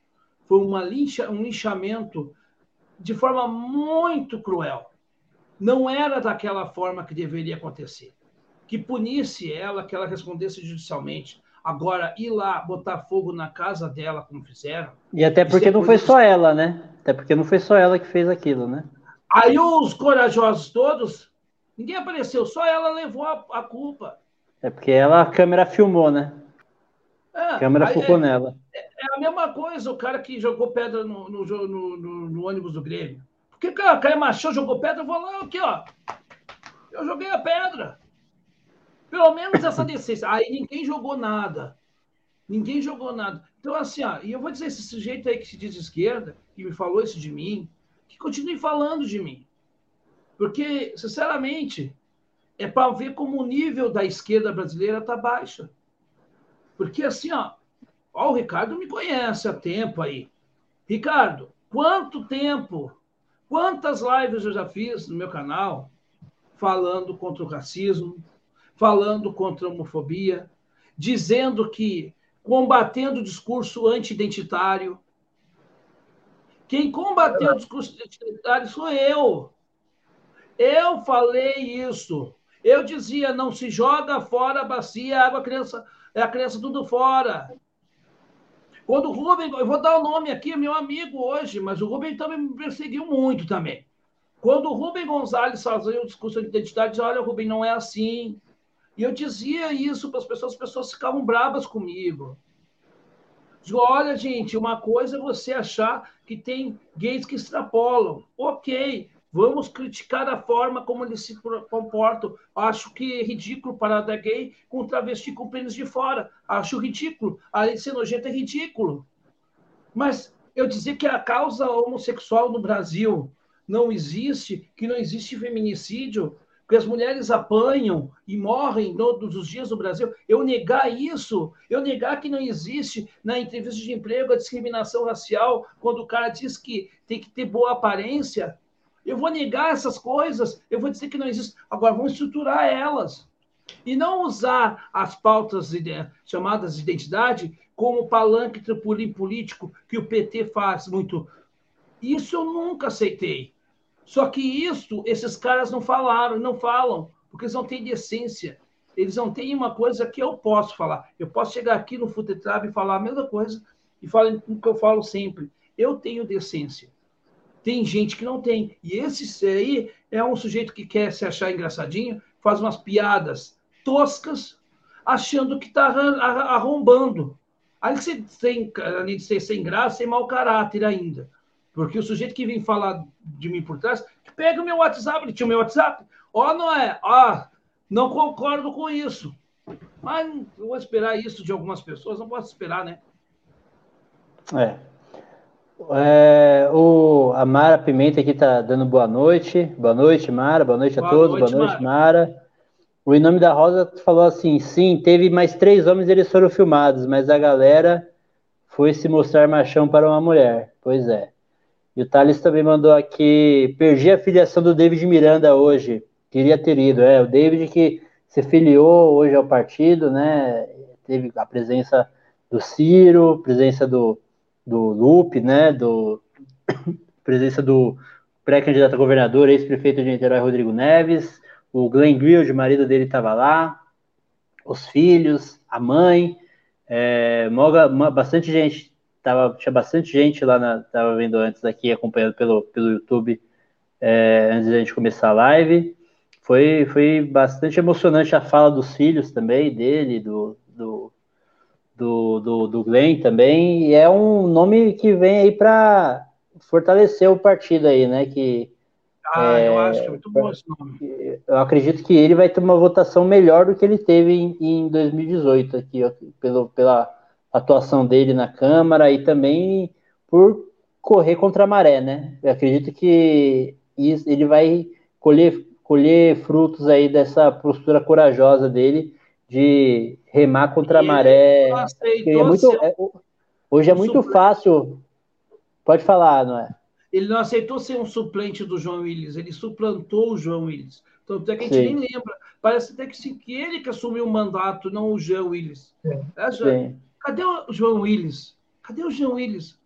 foi uma lincha, um linchamento de forma muito cruel. Não era daquela forma que deveria acontecer. Que punisse ela, que ela respondesse judicialmente. Agora, ir lá botar fogo na casa dela, como fizeram. E até porque não foi só ela, né? Até porque não foi só ela que fez aquilo, né? Aí os corajosos todos, ninguém apareceu, só ela levou a, a culpa. É porque ela, a câmera filmou, né? É, a câmera focou é, nela. É, é, a mesma coisa o cara que jogou pedra no, no, no, no ônibus do Grêmio. Porque o cara machou, jogou pedra, eu vou lá, aqui, ó. Eu joguei a pedra. Pelo menos essa decência. Aí ninguém jogou nada. Ninguém jogou nada. Então, assim, ó, e eu vou dizer, esse sujeito aí que se diz esquerda, que me falou isso de mim, que continue falando de mim. Porque, sinceramente, é para ver como o nível da esquerda brasileira está baixo. Porque, assim, ó, ó, o Ricardo me conhece há tempo aí. Ricardo, quanto tempo, quantas lives eu já fiz no meu canal falando contra o racismo, falando contra a homofobia, dizendo que combatendo o discurso anti-identitário. Quem combateu o discurso identitário sou eu. Eu falei isso. Eu dizia, não se joga fora a bacia, a água, criança, é a criança tudo fora. Quando o Rubem, eu vou dar o nome aqui, meu amigo hoje, mas o Rubem também me perseguiu muito também. Quando o Rubem Gonzalez fazia o discurso de identidade, dizia, olha, Rubem, não é assim. E eu dizia isso para as pessoas, as pessoas ficavam bravas comigo. Digo, olha, gente, uma coisa é você achar que tem gays que extrapolam. Ok, vamos criticar a forma como eles se comportam. Acho que é ridículo parada gay com travesti com pênis de fora. Acho ridículo. Além de ser nojento, é ridículo. Mas eu dizer que a causa homossexual no Brasil não existe, que não existe feminicídio, porque as mulheres apanham e morrem todos os dias no Brasil. Eu negar isso, eu negar que não existe na entrevista de emprego a discriminação racial, quando o cara diz que tem que ter boa aparência, eu vou negar essas coisas, eu vou dizer que não existe. Agora, vamos estruturar elas. E não usar as pautas chamadas de identidade como palanque político que o PT faz muito. Isso eu nunca aceitei. Só que isso, esses caras não falaram, não falam, porque eles não têm decência. Eles não têm uma coisa que eu posso falar. Eu posso chegar aqui no Futetrab e falar a mesma coisa e falar o que eu falo sempre. Eu tenho decência. Tem gente que não tem. E esse aí é um sujeito que quer se achar engraçadinho, faz umas piadas toscas, achando que está arrombando. De, ser sem, além de ser sem graça, sem mau caráter ainda. Porque o sujeito que vem falar de mim por trás, pega o meu WhatsApp, ele tinha o meu WhatsApp. Ó, oh, não é? Ó, não concordo com isso. Mas eu vou esperar isso de algumas pessoas, não posso esperar, né? É. é o, a Mara Pimenta aqui tá dando boa noite. Boa noite, Mara. Boa noite boa a todos. Noite, boa noite, Mara. Mara. O Em Nome da Rosa falou assim: sim, teve mais três homens, eles foram filmados, mas a galera foi se mostrar machão para uma mulher. Pois é. E o Thales também mandou aqui: perdi a filiação do David Miranda hoje. Queria ter ido. É, o David que se filiou hoje ao partido, né? Teve a presença do Ciro, presença do, do Lupe, né? Do, presença do pré-candidato a governador, ex-prefeito de Niterói, Rodrigo Neves. O Glenn Greenwald, marido dele, estava lá. Os filhos, a mãe. É, bastante gente tava, tinha bastante gente lá, na, tava vendo antes aqui, acompanhando pelo, pelo YouTube, é, antes da gente começar a live. foi, foi bastante emocionante a fala dos filhos também, dele, do, do, do, do, do Glenn também, e é um nome que vem aí para fortalecer o partido aí, né? Que, ah, é, eu acho que é muito bom esse nome. Eu acredito que ele vai ter uma votação melhor do que ele teve em, em 2018 aqui, ó, pelo, pela atuação dele na Câmara e também por correr contra a maré, né? Eu acredito que isso, ele vai colher, colher frutos aí dessa postura corajosa dele de remar contra a maré. É muito, é, hoje é muito fácil. Pode falar, não é? Ele não aceitou ser um suplente do João Willis, ele suplantou o João Willis. Então, até que a gente Sim. nem lembra. Parece até que, que ele que assumiu o mandato, não o João Willis. É, já... Cadê o João Willis? Cadê o João Willis?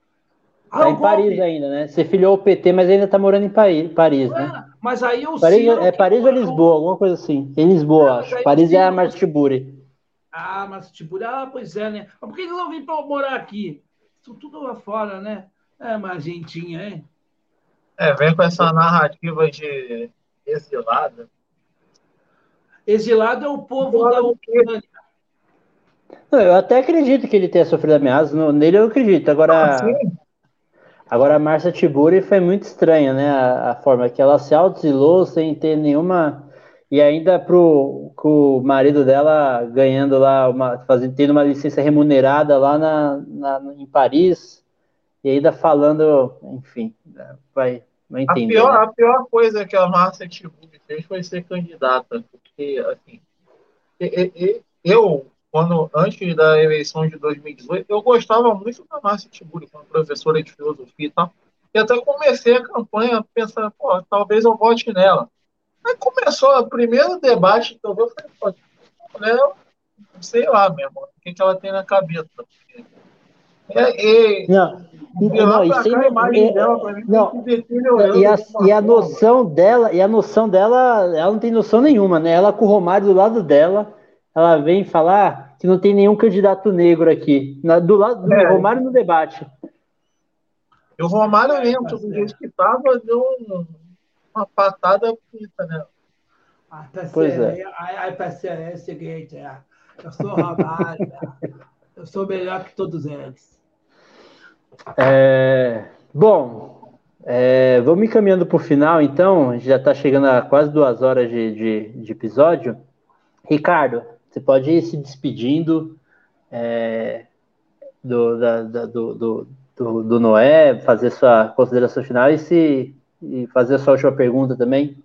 Ah, tá em Paris ainda, né? Você filiou o PT, mas ainda tá morando em Paris, Paris né? Mas aí o Paris, Ciro É Paris ou Lisboa, alguma coisa assim. Em Lisboa, acho. Paris é a Martiburi. Ah, Martiburi. Ah, pois é, né? Mas por que eles não vêm para morar aqui? Estão tudo lá fora, né? É uma gentinha, hein? É, vem com essa narrativa de exilada. Exilado é o povo da Ucrânia. Eu até acredito que ele tenha sofrido ameaças, nele eu acredito. Agora, ah, agora a Marcia Tiburi foi muito estranha, né? A, a, forma que ela se autoexilou sem ter nenhuma. E ainda pro com o marido dela ganhando lá, uma, fazendo, tendo uma licença remunerada lá na, na, em Paris, e ainda falando, enfim, vai, vai entender. A pior, né? a pior coisa que a Marcia Tiburi fez foi ser candidata, porque, assim, eu quando antes da eleição de 2018, eu gostava muito da Márcia Tiburi como professora de filosofia e tal. E até comecei a campanha pensando, pô, talvez eu vote nela. Aí começou o primeiro debate que eu falei, pô, né, sei lá mesmo, o que, que ela tem na cabeça. É, não, não, e sem, é, não, e a, e a noção dela, e a noção dela, ela não tem noção nenhuma, né? Ela com o Romário do lado dela, ela vem falar que não tem nenhum candidato negro aqui. Na, do lado do é. Romário no debate. o Romário mesmo, do jeito que estava, deu uma patada bonita, né? Ah, tá pois é. Ai, parceiro, é o seguinte, é. Eu sou Romário, eu sou melhor que todos eles. É, bom, é, vamos encaminhando para o final, então. A gente já está chegando a quase duas horas de, de, de episódio. Ricardo, você pode ir se despedindo é, do, da, da, do, do, do, do, Noé, fazer sua consideração final e, se, e fazer a sua última pergunta também.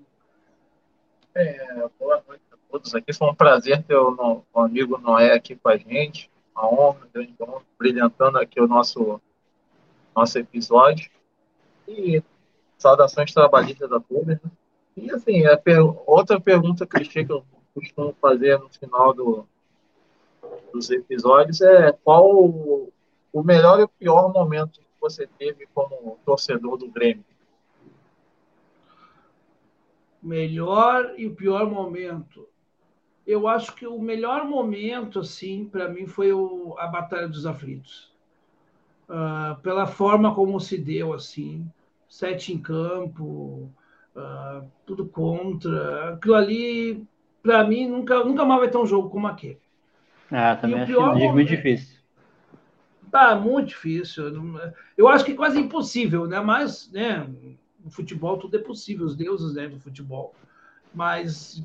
É, boa noite a todos aqui. Foi um prazer ter o, o amigo Noé aqui com a gente. Uma honra, um grande honra, brilhantando aqui o nosso, nosso episódio. E saudações trabalhistas da todos. E assim, per outra pergunta que eu costumo fazer no final do, dos episódios é qual o, o melhor e o pior momento que você teve como torcedor do Grêmio. Melhor e o pior momento. Eu acho que o melhor momento, assim, para mim foi o, a Batalha dos Aflitos. Uh, pela forma como se deu, assim, sete em campo, uh, tudo contra. Aquilo ali para mim, nunca, nunca mais vai ter um jogo como aquele. Ah, também acho muito difícil. Tá, muito difícil. Eu acho que quase impossível, né? Mas, né, no futebol tudo é possível, os deuses né, do futebol. Mas.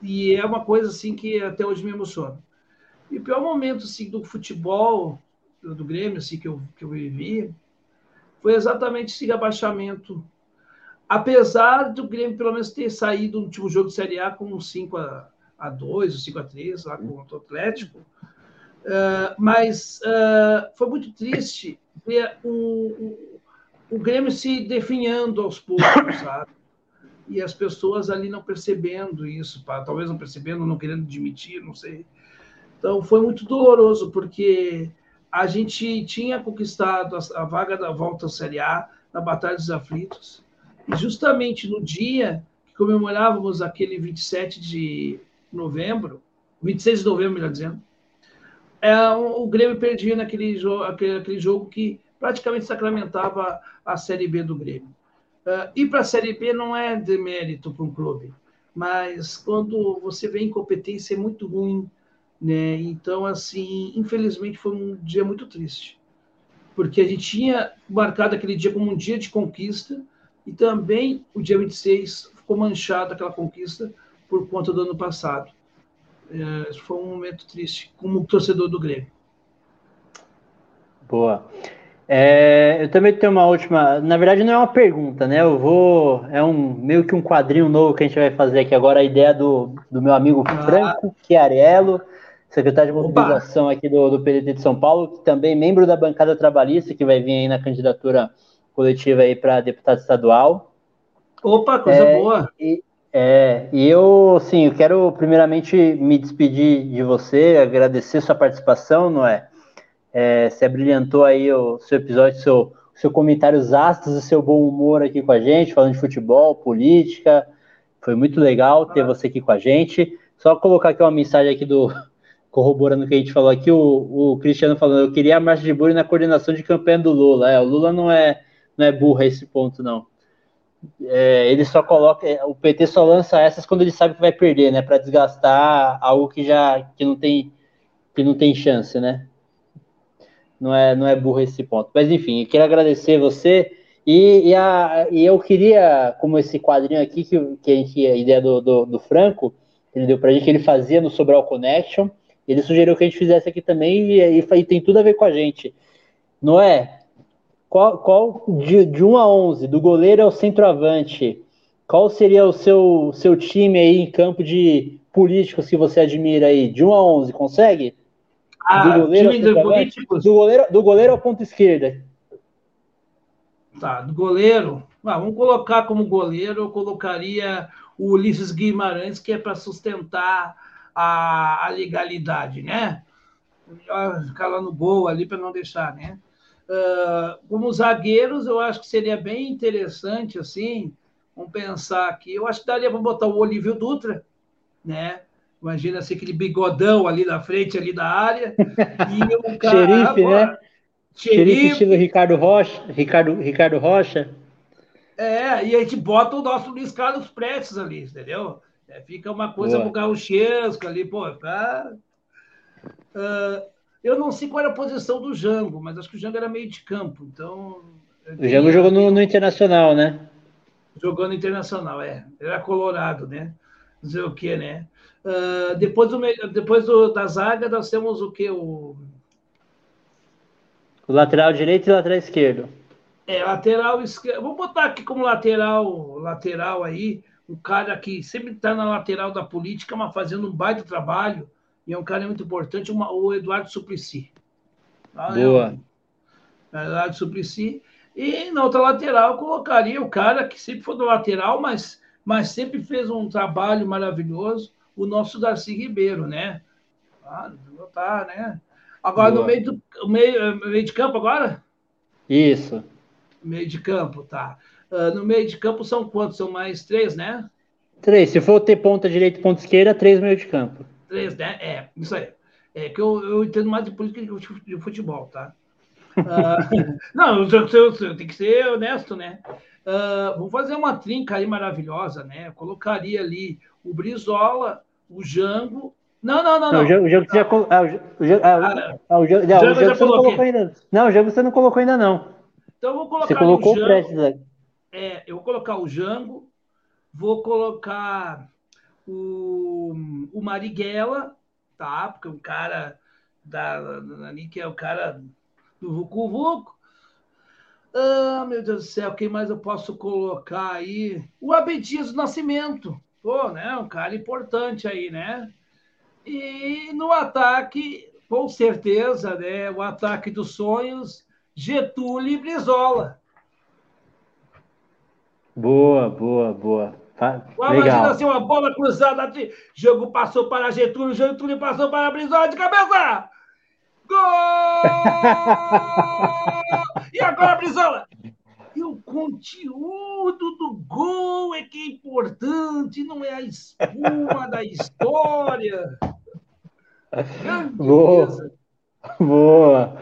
E é uma coisa assim que até hoje me emociona. E o pior momento assim, do futebol, do, do Grêmio, assim, que eu, que eu vivi, foi exatamente esse abaixamento apesar do Grêmio pelo menos ter saído no último jogo de Série A com um 5 a, 2 ou 5 a 3 lá contra o Atlético, uh, mas uh, foi muito triste ver o, o, o, Grêmio se definhando aos poucos, sabe? E as pessoas ali não percebendo isso, pá, talvez não percebendo, não querendo admitir, não sei. Então foi muito doloroso, porque a gente tinha conquistado a, a vaga da volta à Série A na Batalha dos Aflitos, e justamente no dia que comemorávamos aquele 27 de novembro, 26 de novembro, melhor dizendo, é, o Grêmio perdia naquele jogo, aquele, aquele jogo que praticamente sacramentava a Série B do Grêmio. Uh, ir para a Série B não é demérito para um clube, mas quando você vê incompetência é muito ruim, né? Então, assim, infelizmente foi um dia muito triste, porque a gente tinha marcado aquele dia como um dia de conquista e também o dia 26 ficou manchado aquela conquista por conta do ano passado. É, foi um momento triste como torcedor do Grêmio. Boa. É, eu também tenho uma última. Na verdade, não é uma pergunta, né? Eu vou. É um meio que um quadrinho novo que a gente vai fazer aqui agora. A ideia do, do meu amigo ah. Franco Chiarello, secretário de mobilização aqui do, do PDT de São Paulo, que também membro da bancada trabalhista, que vai vir aí na candidatura coletiva aí para deputado estadual. Opa, coisa é, boa! E, é, e eu, sim, eu quero primeiramente me despedir de você, agradecer sua participação, não é? É, você brilhantou aí o seu episódio, seu, seu comentários astros e seu bom humor aqui com a gente, falando de futebol, política. Foi muito legal ter você aqui com a gente. Só colocar aqui uma mensagem aqui do corroborando o que a gente falou aqui, o, o Cristiano falando, eu queria a marcha de burro na coordenação de campanha do Lula. É, o Lula não é, não é burro a esse ponto, não. É, ele só coloca, é, o PT só lança essas quando ele sabe que vai perder, né, para desgastar algo que já que não tem que não tem chance, né? não é, não é burro esse ponto. Mas enfim, eu quero agradecer você. E, e, a, e eu queria, como esse quadrinho aqui, que, que a, gente, a ideia do, do, do Franco, ele deu pra gente que ele fazia no Sobral Connection, ele sugeriu que a gente fizesse aqui também, e, e, e tem tudo a ver com a gente. Não é? Qual, qual de, de 1 a 11, do goleiro ao centroavante, qual seria o seu, seu time aí em campo de políticos que você admira aí? De 1 a 11, consegue? Ah, do goleiro, time do, políticos. do goleiro, do goleiro ao ponto esquerda. Tá, do goleiro. Ah, vamos colocar como goleiro, eu colocaria o Ulisses Guimarães, que é para sustentar a, a, legalidade, né? Melhor ficar lá no gol ali para não deixar, né? Uh, como zagueiros, eu acho que seria bem interessante, assim, vamos pensar aqui. Eu acho que daria para botar o Olívio Dutra, né? Imagina assim, aquele bigodão ali na frente ali da área. E o cara, xerife, né? Xerife, estilo Ricardo Rocha. Ricardo, Ricardo Rocha. É, e a gente bota o nosso Luiz Carlos Prestes ali, entendeu? É, fica uma coisa Boa. pro gauchesco ali, pô, tá... Uh, eu não sei qual era a posição do Jango, mas acho que o Jango era meio de campo, então... O Jango jogou no, no, Internacional, né? Jogou no Internacional, é. Era colorado, né? Não sei o que, né? Uh, depois do, depois do, da zaga, nós temos o que? O... o lateral direito e lateral esquerdo. É, lateral esquerdo. Vou botar aqui como lateral, lateral aí, um cara que sempre está na lateral da política, mas fazendo um baita trabalho, e é um cara muito importante, uma, o Eduardo Suplicy. Tá? Boa. É, Eduardo Suplicy. E na outra lateral, eu colocaria o cara que sempre foi do lateral, mas, mas sempre fez um trabalho maravilhoso, o nosso Darcy Ribeiro, né? Ah, tá, né? Agora Boa. no meio do meio, meio de campo agora? Isso. Meio de campo, tá. Uh, no meio de campo são quantos? São mais três, né? Três. Se for ter ponta direita e ponta esquerda, três meio de campo. Três, né? É, isso aí. É que eu, eu entendo mais de política de futebol, tá? Uh, não, eu, eu, eu, tenho que ser honesto, né? Uh, vou fazer uma trinca aí maravilhosa, né? Eu colocaria ali o Brizola, o Jango. Não, não, não. não. não o Jango já. O o o você não colocou ainda. Não, o Jango você não colocou ainda, não. Então eu vou colocar você colocou o Jango. Prestes, é, eu vou colocar o Jango, vou colocar o, o Marighella, tá? Porque o cara da, ali que é o cara do Vucu Vucu. Ah, meu Deus do céu, quem mais eu posso colocar aí? O Abdias do Nascimento. Pô, né? Um cara importante aí, né? E no ataque, com certeza, né? O ataque dos sonhos, Getúlio e Brizola. Boa, boa, boa. Tá, Imagina assim, uma bola cruzada, jogo passou para Getúlio, Getúlio passou para Brizola de cabeça! Gol! e agora, Brizola? E o conteúdo do gol é que é importante, não é a espuma da história. Boa. Boa.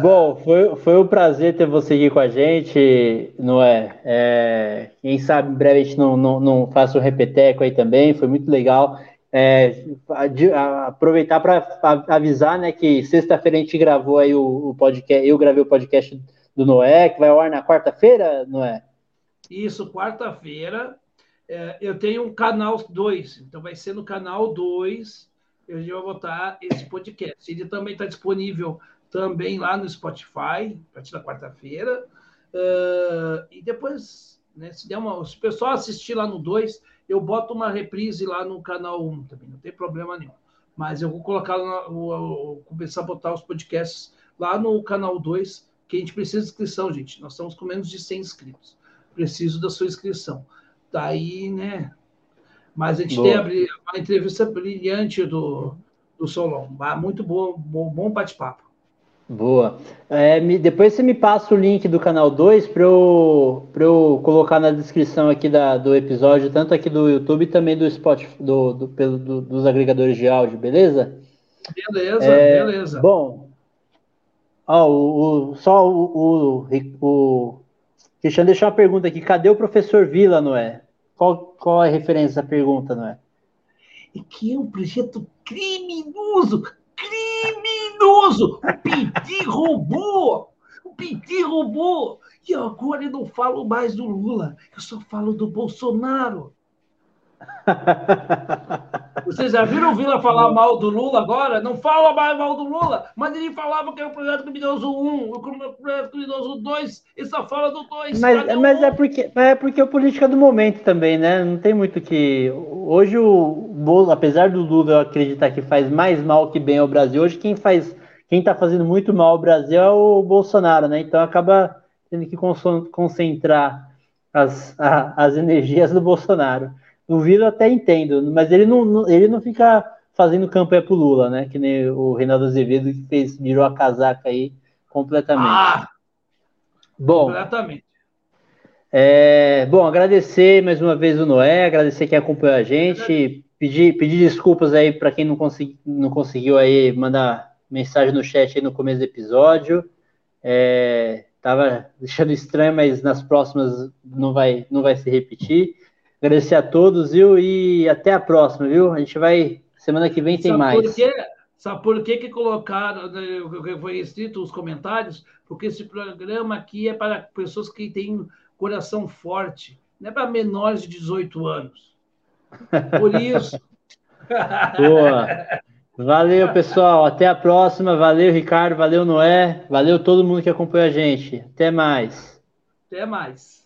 Bom, foi, foi um prazer ter você aqui com a gente, Noé. É, quem sabe em breve a gente não, não, não faça um repeteco aí também, foi muito legal. É, aproveitar para avisar né, que sexta-feira a gente gravou aí o, o, podcast, eu gravei o podcast do Noé, que vai ao ar na quarta-feira, Noé? Isso, quarta-feira. É, eu tenho um canal 2, então vai ser no canal 2 eu já vou botar esse podcast. Ele também está disponível também lá no Spotify, a partir da quarta-feira. Uh, e depois, né, se, der uma, se o pessoal assistir lá no 2, eu boto uma reprise lá no canal 1 um também, não tem problema nenhum. Mas eu vou colocar, vou começar a botar os podcasts lá no canal 2, que a gente precisa de inscrição, gente. Nós estamos com menos de 100 inscritos. Preciso da sua inscrição. Daí, né? Mas a gente Boa. tem uma entrevista brilhante do, do Solon. Muito bom, bom, bom bate-papo. Boa. É, me, depois você me passa o link do canal 2 para eu, eu colocar na descrição aqui da, do episódio, tanto aqui do YouTube também do Spotify, do, do, pelo, do, dos agregadores de áudio, beleza? Beleza, é, beleza. Bom, ó, o, o, só o, o, o Cristiano deixou uma pergunta aqui: cadê o professor Vila, Noé? Qual, qual é a referência da pergunta, Noé? É que é um projeto criminoso criminoso! O Pinti roubou! O Pinti roubou! E agora eu não falo mais do Lula, eu só falo do Bolsonaro. Vocês já viram o Vila falar mal do Lula agora? Não fala mais mal do Lula, mas ele falava que é o projeto criminoso 1, o projeto criminoso 2, e só fala do 2. Mas, mas é, porque, é porque é política do momento também, né? Não tem muito que. Hoje o Bolo, apesar do Lula acreditar que faz mais mal que bem ao Brasil, hoje quem faz. Quem está fazendo muito mal ao Brasil é o Bolsonaro, né? Então acaba tendo que concentrar as, a, as energias do Bolsonaro. O Vila até entendo, mas ele não, ele não fica fazendo campanha pro Lula, né? Que nem o Reinaldo Azevedo que fez, virou a casaca aí completamente. Ah, bom, completamente. É, bom, agradecer mais uma vez o Noé, agradecer quem acompanhou a gente, pedir, pedir desculpas aí para quem não, consegui, não conseguiu aí mandar mensagem no chat aí no começo do episódio. É, tava deixando estranho, mas nas próximas não vai, não vai se repetir. Agradecer a todos, viu? E até a próxima, viu? A gente vai. Semana que vem tem Sabe mais. Por quê? Sabe por que, que colocaram, né, foi escrito os comentários? Porque esse programa aqui é para pessoas que têm coração forte, não é para menores de 18 anos. Por isso. Boa. Valeu, pessoal. Até a próxima. Valeu, Ricardo. Valeu, Noé. Valeu todo mundo que acompanha a gente. Até mais. Até mais.